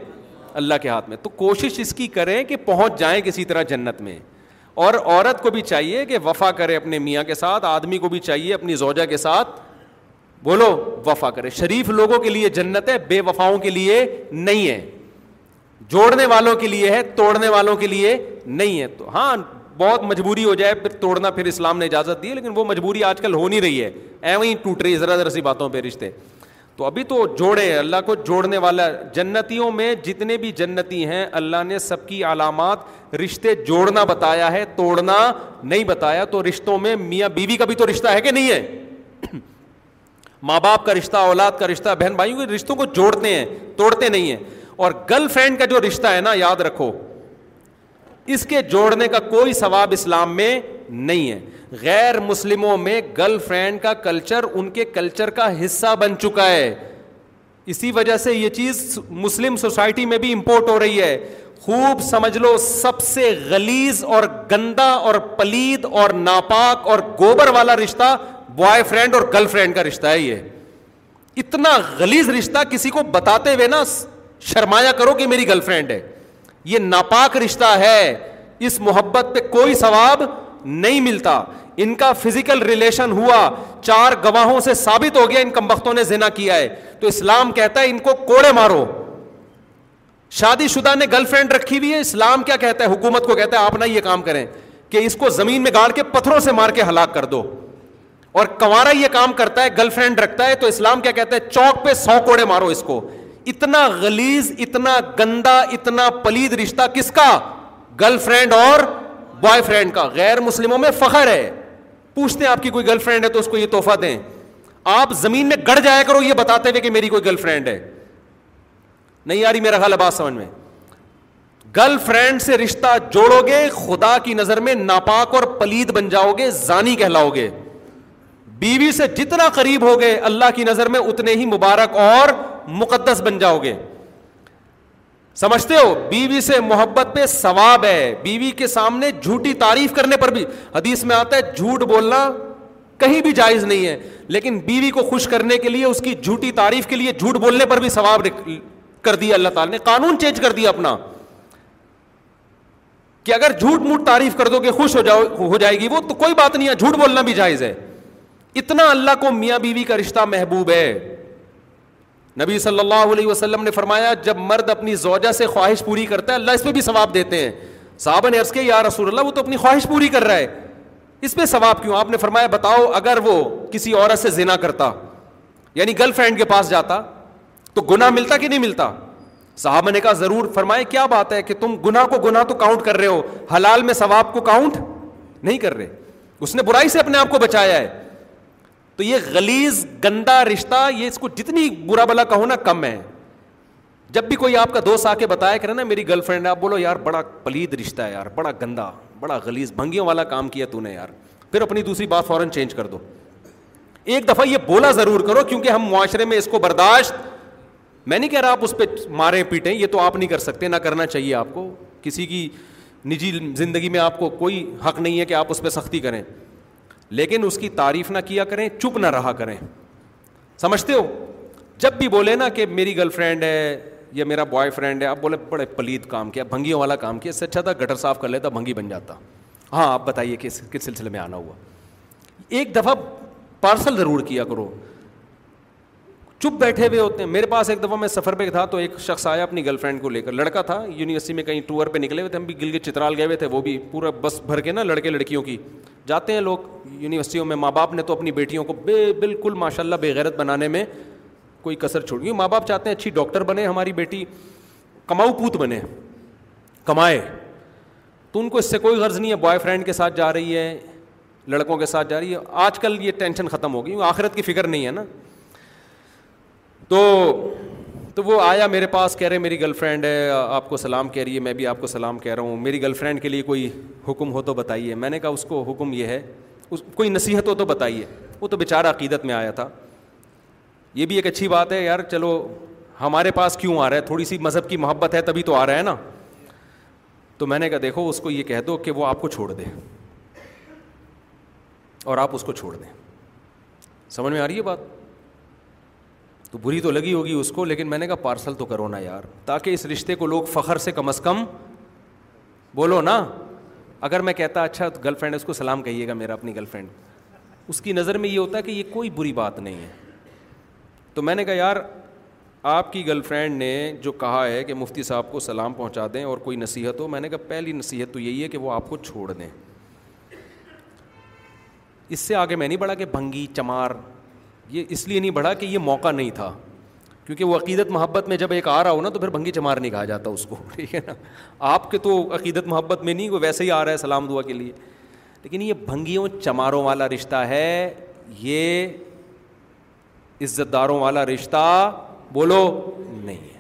اللہ کے ہاتھ میں تو کوشش اس کی کریں کہ پہنچ جائیں کسی طرح جنت میں اور عورت کو بھی چاہیے کہ وفا کرے اپنے میاں کے ساتھ آدمی کو بھی چاہیے اپنی زوجہ کے ساتھ بولو وفا کرے شریف لوگوں کے لیے جنت ہے بے وفاؤں کے لیے نہیں ہے جوڑنے والوں کے لیے ہے توڑنے والوں کے لیے نہیں ہے تو ہاں بہت مجبوری ہو جائے پھر توڑنا پھر اسلام نے اجازت دی لیکن وہ مجبوری آج کل ہو نہیں رہی ہے ایویں ٹوٹ رہی ذرا ذرا سی باتوں پہ رشتے تو ابھی تو جوڑے اللہ کو جوڑنے والا جنتیوں میں جتنے بھی جنتی ہیں اللہ نے سب کی علامات رشتے جوڑنا بتایا ہے توڑنا نہیں بتایا تو رشتوں میں میاں بیوی بی کا بھی تو رشتہ ہے کہ نہیں ہے ماں باپ کا رشتہ اولاد کا رشتہ بہن بھائیوں کے رشتوں کو جوڑتے ہیں توڑتے نہیں ہیں اور گرل فرینڈ کا جو رشتہ ہے نا یاد رکھو اس کے جوڑنے کا کوئی ثواب اسلام میں نہیں ہے غیر مسلموں میں گرل فرینڈ کا کلچر ان کے کلچر کا حصہ بن چکا ہے اسی وجہ سے یہ چیز مسلم سوسائٹی میں بھی امپورٹ ہو رہی ہے خوب سمجھ لو سب سے غلیز اور گندا اور پلید اور ناپاک اور گوبر والا رشتہ بوائے فرینڈ اور گرل فرینڈ کا رشتہ ہے یہ اتنا غلیز رشتہ کسی کو بتاتے ہوئے نا شرمایا کرو کہ میری گرل فرینڈ ہے یہ ناپاک رشتہ ہے اس محبت پہ کوئی ثواب نہیں ملتا ان کا فزیکل ریلیشن ہوا چار گواہوں سے ثابت ہو گیا ان کمبختوں نے زنا کیا ہے تو اسلام کہتا ہے ان کو کوڑے مارو شادی شدہ نے گرل فرینڈ رکھی ہوئی ہے اسلام کیا کہتا ہے حکومت کو کہتا ہے آپ نہ یہ کام کریں کہ اس کو زمین میں گاڑ کے پتھروں سے مار کے ہلاک کر دو اور کنوارا یہ کام کرتا ہے گرل فرینڈ رکھتا ہے تو اسلام کیا کہتا ہے چوک پہ سو کوڑے مارو اس کو اتنا گلیز اتنا گندا اتنا پلید رشتہ کس کا گرل فرینڈ اور بوائے فرینڈ کا غیر مسلموں میں فخر ہے پوچھتے ہیں آپ کی کوئی گرل فرینڈ ہے تو اس کو یہ توحفہ دیں آپ زمین میں گڑ جایا کرو یہ بتاتے ہوئے کہ میری کوئی گرل فرینڈ ہے نہیں آ رہی میرا خیال آباد سمجھ میں گرل فرینڈ سے رشتہ جوڑو گے خدا کی نظر میں ناپاک اور پلید بن جاؤ گے زانی کہلاؤ گے بیوی سے جتنا قریب ہو گئے اللہ کی نظر میں اتنے ہی مبارک اور مقدس بن جاؤ گے سمجھتے ہو بیوی سے محبت پہ ثواب ہے بیوی کے سامنے جھوٹی تعریف کرنے پر بھی حدیث میں آتا ہے جھوٹ بولنا کہیں بھی جائز نہیں ہے لیکن بیوی کو خوش کرنے کے لیے اس کی جھوٹی تعریف کے لیے جھوٹ بولنے پر بھی ثواب کر دیا اللہ تعالیٰ نے قانون چینج کر دیا اپنا کہ اگر جھوٹ موٹ تعریف کر دو گے خوش ہو جاؤ ہو جائے گی وہ تو کوئی بات نہیں ہے جھوٹ بولنا بھی جائز ہے اتنا اللہ کو میاں بیوی کا رشتہ محبوب ہے نبی صلی اللہ علیہ وسلم نے فرمایا جب مرد اپنی زوجہ سے خواہش پوری کرتا ہے اللہ اس پہ بھی ثواب دیتے ہیں صاحب نے عرض کے یا رسول اللہ وہ تو اپنی خواہش پوری کر رہا ہے اس پہ ثواب کیوں آپ نے فرمایا بتاؤ اگر وہ کسی عورت سے زنا کرتا یعنی گرل فرینڈ کے پاس جاتا تو گناہ ملتا کہ نہیں ملتا صاحب نے کہا ضرور فرمائے کیا بات ہے کہ تم گناہ کو گناہ تو کاؤنٹ کر رہے ہو حلال میں ثواب کو کاؤنٹ نہیں کر رہے اس نے برائی سے اپنے آپ کو بچایا ہے تو یہ غلیز گندا رشتہ یہ اس کو جتنی برا بلا کہو نا کم ہے جب بھی کوئی آپ کا دوست آ کے بتایا کرے نا میری گرل فرینڈ ہے آپ بولو یار بڑا پلید رشتہ ہے یار بڑا گندا بڑا گلیز بھنگیوں والا کام کیا تو نے یار پھر اپنی دوسری بات فوراً چینج کر دو ایک دفعہ یہ بولا ضرور کرو کیونکہ ہم معاشرے میں اس کو برداشت میں نہیں کہہ رہا آپ اس پہ ماریں پیٹیں یہ تو آپ نہیں کر سکتے نہ کرنا چاہیے آپ کو کسی کی نجی زندگی میں آپ کو کوئی حق نہیں ہے کہ آپ اس پہ سختی کریں لیکن اس کی تعریف نہ کیا کریں چپ نہ رہا کریں سمجھتے ہو جب بھی بولے نا کہ میری گرل فرینڈ ہے یا میرا بوائے فرینڈ ہے آپ بولے بڑے پلیت کام کیا بھنگیوں والا کام کیا سچا اچھا تھا گٹر صاف کر لیتا بھنگی بن جاتا ہاں آپ بتائیے کہ کس سلسلے میں آنا ہوا ایک دفعہ پارسل ضرور کیا کرو چپ بیٹھے ہوئے ہوتے ہیں میرے پاس ایک دفعہ میں سفر پہ تھا تو ایک شخص آیا اپنی گرل فرینڈ کو لے کر لڑکا تھا یونیورسٹی میں کہیں ٹور پہ نکلے ہوئے تھے ہم بھی گلگت چترال گئے ہوئے تھے وہ بھی پورا بس بھر کے نا لڑکے لڑکیوں کی جاتے ہیں لوگ یونیورسٹیوں میں ماں باپ نے تو اپنی بیٹیوں کو بے بالکل ماشاء اللہ بےغیرت بنانے میں کوئی کسر چھوڑ گئی ماں باپ چاہتے ہیں اچھی ڈاکٹر بنے ہماری بیٹی کماؤ پوت بنے کمائے تو ان کو اس سے کوئی غرض نہیں ہے بوائے فرینڈ کے ساتھ جا رہی ہے لڑکوں کے ساتھ جا رہی ہے آج کل یہ ٹینشن ختم ہو گئی آخرت کی فکر نہیں ہے نا تو تو وہ آیا میرے پاس کہہ رہے میری گرل فرینڈ ہے آپ کو سلام کہہ رہی ہے میں بھی آپ کو سلام کہہ رہا ہوں میری گرل فرینڈ کے لیے کوئی حکم ہو تو بتائیے میں نے کہا اس کو حکم یہ ہے اس کوئی نصیحت ہو تو بتائیے وہ تو بیچارہ عقیدت میں آیا تھا یہ بھی ایک اچھی بات ہے یار چلو ہمارے پاس کیوں آ رہا ہے تھوڑی سی مذہب کی محبت ہے تبھی تو آ رہا ہے نا تو میں نے کہا دیکھو اس کو یہ کہہ دو کہ وہ آپ کو چھوڑ دے اور آپ اس کو چھوڑ دیں سمجھ میں آ رہی ہے بات تو بری تو لگی ہوگی اس کو لیکن میں نے کہا پارسل تو کرو نا یار تاکہ اس رشتے کو لوگ فخر سے کم از کم بولو نا اگر میں کہتا اچھا تو گرل فرینڈ اس کو سلام کہیے گا میرا اپنی گرل فرینڈ اس کی نظر میں یہ ہوتا ہے کہ یہ کوئی بری بات نہیں ہے تو میں نے کہا یار آپ کی گرل فرینڈ نے جو کہا ہے کہ مفتی صاحب کو سلام پہنچا دیں اور کوئی نصیحت ہو میں نے کہا پہلی نصیحت تو یہی ہے کہ وہ آپ کو چھوڑ دیں اس سے آگے میں نہیں بڑھا کہ بھنگی چمار یہ اس لیے نہیں بڑھا کہ یہ موقع نہیں تھا کیونکہ وہ عقیدت محبت میں جب ایک آ رہا ہو نا تو پھر بھنگی چمار نہیں کہا جاتا اس کو ٹھیک ہے نا آپ کے تو عقیدت محبت میں نہیں وہ ویسے ہی آ رہا ہے سلام دعا کے لیے لیکن یہ بھنگیوں چماروں والا رشتہ ہے یہ عزت داروں والا رشتہ بولو نہیں ہے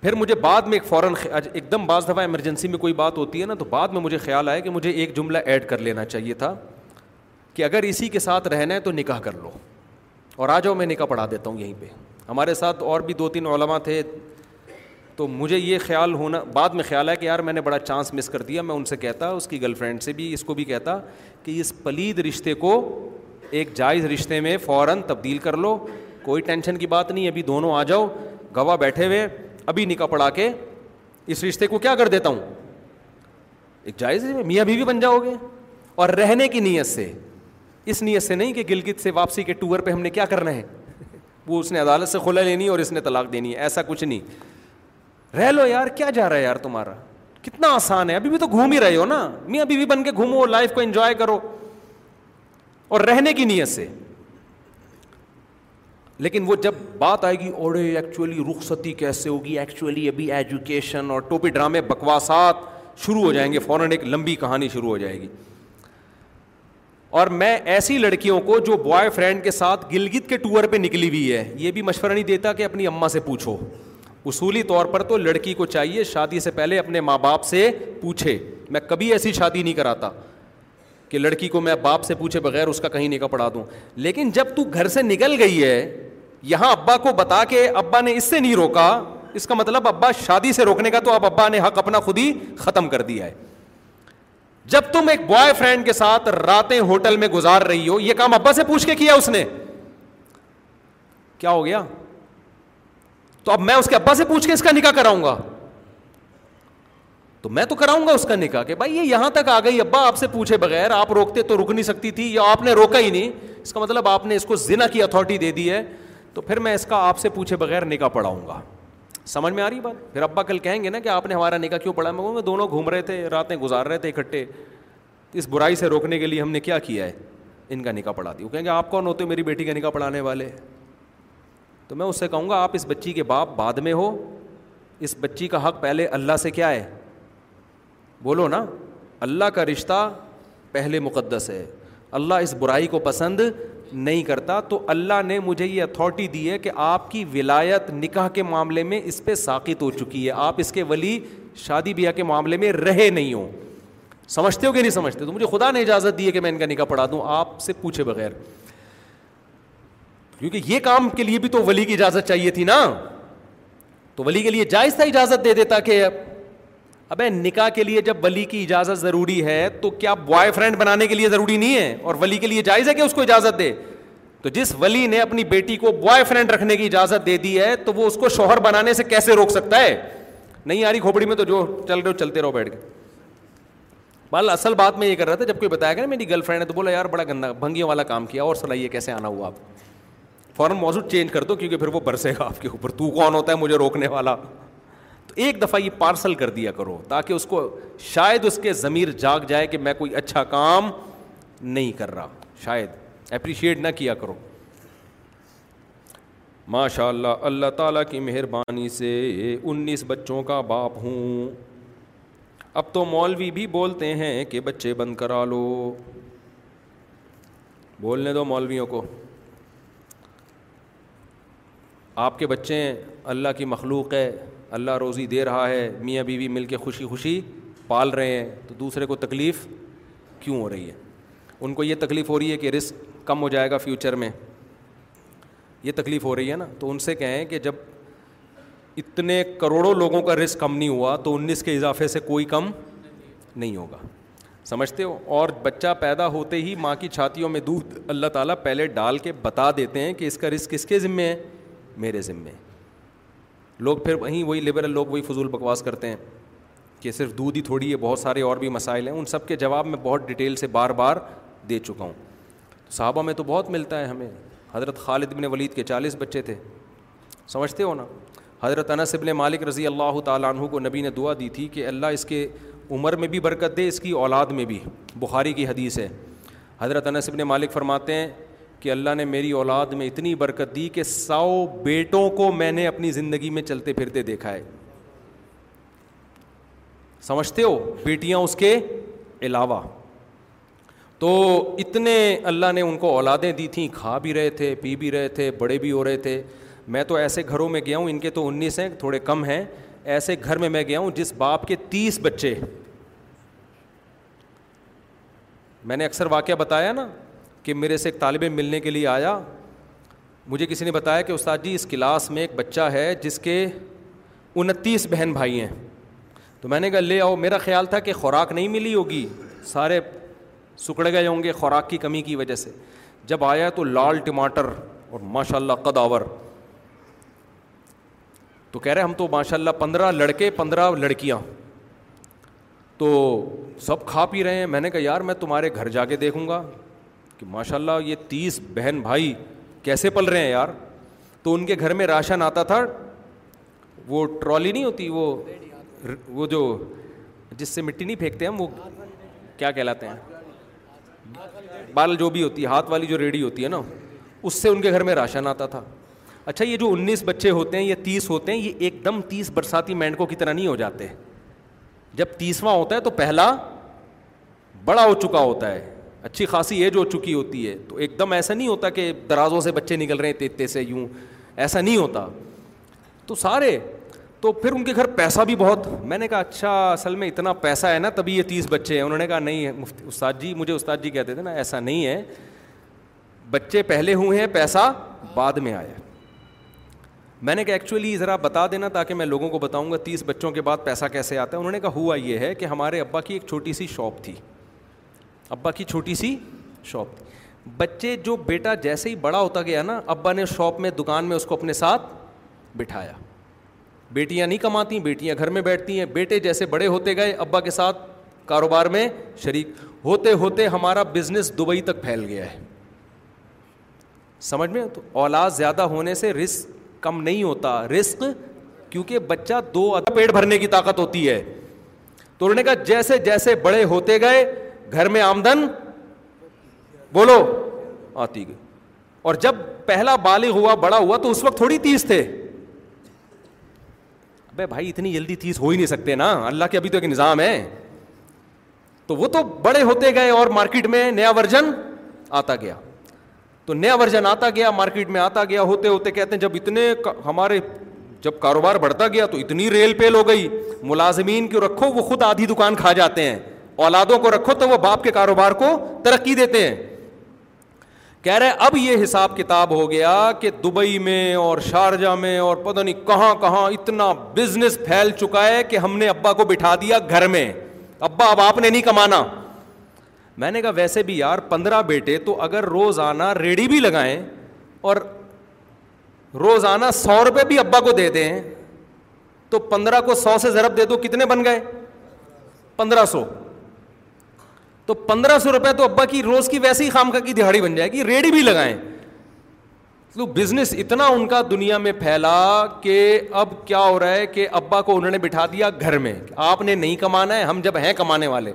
پھر مجھے بعد میں ایک فوراً ایک دم بعض دفعہ ایمرجنسی میں کوئی بات ہوتی ہے نا تو بعد میں مجھے خیال آیا کہ مجھے ایک جملہ ایڈ کر لینا چاہیے تھا کہ اگر اسی کے ساتھ رہنا ہے تو نکاح کر لو اور آ جاؤ میں نکاح پڑھا دیتا ہوں یہیں پہ ہمارے ساتھ اور بھی دو تین علماء تھے تو مجھے یہ خیال ہونا بعد میں خیال ہے کہ یار میں نے بڑا چانس مس کر دیا میں ان سے کہتا اس کی گرل فرینڈ سے بھی اس کو بھی کہتا کہ اس پلید رشتے کو ایک جائز رشتے میں فوراً تبدیل کر لو کوئی ٹینشن کی بات نہیں ابھی دونوں آ جاؤ گواہ بیٹھے ہوئے ابھی نکاح پڑھا کے اس رشتے کو کیا کر دیتا ہوں ایک جائز میاں ابھی بھی بن جاؤ گے اور رہنے کی نیت سے اس نیت سے نہیں کہ گلگت سے واپسی کے ٹور پہ ہم نے کیا کرنا ہے وہ اس نے عدالت سے کھلا لینی اور اس نے طلاق دینی ہے ایسا کچھ نہیں رہ لو یار کیا جا رہا ہے یار تمہارا کتنا آسان ہے ابھی بھی تو گھوم ہی رہے ہو نا ابھی بھی بن کے گھومو لائف کو انجوائے کرو اور رہنے کی نیت سے لیکن وہ جب بات آئے گی اوڑے ایکچولی رخصتی کیسے ہوگی ایکچولی ابھی ایجوکیشن اور ٹوپی ڈرامے بکواسات شروع ہو جائیں گے فوراً ایک لمبی کہانی شروع ہو جائے گی اور میں ایسی لڑکیوں کو جو بوائے فرینڈ کے ساتھ گلگت کے ٹور پہ نکلی ہوئی ہے یہ بھی مشورہ نہیں دیتا کہ اپنی اماں سے پوچھو اصولی طور پر تو لڑکی کو چاہیے شادی سے پہلے اپنے ماں باپ سے پوچھے میں کبھی ایسی شادی نہیں کراتا کہ لڑکی کو میں باپ سے پوچھے بغیر اس کا کہیں نکاح پڑھا دوں لیکن جب تو گھر سے نکل گئی ہے یہاں ابا کو بتا کے ابا نے اس سے نہیں روکا اس کا مطلب ابا شادی سے روکنے کا تو اب ابا نے حق اپنا خود ہی ختم کر دیا ہے جب تم ایک بوائے فرینڈ کے ساتھ راتیں ہوٹل میں گزار رہی ہو یہ کام ابا سے پوچھ کے کیا اس نے کیا ہو گیا تو اب میں اس کے ابا سے پوچھ کے اس کا نکاح کراؤں گا تو میں تو کراؤں گا اس کا نکاح کہ بھائی یہاں تک آ گئی ابا آپ سے پوچھے بغیر آپ روکتے تو رک نہیں سکتی تھی یا آپ نے روکا ہی نہیں اس کا مطلب آپ نے اس کو زنا کی اتارٹی دے دی ہے تو پھر میں اس کا آپ سے پوچھے بغیر نکاح پڑاؤں گا سمجھ میں آ رہی بات پھر ابا کل کہیں گے نا کہ آپ نے ہمارا نکاح کیوں پڑھا میں کہوں گا دونوں گھوم رہے تھے راتیں گزار رہے تھے اکٹھے اس برائی سے روکنے کے لیے ہم نے کیا کیا ہے ان کا نکاح پڑھا دی وہ کہیں گے آپ کون ہوتے ہو میری بیٹی کا نکاح پڑھانے والے تو میں اس سے کہوں گا آپ اس بچی کے باپ بعد میں ہو اس بچی کا حق پہلے اللہ سے کیا ہے بولو نا اللہ کا رشتہ پہلے مقدس ہے اللہ اس برائی کو پسند نہیں کرتا تو اللہ نے مجھے یہ اتھارٹی دی ہے کہ آپ کی ولایت نکاح کے معاملے میں اس پہ ساقت ہو چکی ہے آپ اس کے ولی شادی بیاہ کے معاملے میں رہے نہیں ہوں سمجھتے ہو کہ نہیں سمجھتے تو مجھے خدا نے اجازت دی ہے کہ میں ان کا نکاح پڑھا دوں آپ سے پوچھے بغیر کیونکہ یہ کام کے لیے بھی تو ولی کی اجازت چاہیے تھی نا تو ولی کے لیے جائز تھا اجازت دے دیتا کہ اب نکاح کے لیے جب ولی کی اجازت ضروری ہے تو کیا بوائے فرینڈ بنانے کے لیے ضروری نہیں ہے اور ولی کے لیے جائز ہے کہ اس کو اجازت دے تو جس ولی نے اپنی بیٹی کو بوائے فرینڈ رکھنے کی اجازت دے دی ہے تو وہ اس کو شوہر بنانے سے کیسے روک سکتا ہے نہیں آ رہی کھوپڑی میں تو جو چل رہے ہو چلتے رہو بیٹھ کے بال اصل بات میں یہ کر رہا تھا جب کوئی بتایا گیا میری گرل فرینڈ ہے تو بولا یار بڑا گندا بھنگیوں والا کام کیا اور سلائیے کیسے آنا ہوا آپ فوراً موضوع چینج کر دو کیونکہ پھر وہ برسے گا آپ کے اوپر تو کون ہوتا ہے مجھے روکنے والا تو ایک دفعہ یہ پارسل کر دیا کرو تاکہ اس کو شاید اس کے ضمیر جاگ جائے کہ میں کوئی اچھا کام نہیں کر رہا شاید اپریشیٹ نہ کیا کرو ماشاء اللہ اللہ تعالیٰ کی مہربانی سے انیس بچوں کا باپ ہوں اب تو مولوی بھی بولتے ہیں کہ بچے بند کرا لو بولنے دو مولویوں کو آپ کے بچے اللہ کی مخلوق ہے اللہ روزی دے رہا ہے میاں بیوی مل کے خوشی خوشی پال رہے ہیں تو دوسرے کو تکلیف کیوں ہو رہی ہے ان کو یہ تکلیف ہو رہی ہے کہ رسک کم ہو جائے گا فیوچر میں یہ تکلیف ہو رہی ہے نا تو ان سے کہیں کہ جب اتنے کروڑوں لوگوں کا رسک کم نہیں ہوا تو انیس کے اضافے سے کوئی کم نہیں ہوگا سمجھتے ہو اور بچہ پیدا ہوتے ہی ماں کی چھاتیوں میں دودھ اللہ تعالیٰ پہلے ڈال کے بتا دیتے ہیں کہ اس کا رسک کس کے ذمے ہے میرے ذمے لوگ پھر وہیں وہی لبرل لوگ وہی فضول بکواس کرتے ہیں کہ صرف دودھ ہی تھوڑی ہے بہت سارے اور بھی مسائل ہیں ان سب کے جواب میں بہت ڈیٹیل سے بار بار دے چکا ہوں صحابہ میں تو بہت ملتا ہے ہمیں حضرت خالد بن ولید کے چالیس بچے تھے سمجھتے ہو نا حضرت انس ابن مالک رضی اللہ تعالیٰ عنہ کو نبی نے دعا دی تھی کہ اللہ اس کے عمر میں بھی برکت دے اس کی اولاد میں بھی بخاری کی حدیث ہے حضرت انس ابن مالک فرماتے ہیں کہ اللہ نے میری اولاد میں اتنی برکت دی کہ سو بیٹوں کو میں نے اپنی زندگی میں چلتے پھرتے دیکھا ہے سمجھتے ہو بیٹیاں اس کے علاوہ تو اتنے اللہ نے ان کو اولادیں دی تھیں کھا بھی رہے تھے پی بھی رہے تھے بڑے بھی ہو رہے تھے میں تو ایسے گھروں میں گیا ہوں ان کے تو انیس ہیں تھوڑے کم ہیں ایسے گھر میں میں گیا ہوں جس باپ کے تیس بچے میں نے اکثر واقعہ بتایا نا کہ میرے سے ایک طالب ملنے کے لیے آیا مجھے کسی نے بتایا کہ استاد جی اس کلاس میں ایک بچہ ہے جس کے انتیس بہن بھائی ہیں تو میں نے کہا لے آؤ میرا خیال تھا کہ خوراک نہیں ملی ہوگی سارے سکڑ گئے ہوں گے خوراک کی کمی کی وجہ سے جب آیا تو لال ٹماٹر اور ماشاء اللہ قداور تو کہہ رہے ہم تو ماشاء اللہ پندرہ لڑکے پندرہ لڑکیاں تو سب کھا پی رہے ہیں میں نے کہا یار میں تمہارے گھر جا کے دیکھوں گا کہ ماشاء اللہ یہ تیس بہن بھائی کیسے پل رہے ہیں یار تو ان کے گھر میں راشن آتا تھا وہ ٹرالی نہیں ہوتی وہ جو جس سے مٹی نہیں پھینکتے ہم وہ کیا کہلاتے ہیں بال جو بھی ہوتی ہے ہاتھ والی جو ریڈی ہوتی ہے نا اس سے ان کے گھر میں راشن آتا تھا اچھا یہ جو انیس بچے ہوتے ہیں یا تیس ہوتے ہیں یہ ایک دم تیس برساتی مینڈکوں کی طرح نہیں ہو جاتے جب تیسواں ہوتا ہے تو پہلا بڑا ہو چکا ہوتا ہے اچھی خاصی ایج ہو چکی ہوتی ہے تو ایک دم ایسا نہیں ہوتا کہ درازوں سے بچے نکل رہے ہیں سے یوں ایسا نہیں ہوتا تو سارے تو پھر ان کے گھر پیسہ بھی بہت میں نے کہا اچھا اصل میں اتنا پیسہ ہے نا تبھی یہ تیس بچے ہیں انہوں نے کہا نہیں استاد جی مجھے استاد جی کہتے تھے نا ایسا نہیں ہے بچے پہلے ہوئے ہیں پیسہ بعد میں آیا میں نے کہا ایکچولی ذرا بتا دینا تاکہ میں لوگوں کو بتاؤں گا تیس بچوں کے بعد پیسہ کیسے آتا ہے انہوں نے کہا ہوا یہ ہے کہ ہمارے ابا کی ایک چھوٹی سی شاپ تھی ابا کی چھوٹی سی شاپ تھی بچے جو بیٹا جیسے ہی بڑا ہوتا گیا نا ابا نے شاپ میں دکان میں اس کو اپنے ساتھ بٹھایا بیٹیاں نہیں کماتی بیٹیاں گھر میں بیٹھتی ہیں بیٹے جیسے بڑے ہوتے گئے ابا کے ساتھ کاروبار میں شریک ہوتے ہوتے ہمارا بزنس دبئی تک پھیل گیا ہے سمجھ میں تو اولاد زیادہ ہونے سے رسک کم نہیں ہوتا رسک کیونکہ بچہ دو پیٹ بھرنے کی طاقت ہوتی ہے تو انہوں نے کہا جیسے جیسے بڑے ہوتے گئے گھر میں آمدن بولو آتی گئی اور جب پہلا بالغ ہوا بڑا ہوا تو اس وقت تھوڑی تیز تھے ابھی بھائی اتنی جلدی تیز ہو ہی نہیں سکتے نا اللہ کے ابھی تو ایک نظام ہے تو وہ تو بڑے ہوتے گئے اور مارکیٹ میں نیا ورژن آتا گیا تو نیا ورژن آتا گیا مارکیٹ میں آتا گیا ہوتے ہوتے کہتے ہیں جب اتنے ہمارے جب کاروبار بڑھتا گیا تو اتنی ریل پیل ہو گئی ملازمین کیوں رکھو وہ خود آدھی دکان کھا جاتے ہیں اولادوں کو رکھو تو وہ باپ کے کاروبار کو ترقی دیتے ہیں کہہ رہے اب یہ حساب کتاب ہو گیا کہ دبئی میں اور شارجہ میں اور پتہ نہیں کہاں کہاں اتنا بزنس پھیل چکا ہے کہ ہم نے ابا کو بٹھا دیا گھر میں ابا اب آپ نے نہیں کمانا میں نے کہا ویسے بھی یار پندرہ بیٹے تو اگر روزانہ ریڑھی بھی لگائیں اور روزانہ سو روپے بھی ابا کو دے دیں تو پندرہ کو سو سے ضرب دے دو کتنے بن گئے پندرہ سو تو پندرہ سو روپئے تو ابا کی روز کی ویسے ہی خام کا کی دہاڑی بن جائے گی ریڈی بھی لگائیں تو بزنس اتنا ان کا دنیا میں پھیلا کہ اب کیا ہو رہا ہے کہ ابا کو انہوں نے بٹھا دیا گھر میں آپ نے نہیں کمانا ہے ہم جب ہیں کمانے والے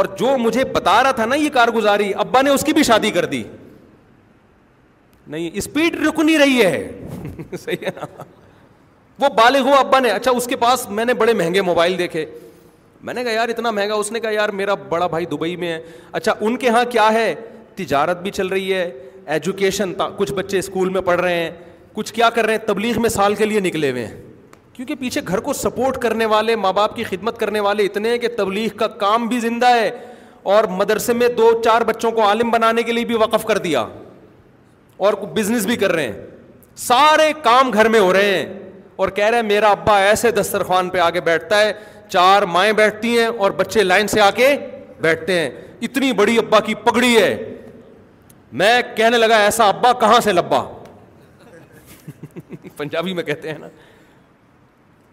اور جو مجھے بتا رہا تھا نا یہ کارگزاری ابا نے اس کی بھی شادی کر دی نہیں اسپیڈ رک نہیں رہی ہے صحیح ہے نا وہ بالغ ابا نے اچھا اس کے پاس میں نے بڑے مہنگے موبائل دیکھے میں نے کہا یار اتنا مہنگا اس نے کہا یار میرا بڑا بھائی دبئی میں ہے اچھا ان کے یہاں کیا ہے تجارت بھی چل رہی ہے ایجوکیشن کچھ بچے اسکول میں پڑھ رہے ہیں کچھ کیا کر رہے ہیں تبلیغ میں سال کے لیے نکلے ہوئے ہیں کیونکہ پیچھے گھر کو سپورٹ کرنے والے ماں باپ کی خدمت کرنے والے اتنے ہیں کہ تبلیغ کا کام بھی زندہ ہے اور مدرسے میں دو چار بچوں کو عالم بنانے کے لیے بھی وقف کر دیا اور بزنس بھی کر رہے ہیں سارے کام گھر میں ہو رہے ہیں اور کہہ رہے ہیں میرا ابا ایسے دسترخوان پہ آگے بیٹھتا ہے چار مائیں بیٹھتی ہیں اور بچے لائن سے آ کے بیٹھتے ہیں اتنی بڑی ابا کی پگڑی ہے میں کہنے لگا ایسا ابا کہاں سے لبا پنجابی میں کہتے ہیں نا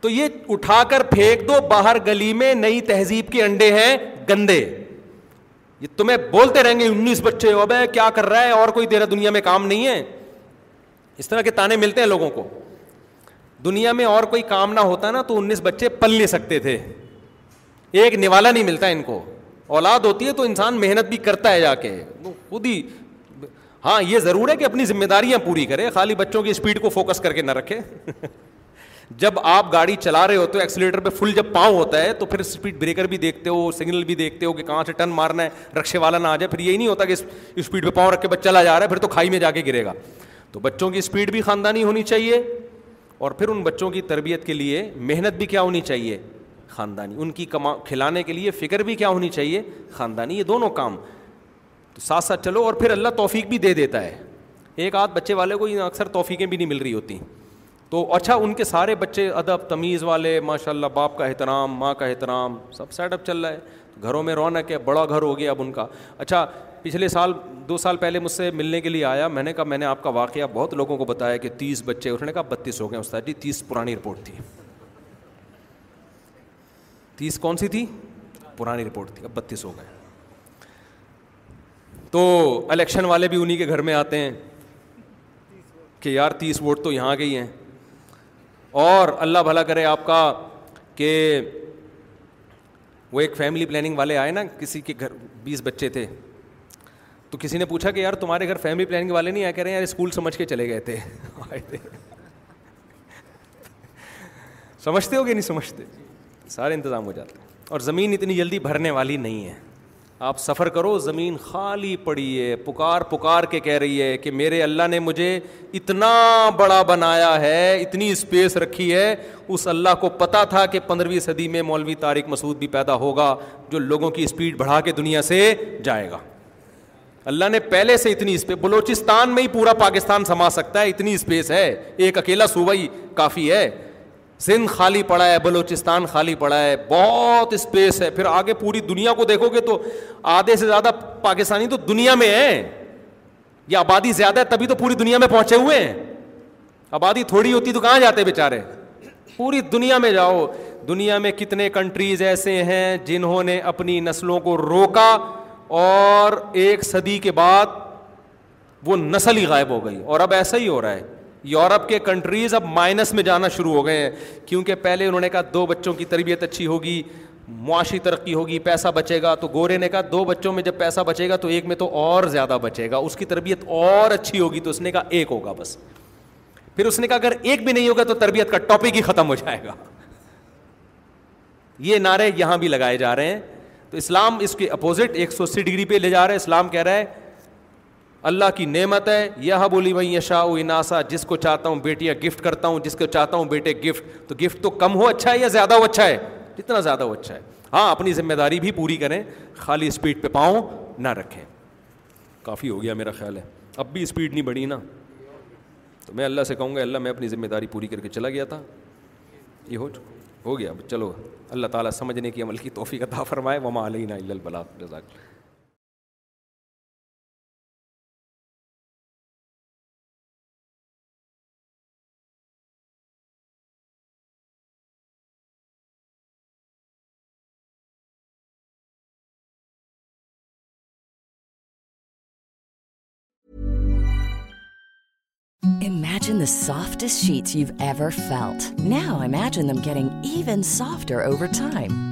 تو یہ اٹھا کر پھینک دو باہر گلی میں نئی تہذیب کے انڈے ہیں گندے یہ تمہیں بولتے رہیں گے انیس بچے ابے کیا کر رہا ہے اور کوئی تیرا دنیا میں کام نہیں ہے اس طرح کے تانے ملتے ہیں لوگوں کو دنیا میں اور کوئی کام نہ ہوتا نا تو انیس بچے پل لے سکتے تھے ایک نوالا نہیں ملتا ان کو اولاد ہوتی ہے تو انسان محنت بھی کرتا ہے جا کے خود ہی ہاں یہ ضرور ہے کہ اپنی ذمہ داریاں پوری کرے خالی بچوں کی اسپیڈ کو فوکس کر کے نہ رکھے جب آپ گاڑی چلا رہے ہو تو ایکسیلیٹر پہ فل جب پاؤں ہوتا ہے تو پھر اسپیڈ بریکر بھی دیکھتے ہو سگنل بھی دیکھتے ہو کہ کہاں سے ٹرن مارنا ہے رکشے والا نہ آ جائے پھر یہی نہیں ہوتا کہ اسپیڈ پہ پاؤں رکھ کے بچہ چلا جا رہا ہے پھر تو کھائی میں جا کے گرے گا تو بچوں کی اسپیڈ بھی خاندانی ہونی چاہیے اور پھر ان بچوں کی تربیت کے لیے محنت بھی کیا ہونی چاہیے خاندانی ان کی کما کھلانے کے لیے فکر بھی کیا ہونی چاہیے خاندانی یہ دونوں کام تو ساتھ ساتھ چلو اور پھر اللہ توفیق بھی دے دیتا ہے ایک آدھ بچے والے کو اکثر توفیقیں بھی نہیں مل رہی ہوتی تو اچھا ان کے سارے بچے ادب تمیز والے ماشاء اللہ باپ کا احترام ماں کا احترام سب سیٹ اپ چل رہا ہے گھروں میں رونق ہے بڑا گھر ہو گیا اب ان کا اچھا پچھلے سال دو سال پہلے مجھ سے ملنے کے لیے آیا میں نے کہا میں نے آپ کا واقعہ بہت لوگوں کو بتایا کہ تیس بچے اس نے کہا بتیس ہو گئے استاد جی تیس پرانی رپورٹ تھی تیس کون سی تھی پرانی رپورٹ تھی اب بتیس ہو گئے تو الیکشن والے بھی انہیں کے گھر میں آتے ہیں کہ یار تیس ووٹ تو یہاں گئی ہیں اور اللہ بھلا کرے آپ کا کہ وہ ایک فیملی پلاننگ والے آئے نا کسی کے گھر بیس بچے تھے تو کسی نے پوچھا کہ یار تمہارے گھر فیملی پلاننگ والے نہیں آئے کہہ رہے ہیں یار اسکول سمجھ کے چلے گئے تھے آئے تھے سمجھتے ہو کہ نہیں سمجھتے سارے انتظام ہو جاتے اور زمین اتنی جلدی بھرنے والی نہیں ہے آپ سفر کرو زمین خالی پڑی ہے پکار پکار کے کہہ رہی ہے کہ میرے اللہ نے مجھے اتنا بڑا بنایا ہے اتنی اسپیس رکھی ہے اس اللہ کو پتہ تھا کہ پندرہویں صدی میں مولوی طارق مسعود بھی پیدا ہوگا جو لوگوں کی اسپیڈ بڑھا کے دنیا سے جائے گا اللہ نے پہلے سے اتنی اسپیس بلوچستان میں ہی پورا پاکستان سما سکتا ہے اتنی اسپیس ہے ایک اکیلا صوبہ ہی کافی ہے سندھ خالی پڑا ہے بلوچستان خالی پڑا ہے بہت اسپیس ہے پھر آگے پوری دنیا کو دیکھو گے تو آدھے سے زیادہ پاکستانی تو دنیا میں ہے یا آبادی زیادہ ہے تبھی تو پوری دنیا میں پہنچے ہوئے ہیں آبادی تھوڑی ہوتی تو کہاں جاتے بیچارے پوری دنیا میں جاؤ دنیا میں کتنے کنٹریز ایسے ہیں جنہوں نے اپنی نسلوں کو روکا اور ایک صدی کے بعد وہ نسل ہی غائب ہو گئی اور اب ایسا ہی ہو رہا ہے یورپ کے کنٹریز اب مائنس میں جانا شروع ہو گئے ہیں کیونکہ پہلے انہوں نے کہا دو بچوں کی تربیت اچھی ہوگی معاشی ترقی ہوگی پیسہ بچے گا تو گورے نے کہا دو بچوں میں جب پیسہ بچے گا تو ایک میں تو اور زیادہ بچے گا اس کی تربیت اور اچھی ہوگی تو اس نے کہا ایک ہوگا بس پھر اس نے کہا اگر ایک بھی نہیں ہوگا تو تربیت کا ٹاپک ہی ختم ہو جائے گا یہ نعرے یہاں بھی لگائے جا رہے ہیں تو اسلام اس کے اپوزٹ ایک سو اسی ڈگری پہ لے جا رہا ہے اسلام کہہ رہا ہے اللہ کی نعمت ہے یہ بولی بھائی یشا و اناسا جس کو چاہتا ہوں بیٹیاں گفٹ کرتا ہوں جس کو چاہتا ہوں بیٹے گفٹ تو گفٹ تو کم ہو اچھا ہے یا زیادہ ہو اچھا ہے جتنا زیادہ ہو اچھا ہے ہاں اپنی ذمہ داری بھی پوری کریں خالی اسپیڈ پہ پاؤں نہ رکھیں کافی ہو گیا میرا خیال ہے اب بھی اسپیڈ نہیں بڑھی نا تو میں اللہ سے کہوں گا اللہ میں اپنی ذمہ داری پوری کر کے چلا گیا تھا یہ ہو چکا ہو گیا چلو اللہ تعالیٰ سمجھنے کی عمل کی توفیق عطا فرمائے وما علین علب رضاک سافٹس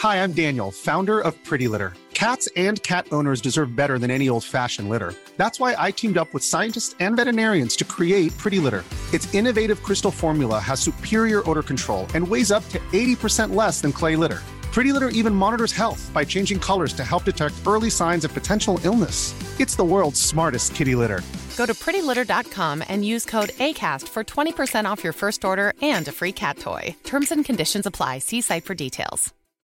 Hi, I'm Daniel, founder of Pretty Litter. Cats and cat owners deserve better than any old-fashioned litter. That's why I teamed up with scientists and veterinarians to create Pretty Litter. Its innovative crystal formula has superior odor control and weighs up to 80% less than clay litter. Pretty Litter even monitors health by changing colors to help detect early signs of potential illness. It's the world's smartest kitty litter. Go to prettylitter.com and use code ACAST for 20% off your first order and a free cat toy. Terms and conditions apply. See site for details.